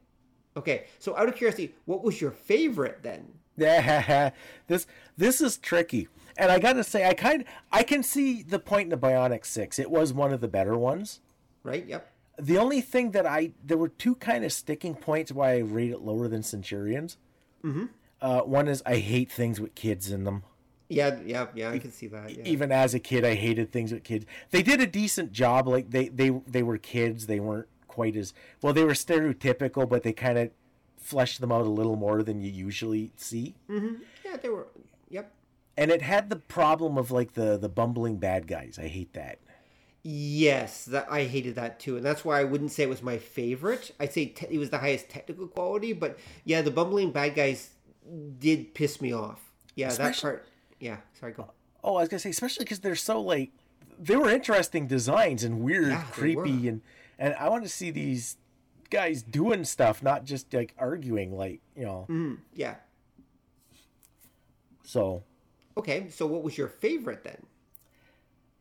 Okay, so out of curiosity, what was your favorite then? Yeah, this this is tricky, and I gotta say, I kind I can see the point in the Bionic Six. It was one of the better ones. Right? Yep. The only thing that I there were two kind of sticking points why I rate it lower than Centurions. Mm-hmm. Uh, one is I hate things with kids in them. Yeah, yeah, yeah. I can see that. Yeah. Even as a kid, I hated things with kids. They did a decent job. Like they they they were kids. They weren't quite as well. They were stereotypical, but they kind of fleshed them out a little more than you usually see. Mm-hmm. Yeah, they were. Yep. and it had the problem of like the the bumbling bad guys. I hate that. Yes, that I hated that too, and that's why I wouldn't say it was my favorite. I'd say te- it was the highest technical quality, but yeah, the bumbling bad guys did piss me off. Yeah, that Especially- part. Yeah, sorry, go. Oh, I was gonna say, especially because they're so like they were interesting designs and weird, Yeah, creepy, and and I want to see these guys doing stuff, not just like arguing, like you know. Mm. Yeah. So Okay, so what was your favorite then?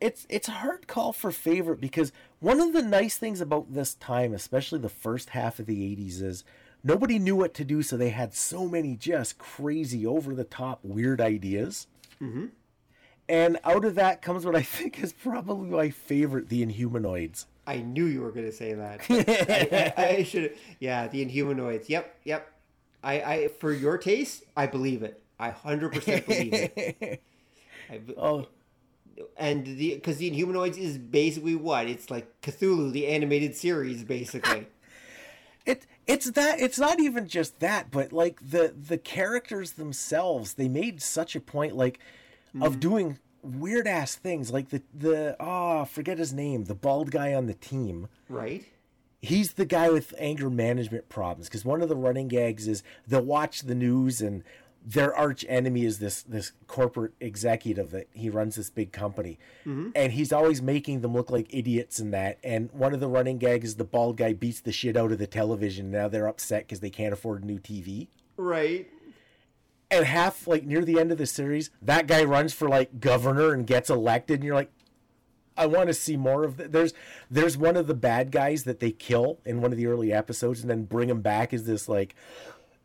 it's it's a hard call for favorite because one of the nice things about this time, especially the first half of the '80s, is nobody knew what to do, so they had so many just crazy, over the top, weird ideas. Mm-hmm. And out of that comes what I think is probably my favorite, the Inhumanoids. I knew you were going to say that. I, I, I should. Yeah, the Inhumanoids. Yep, yep. I, I, for your taste, I believe it. I hundred percent believe it. I, Oh, and the because the Inhumanoids is basically what it's like Cthulhu, the animated series, basically. it it's that it's not even just that, but like the the characters themselves, they made such a point like of mm-hmm. doing weird ass things, like the the oh forget his name, the bald guy on the team. right. he's the guy with anger management problems because one of the running gags is they'll watch the news and their arch enemy is this this corporate executive that he runs this big company. Mm-hmm. And he's always making them look like idiots and that. And one of the running gags is the bald guy beats the shit out of the television. Now they're upset because they can't afford a new tv Right. and half like near the end of the series that guy runs for like governor and gets elected. And you're like i want to see more of that there's there's one of the bad guys that they kill in one of the early episodes and then bring him back as this like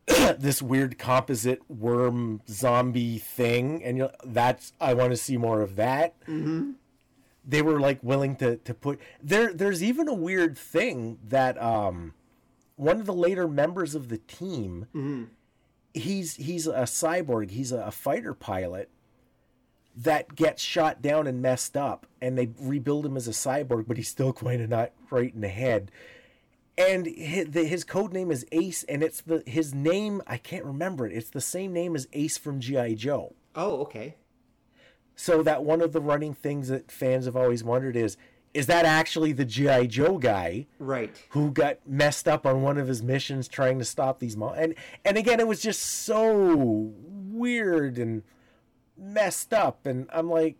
this weird composite worm zombie thing and you're that's i want to see more of that mm-hmm. they were like willing to to put there there's even a weird thing that um one of the later members of the team he's he's a cyborg. He's a, a fighter pilot that gets shot down and messed up, and they rebuild him as a cyborg, but he's still kind of not right in the head. And his, the, his code name is Ace, and it's the his name I can't remember it. It's the same name as Ace from GI Joe. Oh, okay. So that one of the running things that fans have always wondered is is that actually the GI Joe guy? Right. who got messed up on one of his missions trying to stop these mo- and and again it was just so weird and messed up and I'm like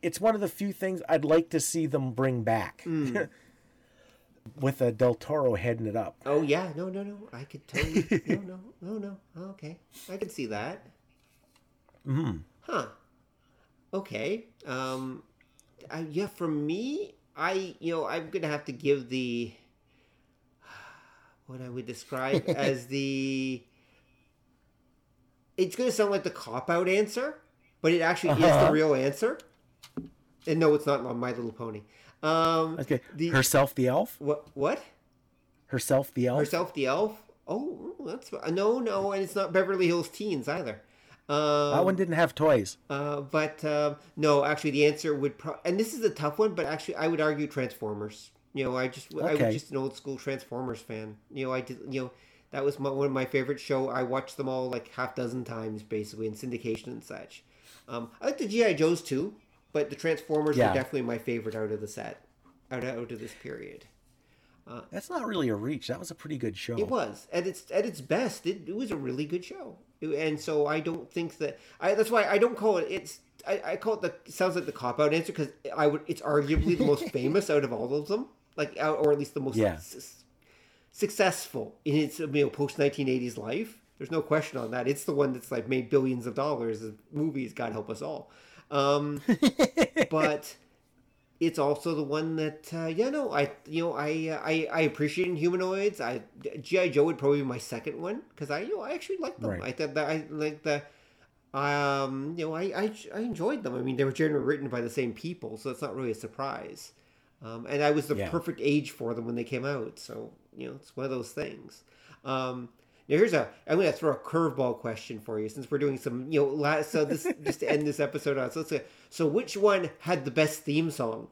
it's one of the few things I'd like to see them bring back. Hmm. with a Del Toro heading it up. Oh yeah, no, no, no. I could totally. no, no, no, no. Okay, I can see that. Hmm. Huh. Okay. Um. I, yeah, for me, I you know I'm gonna have to give the what I would describe as the. It's gonna sound like the cop out answer, but it actually is the Uh-huh. real answer. And no, it's not on My Little Pony. Um, Okay. The Herself the elf. what? What? Herself the elf. Herself the elf. Oh, that's no, no, and it's not Beverly Hills Teens either. Um, that one didn't have toys. uh, but um, no, actually, the answer would pro- and this is a tough one, but actually, I would argue Transformers. You know, I just I was just an old school Transformers fan. You know, I did. You know, that was my, one of my favorite show. I watched them all like half dozen times, basically in syndication and such. Um, I like the GI Joes too, but the Transformers Yeah. were definitely my favorite out of the set, out of, out of this period. Uh, that's not really a reach. That was a pretty good show. It was at its at its best. It, it was a really good show, and so I don't think that I. That's why I don't call it. It's I, I call it the sounds like the cop out answer because I would. It's arguably the most famous out of all of them, like uh, or at least the most Yeah. s- successful in its you know post nineteen eighties life. There's no question on that. It's the one that's like made billions of dollars of movies. God help us all. Um, but it's also the one that uh, yeah no I you know I uh, I I appreciate humanoids. I GI Joe would probably be my second one because I you know I actually like them. Right. I thought that I like the um you know I, I I enjoyed them. I mean they were generally written by the same people, so it's not really a surprise. Um, and I was the Yeah. perfect age for them when they came out, so you know it's one of those things. Um, now here's a I'm gonna throw a curveball question for you since we're doing some you know last so this just to end this episode on. So let's say, so which one had the best theme song?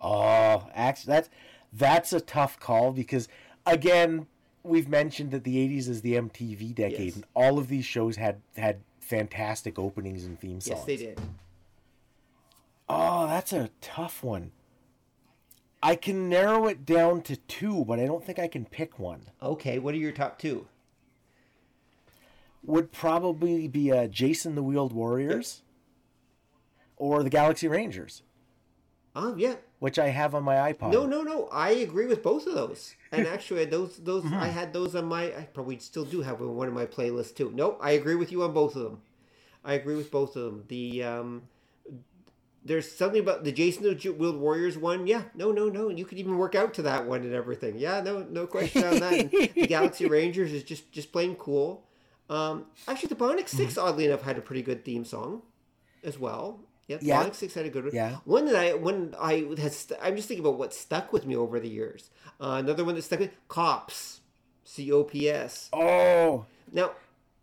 Oh, actually, that's that's a tough call because again, we've mentioned that the '80s is the MTV decade, Yes. and all of these shows had had fantastic openings and theme songs. Yes, they did. Oh, that's a tough one. I can narrow it down to two, but I don't think I can pick one. Okay, what are your top two? Would probably be uh, Jace and the Wheeled Warriors or the Galaxy Rangers, Oh yeah. which I have on my iPod. No, no, no. I agree with both of those. And actually, those those I had those on my. I probably still do have one of my playlists too. Nope, I agree with you on both of them. I agree with both of them. The um, there's something about the Jace and the Wheeled Warriors one. Yeah, no, no, no. And You could even work out to that one and everything. Yeah, no, no question on that. And the Galaxy Rangers is just just plain cool. Um, actually, the Bionic 6 oddly enough, had a pretty good theme song as well. Yeah, the Yeah. Bionic Six had a good one. Yeah. One that I one I has st- I'm just thinking about what stuck with me over the years. Uh, another one that stuck with Cops, C O P S. Oh, Now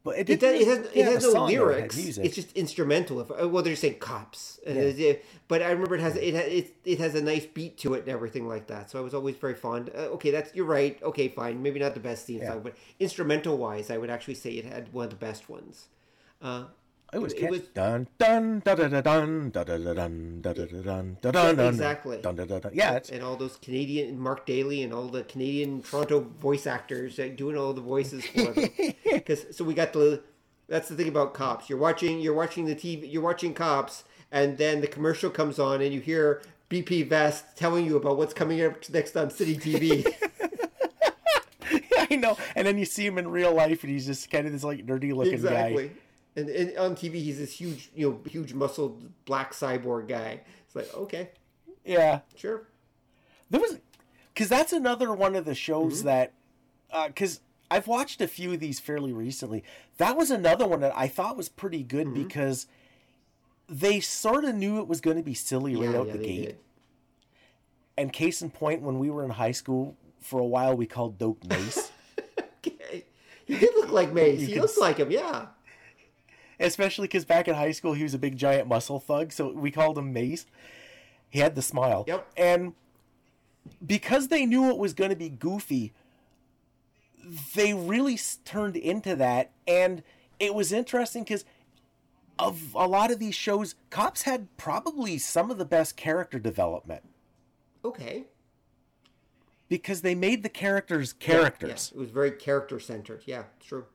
but it, does, it has it has no it lyrics. It's just instrumental. If, well, they're saying cops, it- it- but I remember it has it, it it has a nice beat to it and everything like that. So I was always very fond. Uh, okay, that's you're right. Okay, fine. Maybe not the best theme Yeah. song, but instrumental wise, I would actually say it had one of the best ones. Uh, it was, it was dun dun da da da dun da da da dun da da da dun da da dun exactly dun da da da yeah and all those Canadian Mark Daly and all the Canadian Toronto voice actors doing all the voices for because so we got the that's the thing about cops you're watching you're watching the TV you're watching cops and then the commercial comes on and you hear BP Vest telling you about what's coming up next on City TV. I know. And then you see him in real life, and he's just kind of this like nerdy looking exactly. guy. And, and on TV, he's this huge, you know, huge muscled black cyborg guy. It's like, okay, Yeah, sure. there was because that's another one of the shows Mm-hmm. that because I've watched a few of these fairly recently. That was another one that I thought was pretty good Mm-hmm. because they sort of knew it was going to be silly right Yeah, out yeah, the gate. did. And case in point, when we were in high school, for a while we called Dope Mace. Okay. He looked like Mace. he can looks s- like him, yeah. Especially because back in high school he was a big giant muscle thug so we called him mace he had the smile Yep. and because they knew it was going to be goofy they really turned into that and it was interesting because of a lot of these shows cops had probably some of the best character development Okay. because they made the characters Yeah, characters yeah. It was very character centered. Yeah, true.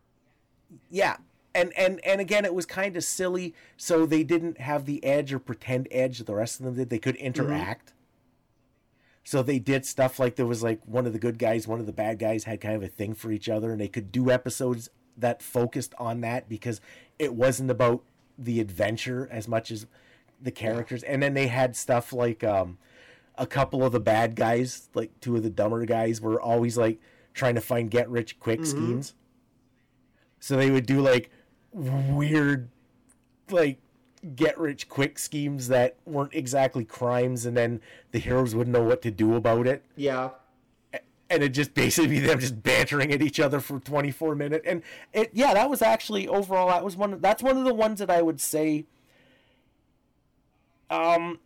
yeah and and and again it was kind of silly so they didn't have the edge or pretend edge that the rest of them did. They could interact. So they did stuff like there was like one of the good guys, one of the bad guys had kind of a thing for each other, and they could do episodes that focused on that because it wasn't about the adventure as much as the characters. And then they had stuff like um, a couple of the bad guys, like two of the dumber guys, were always like trying to find get rich quick schemes. So they would do like weird, like get rich quick schemes that weren't exactly crimes, and then the heroes wouldn't know what to do about it. Yeah. and it just basically be them just bantering at each other for 24 minutes. And it yeah that was actually overall that was one that's one of the ones that i would say um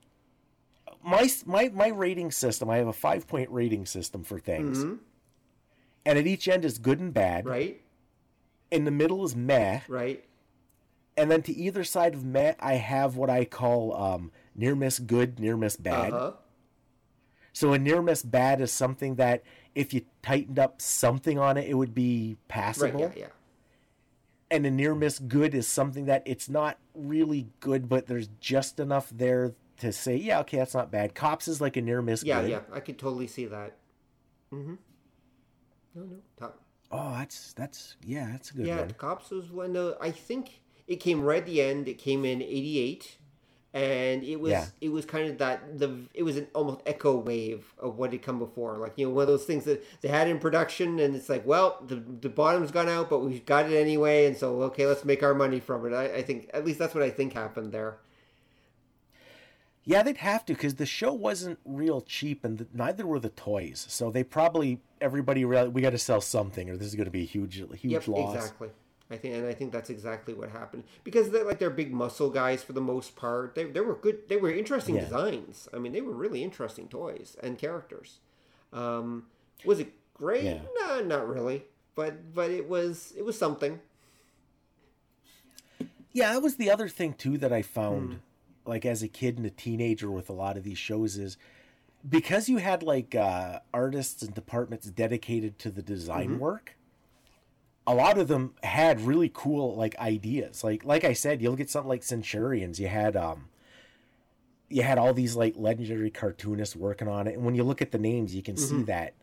my my my rating system i have a five point rating system for things. And at each end is good and bad. Right. In the middle is meh Right. and then to either side of meh i have what i call um near miss good near miss bad Uh huh. So a near miss bad is something that if you tightened up something on it, it would be Right. passable. Yeah. Yeah. And a near miss good is something that it's not really good, but there's just enough there to say, yeah, okay, that's not bad. Cops is like a near miss Yeah. good. Yeah. I could totally see that. Mm-hmm. No. No. Top. Oh, that's that's yeah, that's a good Yeah, one. the C.O.P.S. was one of I think it came right at the end. It came in '88, and it was Yeah. it was kind of that the it was an almost echo wave of what had come before. Like you know one of those things that they had in production, and it's like, well, the the bottom's gone out, but we've got it anyway, and so okay, let's make our money from it. I, I think at least that's what I think happened there. Yeah, they'd have to because the show wasn't real cheap, and the, neither were the toys. So they probably everybody realized we got to sell something, or this is going to be a huge, huge Yep, loss. exactly. I think, and I think that's exactly what happened because they're like they're big muscle guys for the most part. They, they were good. They were interesting Yeah. designs. I mean, they were really interesting toys and characters. Um, was it great? Yeah. No, not really. But but it was it was something. Yeah, that was the other thing too that I found, Hmm. Like as a kid and a teenager with a lot of these shows is because you had like uh, artists and departments dedicated to the design Mm-hmm. work. A lot of them had really cool like ideas. Like like I said, you look at something like Centurions. You had um, you had all these like legendary cartoonists working on it, and when you look at the names, you can Mm-hmm. see that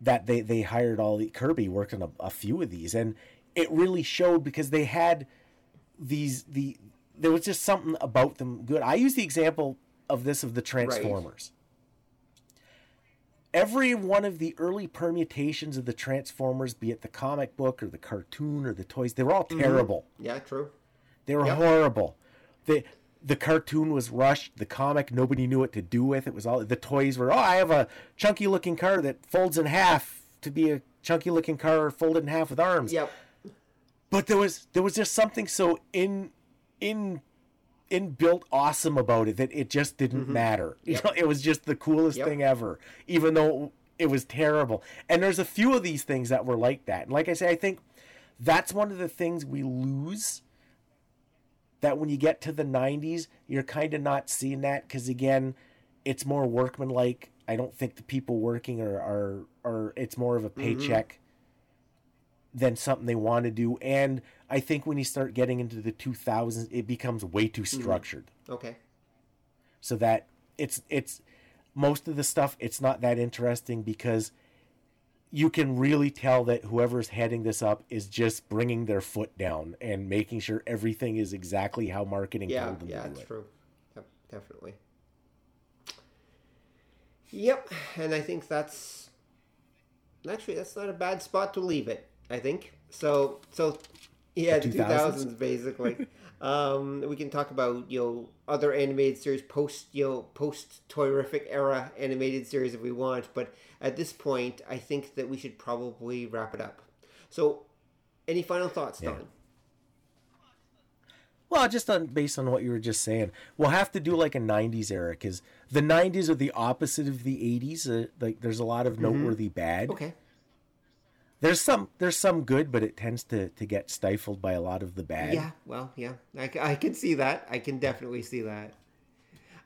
that they they hired all the Kirby worked on a, a few of these, and it really showed because they had these the there was just something about them good. I use the example of this of the Transformers. Every one of the early permutations of the Transformers, be it the comic book or the cartoon or the toys, they were all mm-hmm. terrible. Yeah, true. They were Yep. horrible. The the cartoon was rushed. The comic nobody knew what to do with. It was all the toys were. Oh, I have a chunky looking car that folds in half to be a chunky looking car folded in half with arms Yep. but there was there was just something so in in inbuilt awesome about it that it just didn't mm-hmm. matter. You know, it was just the coolest Yep. thing ever, even though it was terrible. And there's a few of these things that were like that. And like I say, I think that's one of the things we lose. That when you get to the 90s, you're kind of not seeing that because again, it's more workmanlike. I don't think the people working are are, are it's more of a mm-hmm. paycheck than something they want to do. And I think when you start getting into the 2000s, it becomes way too mm-hmm. structured. Okay. So that it's it's most of the stuff it's not that interesting because you can really tell that whoever's heading this up is just bringing their foot down and making sure everything is exactly how marketing Yeah, told them yeah, to do it's it. true. Yep, definitely. Yep, and I think that's actually that's not a bad spot to leave it. I think so. So yeah, the 2000s? basically. um, we can talk about you know other animated series post you know post Toyrific era animated series if we want, but at this point, I think that we should probably wrap it up. So, any final thoughts, Yeah. Don? Well, just on based on what you were just saying, we'll have to do like a '90s era because the '90s are the opposite of the '80s. Uh, like, there's a lot of noteworthy bad. Okay. There's some there's some good, but it tends to to get stifled by a lot of the bad. Yeah, well, yeah, I, I can see that. I can definitely see that.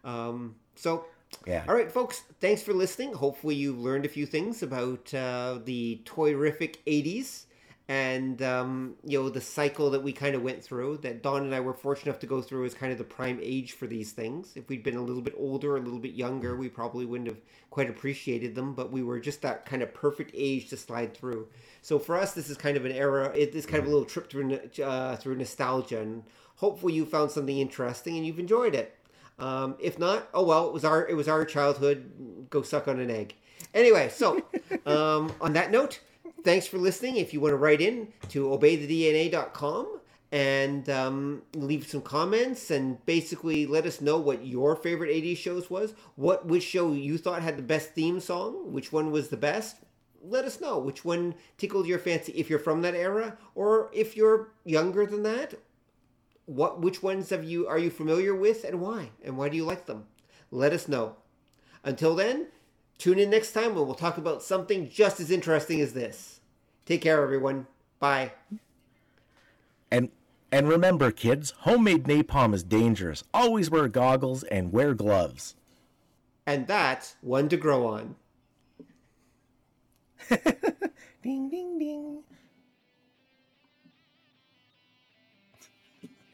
Um, so, Yeah. all right, folks, thanks for listening. Hopefully, you learned a few things about uh, the Toyrific 80s. And um, you know the cycle that we kind of went through that Don and I were fortunate enough to go through is kind of the prime age for these things. If we'd been a little bit older, a little bit younger, we probably wouldn't have quite appreciated them. But we were just that kind of perfect age to slide through. So for us, this is kind of an era. It is kind of a little trip through uh, through nostalgia, and hopefully you found something interesting and you've enjoyed it. Um, if not, oh well, it was our it was our childhood. Go suck on an egg. Anyway, so um, on that note thanks for listening. If you want to write in to obeythedna.com and um, leave some comments and basically let us know what your favorite 80s shows was, what which show you thought had the best theme song, which one was the best. Let us know which one tickled your fancy if you're from that era or if you're younger than that. What which ones have you are you familiar with and why? And why do you like them? Let us know. Until then, Tune in next time when we'll talk about something just as interesting as this. Take care, everyone. Bye. And and remember, kids, homemade napalm is dangerous. Always wear goggles and wear gloves. And that's one to grow on. ding ding ding.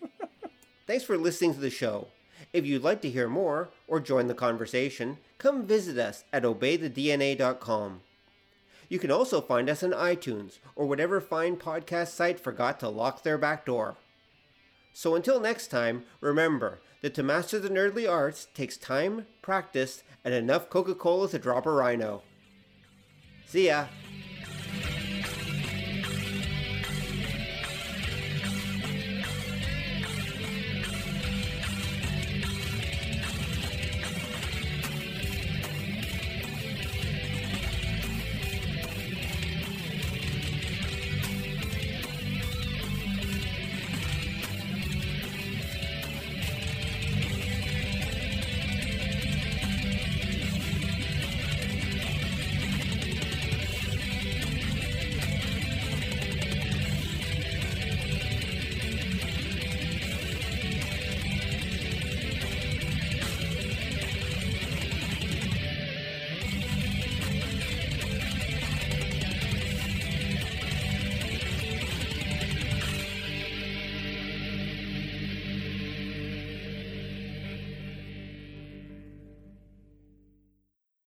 Thanks for listening to the show. If you'd like to hear more or join the conversation, come visit us at obeythedna.com. You can also find us on iTunes or whatever fine podcast site forgot to lock their back door. So until next time, remember that to master the nerdly arts takes time, practice, and enough Coca Cola to drop a rhino. See ya!